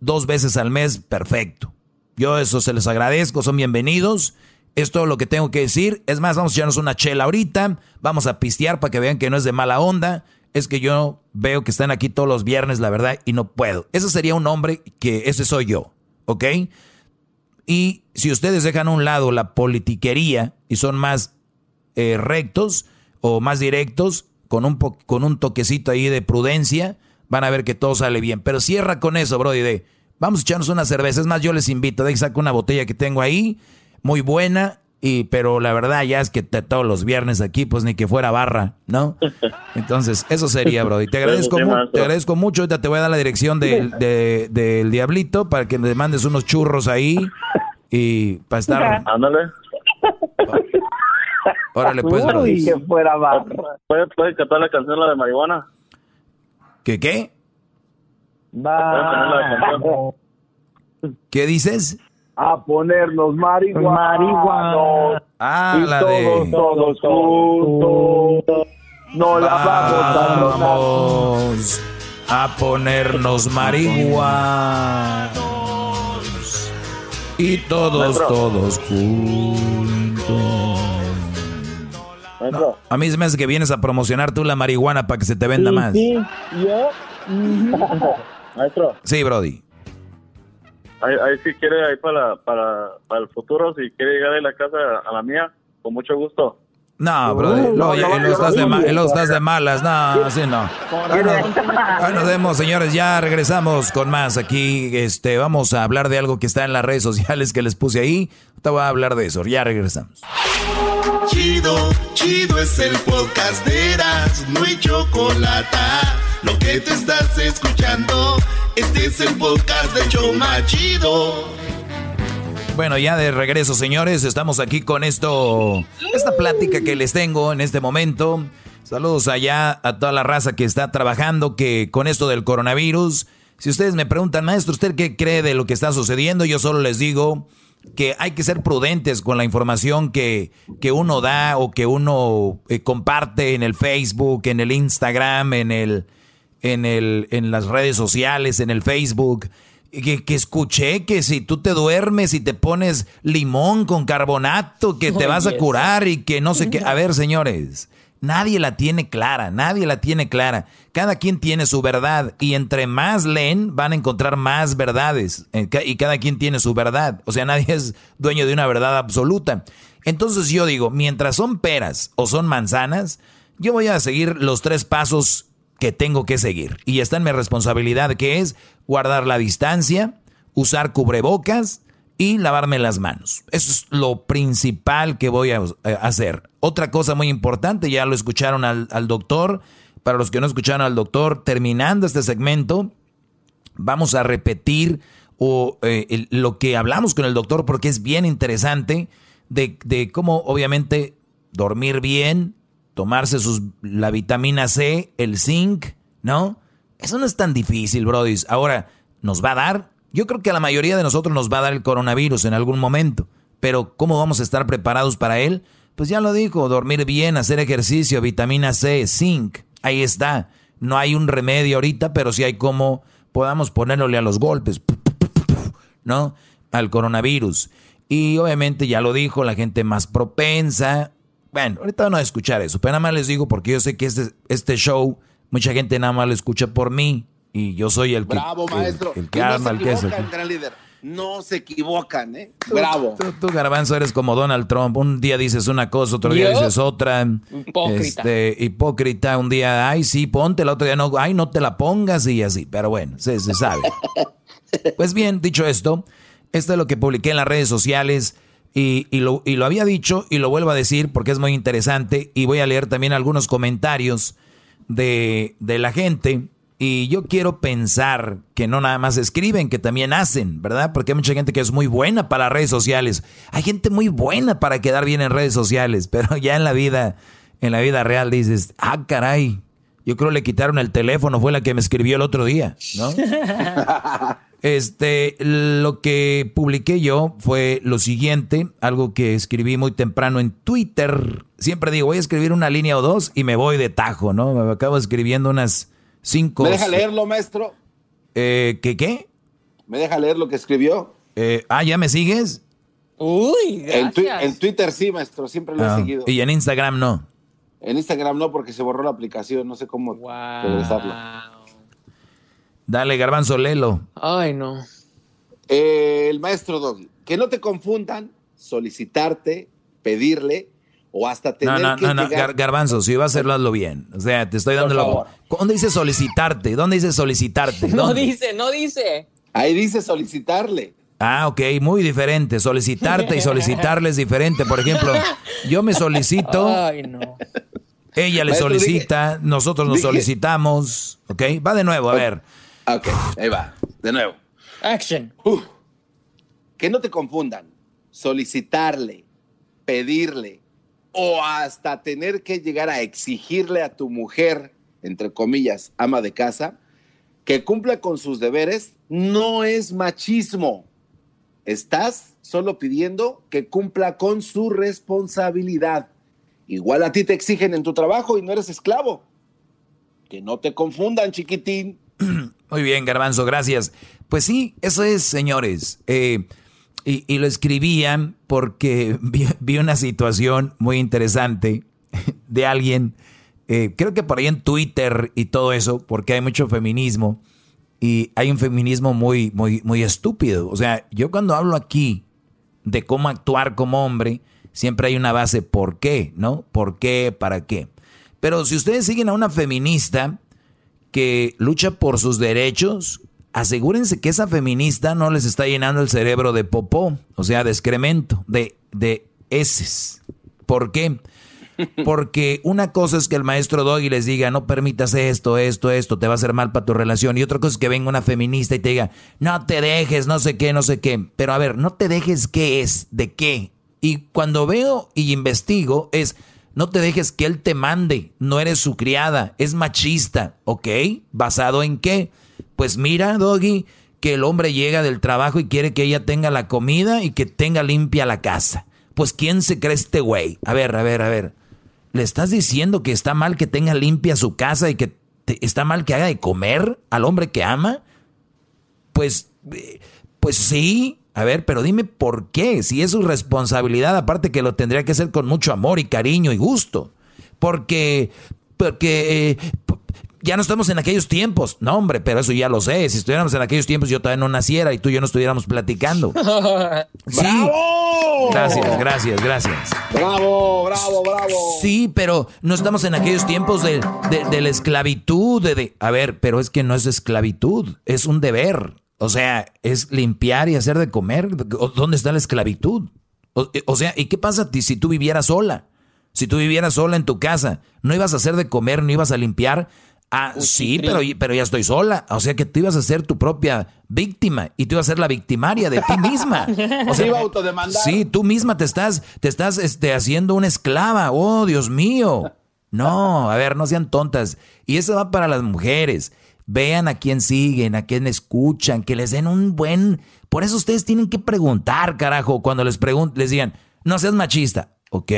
dos veces al mes, perfecto. Yo eso se les agradezco, son bienvenidos. Es todo lo que tengo que decir. Es más, vamos a echarnos una chela ahorita. Vamos a pistear para que vean que no es de mala onda. Es que yo veo que están aquí todos los viernes, la verdad, y no puedo. Ese sería un hombre que ese soy yo, ¿ok? Y si ustedes dejan a un lado la politiquería y son más eh, rectos o más directos, con un, con un toquecito ahí de prudencia, van a ver que todo sale bien. Pero cierra con eso, Brody, Vamos a echarnos una cerveza. Es más, yo les invito. De saco una botella que tengo ahí, muy buena. Y, pero la verdad ya es que todos los viernes aquí, pues ni que fuera barra, ¿no? Entonces, eso sería, bro. Y te agradezco, te agradezco mucho. Ahorita te voy a dar la dirección del, del Diablito para que me mandes unos churros ahí y para estar... Ándale. Órale, pues, bro. que fuera barra. ¿Puedes, ¿Puedes cantar la canción, la de marihuana? ¿Qué qué? ¿Qué dices? A ponernos marihuana. Ah, y la todos, de... todos juntos. No la vamos a Vamos a ponernos marihuana. Y todos, todos juntos. No, a mí se me hace que vienes a promocionar tú la marihuana para que se te venda más. Sí, yo. Maestro. Sí, Brody. Ahí, ahí si quiere, ahí para, para, para el futuro, si quiere llegar a la casa a la mía, con mucho gusto. No, Brody, Uh, luego, no, ya- no, estás de no, ma- no, lo estás de malas, no, así no. Ahí nos, ahí nos vemos, señores, ya regresamos con más aquí. Este, vamos a hablar de algo que está en las redes sociales que les puse ahí. Te voy a hablar de eso, ya regresamos. Chido, chido es el podcast de Eras, no hay chocolate. Lo que te estás escuchando, este es el podcast de Choma Chido. Bueno, ya de regreso, señores, estamos aquí con esto, esta plática que les tengo en este momento. Saludos allá a toda la raza que está trabajando que con esto del coronavirus. Si ustedes me preguntan, maestro, ¿usted qué cree de lo que está sucediendo? Yo solo les digo que hay que ser prudentes con la información que, que uno da o que uno eh, comparte en el Facebook, en el Instagram, en el, en el, en las redes sociales, en el Facebook. Que, que escuché que si tú te duermes y te pones limón con carbonato, que te vas a curar y que no sé qué. A ver, señores, nadie la tiene clara, nadie la tiene clara. Cada quien tiene su verdad y entre más leen van a encontrar más verdades Eh, y cada quien tiene su verdad. O sea, nadie es dueño de una verdad absoluta. Entonces yo digo, mientras son peras o son manzanas, yo voy a seguir los tres pasos que tengo que seguir. Y está en mi responsabilidad, que es guardar la distancia, usar cubrebocas y lavarme las manos. Eso es lo principal que voy a eh, hacer. Otra cosa muy importante, ya lo escucharon al, al doctor, para los que no escucharon al doctor, terminando este segmento, vamos a repetir o, eh, lo que hablamos con el doctor porque es bien interesante de, de cómo obviamente dormir bien, tomarse sus, la vitamina C, el zinc, ¿no? Eso no es tan difícil, Brody. Ahora, ¿nos va a dar? Yo creo que a la mayoría de nosotros nos va a dar el coronavirus en algún momento. Pero ¿cómo vamos a estar preparados para él? Pues ya lo dijo, dormir bien, hacer ejercicio, vitamina C, zinc. Ahí está. No hay un remedio ahorita, pero sí hay como podamos ponerle a los golpes, ¿no? Al coronavirus. Y obviamente ya lo dijo, la gente más propensa. Bueno, ahorita no a escuchar eso, pero nada más les digo porque yo sé que este, este show, mucha gente nada más lo escucha por mí y yo soy el que, Bravo, maestro. El, que arma, el que es. No se equivocan, ¿eh? Bravo. Tú, Garbanzo, eres como Donald Trump. Un día dices una cosa, otro día dices otra. Hipócrita. Este, hipócrita. Un día, ay, sí, ponte. El otro día, no, ay, no te la pongas y así. Pero bueno, se, se sabe. pues bien, dicho esto, esto es lo que publiqué en las redes sociales. Y, y, lo, y lo había dicho y lo vuelvo a decir porque es muy interesante. Y voy a leer también algunos comentarios de, de la gente y yo quiero pensar que no nada más escriben, que también hacen, ¿verdad? Porque hay mucha gente que es muy buena para redes sociales. Hay gente muy buena para quedar bien en redes sociales, pero ya en la vida, en la vida real dices, ah, caray, yo creo le quitaron el teléfono, fue la que me escribió el otro día, ¿no? este, lo que publiqué yo fue lo siguiente, algo que escribí muy temprano en Twitter. Siempre digo, voy a escribir una línea o dos y me voy de tajo, ¿no? Me acabo escribiendo unas Cinco. ¿Me deja leerlo, maestro? Eh, ¿Qué qué? ¿Me deja leer lo que escribió? Eh, ah, ¿ya me sigues? Uy, gracias. En, Twitter sí, maestro, siempre lo he ah, seguido. ¿Y en Instagram no? En Instagram no, porque se borró la aplicación, no sé cómo regresarlo. Dale, Garbanzo, lelo. Ay, no. Eh, el maestro Doggy, que no te confundan solicitarte, pedirle o hasta tener no, no, que no, no, Garbanzo, si vas a hacerlo, hazlo bien. O sea, te estoy dando la... ¿Dónde dice solicitarte? ¿Dónde dice solicitarte? No dice, no dice. Ahí dice solicitarle. Ah, ok, muy diferente. Solicitarte y solicitarle es diferente. Por ejemplo, yo me solicito. Ay, no. Ella le solicita, nosotros nos solicitamos. ¿Ok? Va de nuevo, a ver. Ok, ahí va. De nuevo. Action. que no te confundan. Solicitarle, pedirle, o hasta tener que llegar a exigirle a tu mujer, entre comillas, ama de casa, que cumpla con sus deberes, no es machismo. Estás solo pidiendo que cumpla con su responsabilidad. Igual a ti te exigen en tu trabajo y no eres esclavo. Que no te confundan, chiquitín. Muy bien, garbanzo, gracias. Pues sí, eso es, señores. Eh, y, lo escribían porque vi, una situación muy interesante de alguien, eh, creo que por ahí en Twitter y todo eso, porque hay mucho feminismo y hay un feminismo muy, muy, muy estúpido. O sea, yo cuando hablo aquí de cómo actuar como hombre, siempre hay una base por qué, ¿no? ¿Por qué? ¿Para qué? Pero si ustedes siguen a una feminista que lucha por sus derechos, asegúrense que esa feminista no les está llenando el cerebro de popó, o sea, de excremento, de, de heces. ¿Por qué? Porque una cosa es que el maestro Doggy les diga, no permitas esto, esto, esto, te va a hacer mal para tu relación. Y otra cosa es que venga una feminista y te diga, no te dejes, no sé qué, no sé qué. Pero a ver, no te dejes qué es, de qué. Y cuando veo y investigo es, no te dejes que él te mande, no eres su criada, es machista, ¿ok? ¿Basado en qué? Pues mira, Doggy, que el hombre llega del trabajo y quiere que ella tenga la comida y que tenga limpia la casa. Pues ¿quién se cree este güey? A ver, a ver, a ver. ¿Le estás diciendo que está mal que tenga limpia su casa y que está mal que haga de comer al hombre que ama? Pues, eh, pues sí. A ver, pero dime por qué. Si es su responsabilidad, aparte que lo tendría que hacer con mucho amor y cariño y gusto. Porque, porque, eh, ya no estamos en aquellos tiempos. No, hombre, pero eso ya lo sé. Si estuviéramos en aquellos tiempos, yo todavía no naciera y tú y yo no estuviéramos platicando. sí. ¡Bravo! Gracias, gracias, gracias. Bravo, bravo, bravo. Sí, pero no estamos en aquellos tiempos de, la esclavitud. De, a ver, pero es que no es esclavitud, es un deber. O sea, es limpiar y hacer de comer. ¿Dónde está la esclavitud? O, o sea, ¿y qué pasa si tú vivieras sola? Si tú vivieras sola en tu casa, no ibas a hacer de comer, no ibas a limpiar. Ah, sí, pero, pero ya estoy sola. O sea que tú ibas a ser tu propia víctima y tú ibas a ser la victimaria de ti misma. O sea, Sí, tú misma te estás, te estás este, haciendo una esclava. Oh, Dios mío. No, a ver, no sean tontas. Y eso va para las mujeres. Vean a quién siguen, a quién escuchan, que les den un buen... Por eso ustedes tienen que preguntar, carajo, cuando les pregunten, les digan, no seas machista, ¿ok?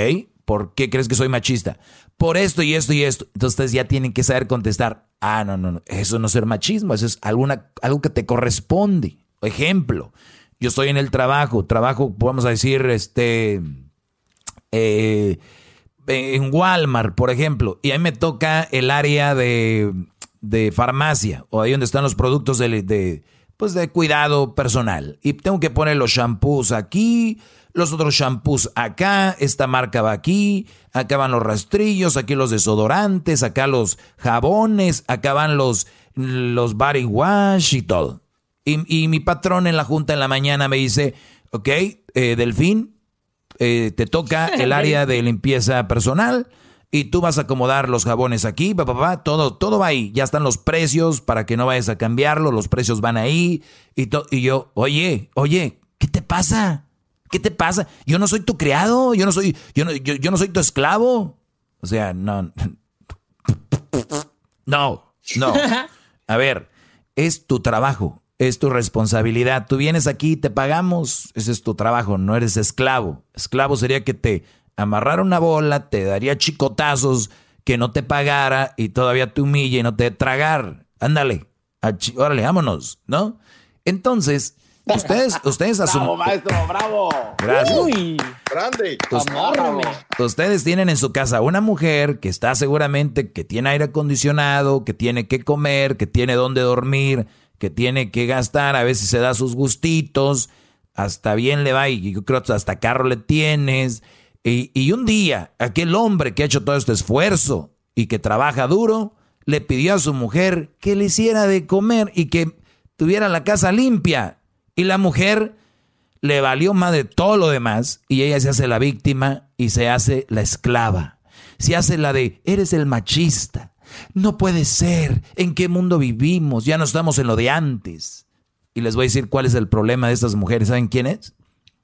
¿Por qué crees que soy machista? Por esto y esto y esto. Entonces ustedes ya tienen que saber contestar, ah, no, no, no, eso no es ser machismo, eso es alguna, algo que te corresponde. Ejemplo, yo estoy en el trabajo, trabajo, vamos a decir, este, eh, en Walmart, por ejemplo, y ahí me toca el área de de farmacia o ahí donde están los productos de, de, pues de cuidado personal. Y tengo que poner los shampoos aquí, los otros shampoos acá, esta marca va aquí, acá van los rastrillos, aquí los desodorantes, acá los jabones, acá van los, los body wash y todo. Y, mi patrón en la junta en la mañana me dice, ok, eh, Delfín, eh, te toca el área de limpieza personal y tú vas a acomodar los jabones aquí, papá, todo, todo va ahí. Ya están los precios para que no vayas a cambiarlo, los precios van ahí. Y, y yo, oye, oye, ¿qué te pasa? ¿Qué te pasa? Yo no soy tu criado, yo no soy, yo no, yo, no soy tu esclavo. O sea, no. No, no. A ver, es tu trabajo, es tu responsabilidad. Tú vienes aquí, te pagamos, ese es tu trabajo, no eres esclavo. Esclavo sería que te amarrar una bola, te daría chicotazos, que no te pagara y todavía te humille y no te tragar. Ándale, órale, vámonos, ¿no? Entonces, ustedes, ustedes asumen. ¡Bravo, maestro, bravo! Gracias. Uy, grande. Ustedes tienen en su casa una mujer que está seguramente que tiene aire acondicionado, que tiene que comer, que tiene dónde dormir, que tiene que gastar, a veces se da sus gustitos, hasta bien le va y yo creo que hasta carro le tienes y, un día, aquel hombre que ha hecho todo este esfuerzo y que trabaja duro, le pidió a su mujer que le hiciera de comer y que tuviera la casa limpia. Y la mujer le valió más de todo lo demás y ella se hace la víctima y se hace la esclava. Se hace la de, eres el machista. No puede ser. ¿En qué mundo vivimos? Ya no estamos en lo de antes. Y les voy a decir cuál es el problema de estas mujeres. ¿Saben quién es?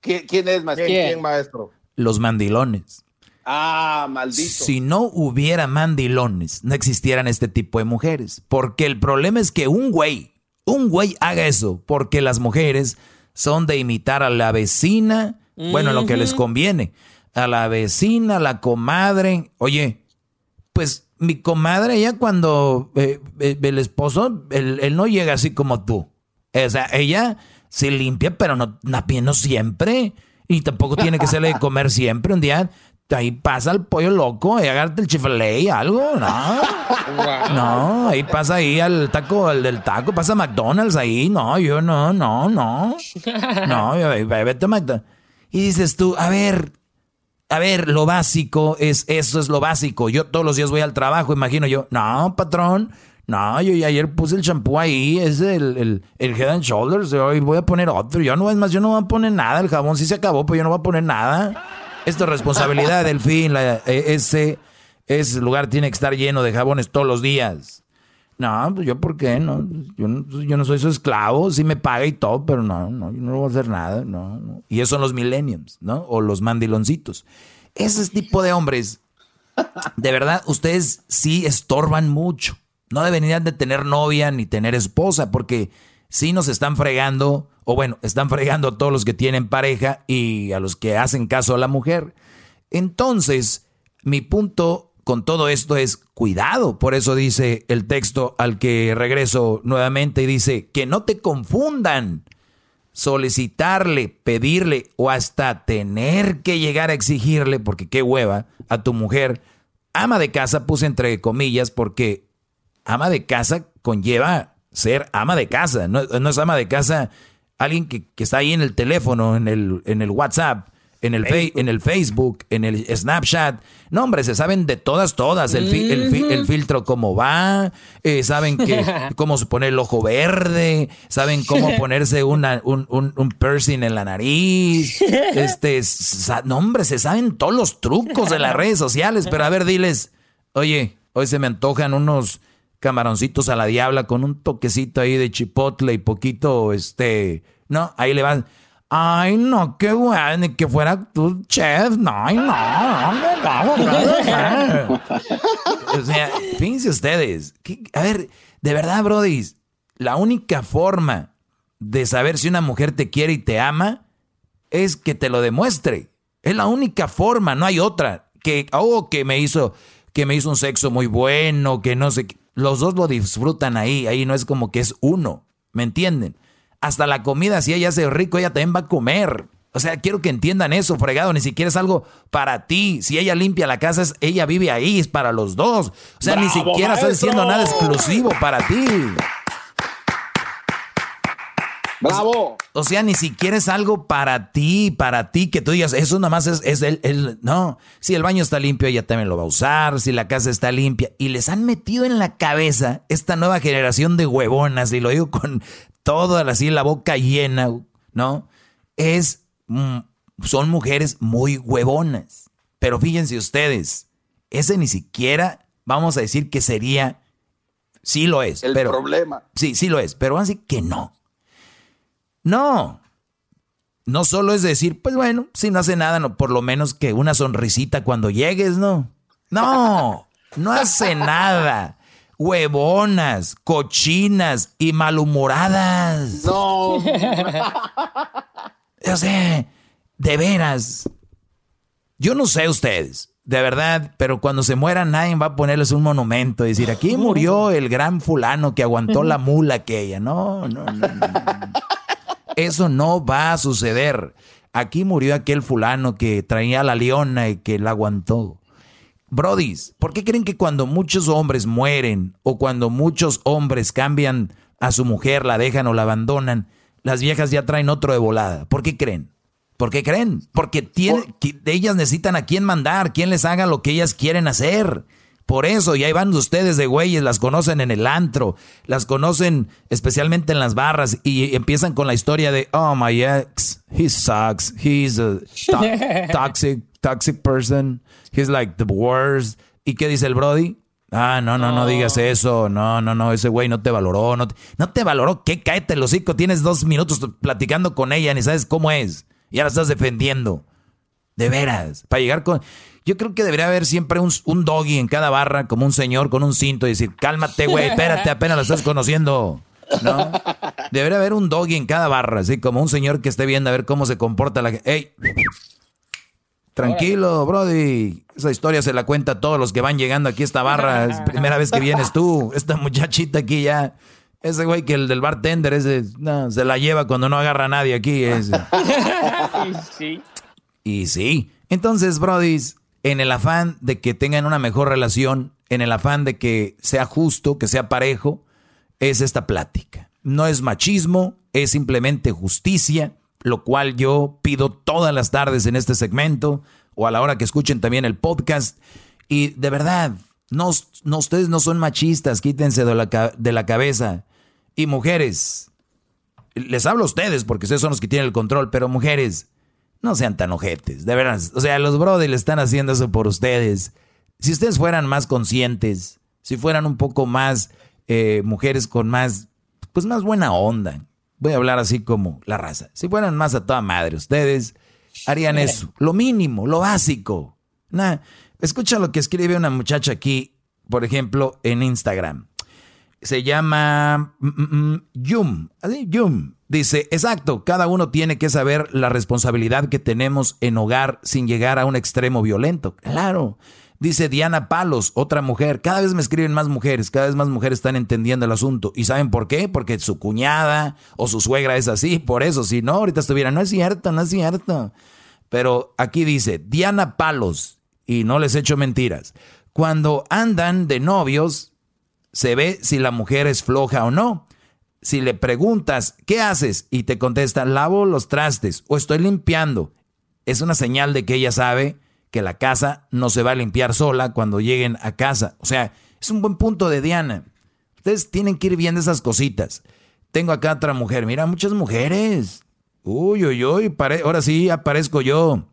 ¿Quién, es, maestro? ¿Quién, maestro? Los mandilones. Ah, maldito. Si no hubiera mandilones, no existieran este tipo de mujeres. Porque el problema es que un güey, un güey haga eso, porque las mujeres son de imitar a la vecina, bueno, lo que les conviene, a la vecina, a la comadre. Oye, pues mi comadre ya cuando eh, eh, el esposo, él, no llega así como tú. O sea, ella se limpia, pero no, no siempre. Y tampoco tiene que serle de comer siempre. Un día ahí pasa el pollo loco y agárrate el chifle y algo, no. No, ahí pasa ahí al taco, el del taco, pasa McDonald's ahí. No, yo no, no, no. No, vete a McDonald's. Y dices tú, a ver, a ver, lo básico es, eso es lo básico. Yo todos los días voy al trabajo, imagino yo, no, patrón, no, yo ayer puse el champú ahí, es el, el, el, Head and Shoulders, hoy voy a poner otro. Yo no, es más, yo no voy a poner nada, el jabón sí se acabó, pero yo no voy a poner nada. Esto es responsabilidad del fin, e, ese, ese lugar tiene que estar lleno de jabones todos los días. No, pues yo, ¿por qué? No, yo, no, yo no soy su esclavo, sí me paga y todo, pero no, no, yo no voy a hacer nada, no, no. Y esos son los millenniums, ¿no? O los mandiloncitos. Ese tipo de hombres, de verdad, ustedes sí estorban mucho. No deberían de tener novia ni tener esposa, porque si nos están fregando, o bueno, están fregando a todos los que tienen pareja y a los que hacen caso a la mujer. Entonces, mi punto con todo esto es cuidado. Por eso dice el texto al que regreso nuevamente y dice que no te confundan. Solicitarle, pedirle o hasta tener que llegar a exigirle, porque qué hueva, a tu mujer, ama de casa, puse entre comillas, porque ama de casa conlleva ser ama de casa. No, es ama de casa alguien que, está ahí en el teléfono, en el, en el WhatsApp, en el, en el Facebook, en el Snapchat. No, hombre, se saben de todas, todas. El, el, filtro cómo va, eh, saben que, cómo se pone el ojo verde, saben cómo ponerse una, un, un, un piercing en la nariz. Este, no, hombre, se saben todos los trucos de las redes sociales. Pero a ver, diles, oye, hoy se me antojan unos camaroncitos a la diabla con un toquecito ahí de chipotle y poquito, este, no, ahí le van. Ay, no, qué bueno, que fuera tu chef. No, ay, no, O sea, fíjense ustedes. a ver, de verdad, Brody, la única forma de saber si una mujer te quiere y te ama es que te lo demuestre. Es la única forma, no hay otra. Que, oh, que me hizo, que me hizo un sexo muy bueno, que no sé. Los dos lo disfrutan ahí, ahí no es como que es uno. ¿Me entienden? hasta la comida, si ella hace rico, ella también va a comer. O sea, quiero que entiendan eso, fregado. Ni siquiera es algo para ti. Si ella limpia la casa, ella vive ahí, es para los dos. O sea, ni siquiera está diciendo nada exclusivo para ti. ¡Bravo! O sea, ni siquiera es algo para ti, para ti, que tú digas, eso nada más es, es el, No, si el baño está limpio, ella también lo va a usar, si la casa está limpia. Y les han metido en la cabeza esta nueva generación de huevonas, y lo digo con toda así la boca llena, ¿no? Es, mm, son mujeres muy huevonas. Pero fíjense ustedes, ese ni siquiera, vamos a decir que sería, sí lo es. El problema. Sí, sí lo es, pero vamos a decir que no. No. No solo es decir, pues bueno, si no hace nada, no, por lo menos que una sonrisita cuando llegues, ¿no? No, no hace nada. Huevonas, cochinas y malhumoradas. No. o sea, de veras. Yo no sé ustedes, de verdad, pero cuando se mueran nadie va a ponerles un monumento y decir, aquí murió el gran fulano que aguantó la mula aquella. No, no, no. no. Eso no va a suceder. Aquí murió aquel fulano que traía la leona y que la aguantó. Brodis, ¿por qué creen que cuando muchos hombres mueren o cuando muchos hombres cambian a su mujer, la dejan o la abandonan, las viejas ya traen otro de volada? ¿Por qué creen? ¿Por qué creen? Porque tiene, ellas necesitan a quien mandar, quien les haga lo que ellas quieren hacer. Por eso, y ahí van ustedes de güeyes, las conocen en el antro, las conocen especialmente en las barras y empiezan con la historia de, oh, my ex, he sucks, he's a toxic, toxic person, he's like the worst. ¿Y qué dice el Brody? Ah, no, no, no, digas eso. No, no, no, ese güey no te valoró. No te, no te valoró. ¿Qué? Cáete el hocico. Tienes dos minutos platicando con ella, ni sabes cómo es. Y ahora estás defendiendo. De veras. Para llegar con. Yo creo que debería haber siempre un, un doggy en cada barra, como un señor con un cinto y decir, cálmate, güey, espérate, apenas lo estás conociendo. ¿No? Debería haber un doggy en cada barra, así como un señor que esté viendo a ver cómo se comporta la gente. ¡Ey! Tranquilo, Brody. Esa historia se la cuenta a todos los que van llegando aquí a esta barra. Es primera vez que vienes tú. Esta muchachita aquí ya. Ese güey que el del bartender ese, no, se la lleva cuando no agarra a nadie aquí. Ese. Y sí. Y sí. Entonces, Brody, en el afán de que tengan una mejor relación, en el afán de que sea justo, que sea parejo, es esta plática. No es machismo, es simplemente justicia, lo cual yo pido todas las tardes en este segmento o a la hora que escuchen también el podcast. Y de verdad, no, no ustedes no son machistas, quítense de la, de la cabeza. Y mujeres, les hablo a ustedes porque ustedes son los que tienen el control, pero mujeres, no sean tan ojetes, de verdad. O sea, los brothers le están haciendo eso por ustedes. Si ustedes fueran más conscientes, si fueran un poco más eh, mujeres con más, pues más buena onda. Voy a hablar así como la raza. Si fueran más a toda madre, ustedes harían eso. Lo mínimo, lo básico. Nah, escucha lo que escribe una muchacha aquí, por ejemplo, en Instagram. Se llama mm, mm, mm, Yum. Yum. Dice, exacto, cada uno tiene que saber la responsabilidad que tenemos en hogar sin llegar a un extremo violento. Claro. Dice Diana Palos, otra mujer. Cada vez me escriben más mujeres, cada vez más mujeres están entendiendo el asunto. ¿Y saben por qué? Porque su cuñada o su suegra es así. Por eso, si no, ahorita estuviera, no es cierto, no es cierto. Pero aquí dice, Diana Palos, y no les echo mentiras. Cuando andan de novios, se ve si la mujer es floja o no si le preguntas, ¿qué haces? Y te contesta, lavo los trastes o estoy limpiando. es una señal de que ella sabe que la casa no se va a limpiar sola cuando lleguen a casa. O sea, es un buen punto de Diana. Ustedes tienen que ir viendo esas cositas. Tengo acá otra mujer, mira, muchas mujeres. Uy, uy, uy, ahora sí aparezco yo.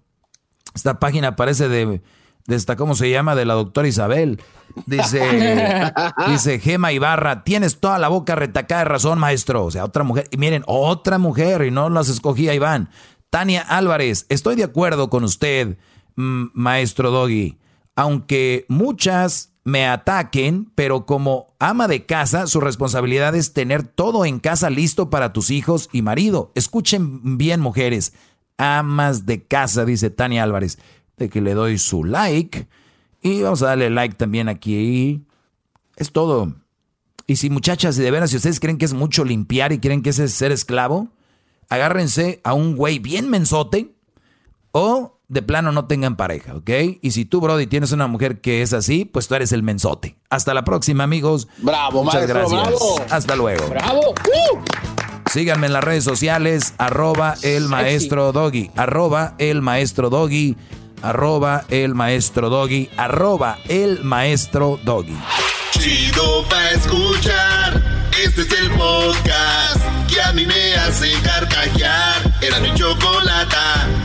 Esta página parece de, de esta, ¿cómo se llama? De la doctora Isabel. Dice, dice Gema Ibarra, tienes toda la boca retacada de razón, maestro. O sea, otra mujer. Y miren, otra mujer, y no las escogía Iván. Tania Álvarez, estoy de acuerdo con usted, maestro Doggy. Aunque muchas me ataquen, pero como ama de casa, su responsabilidad es tener todo en casa listo para tus hijos y marido. Escuchen bien, mujeres. Amas de casa, dice Tania Álvarez. De que le doy su like. Y vamos a darle like también aquí. Es todo. Y si muchachas, de veras, si ustedes creen que es mucho limpiar y creen que es ser esclavo, agárrense a un güey bien mensote o de plano no tengan pareja, ¿ok? Y si tú, Brody, tienes una mujer que es así, pues tú eres el mensote. Hasta la próxima, amigos. Bravo, Muchas maestro, gracias. Hasta luego. Bravo. Síganme en las redes sociales, arroba el maestro doggy, arroba el maestro doggy, arroba el maestro doggy, arroba el maestro doggy. Chido pa escuchar, este es el podcast que a mí me hace carcajear. Era mi chocolate.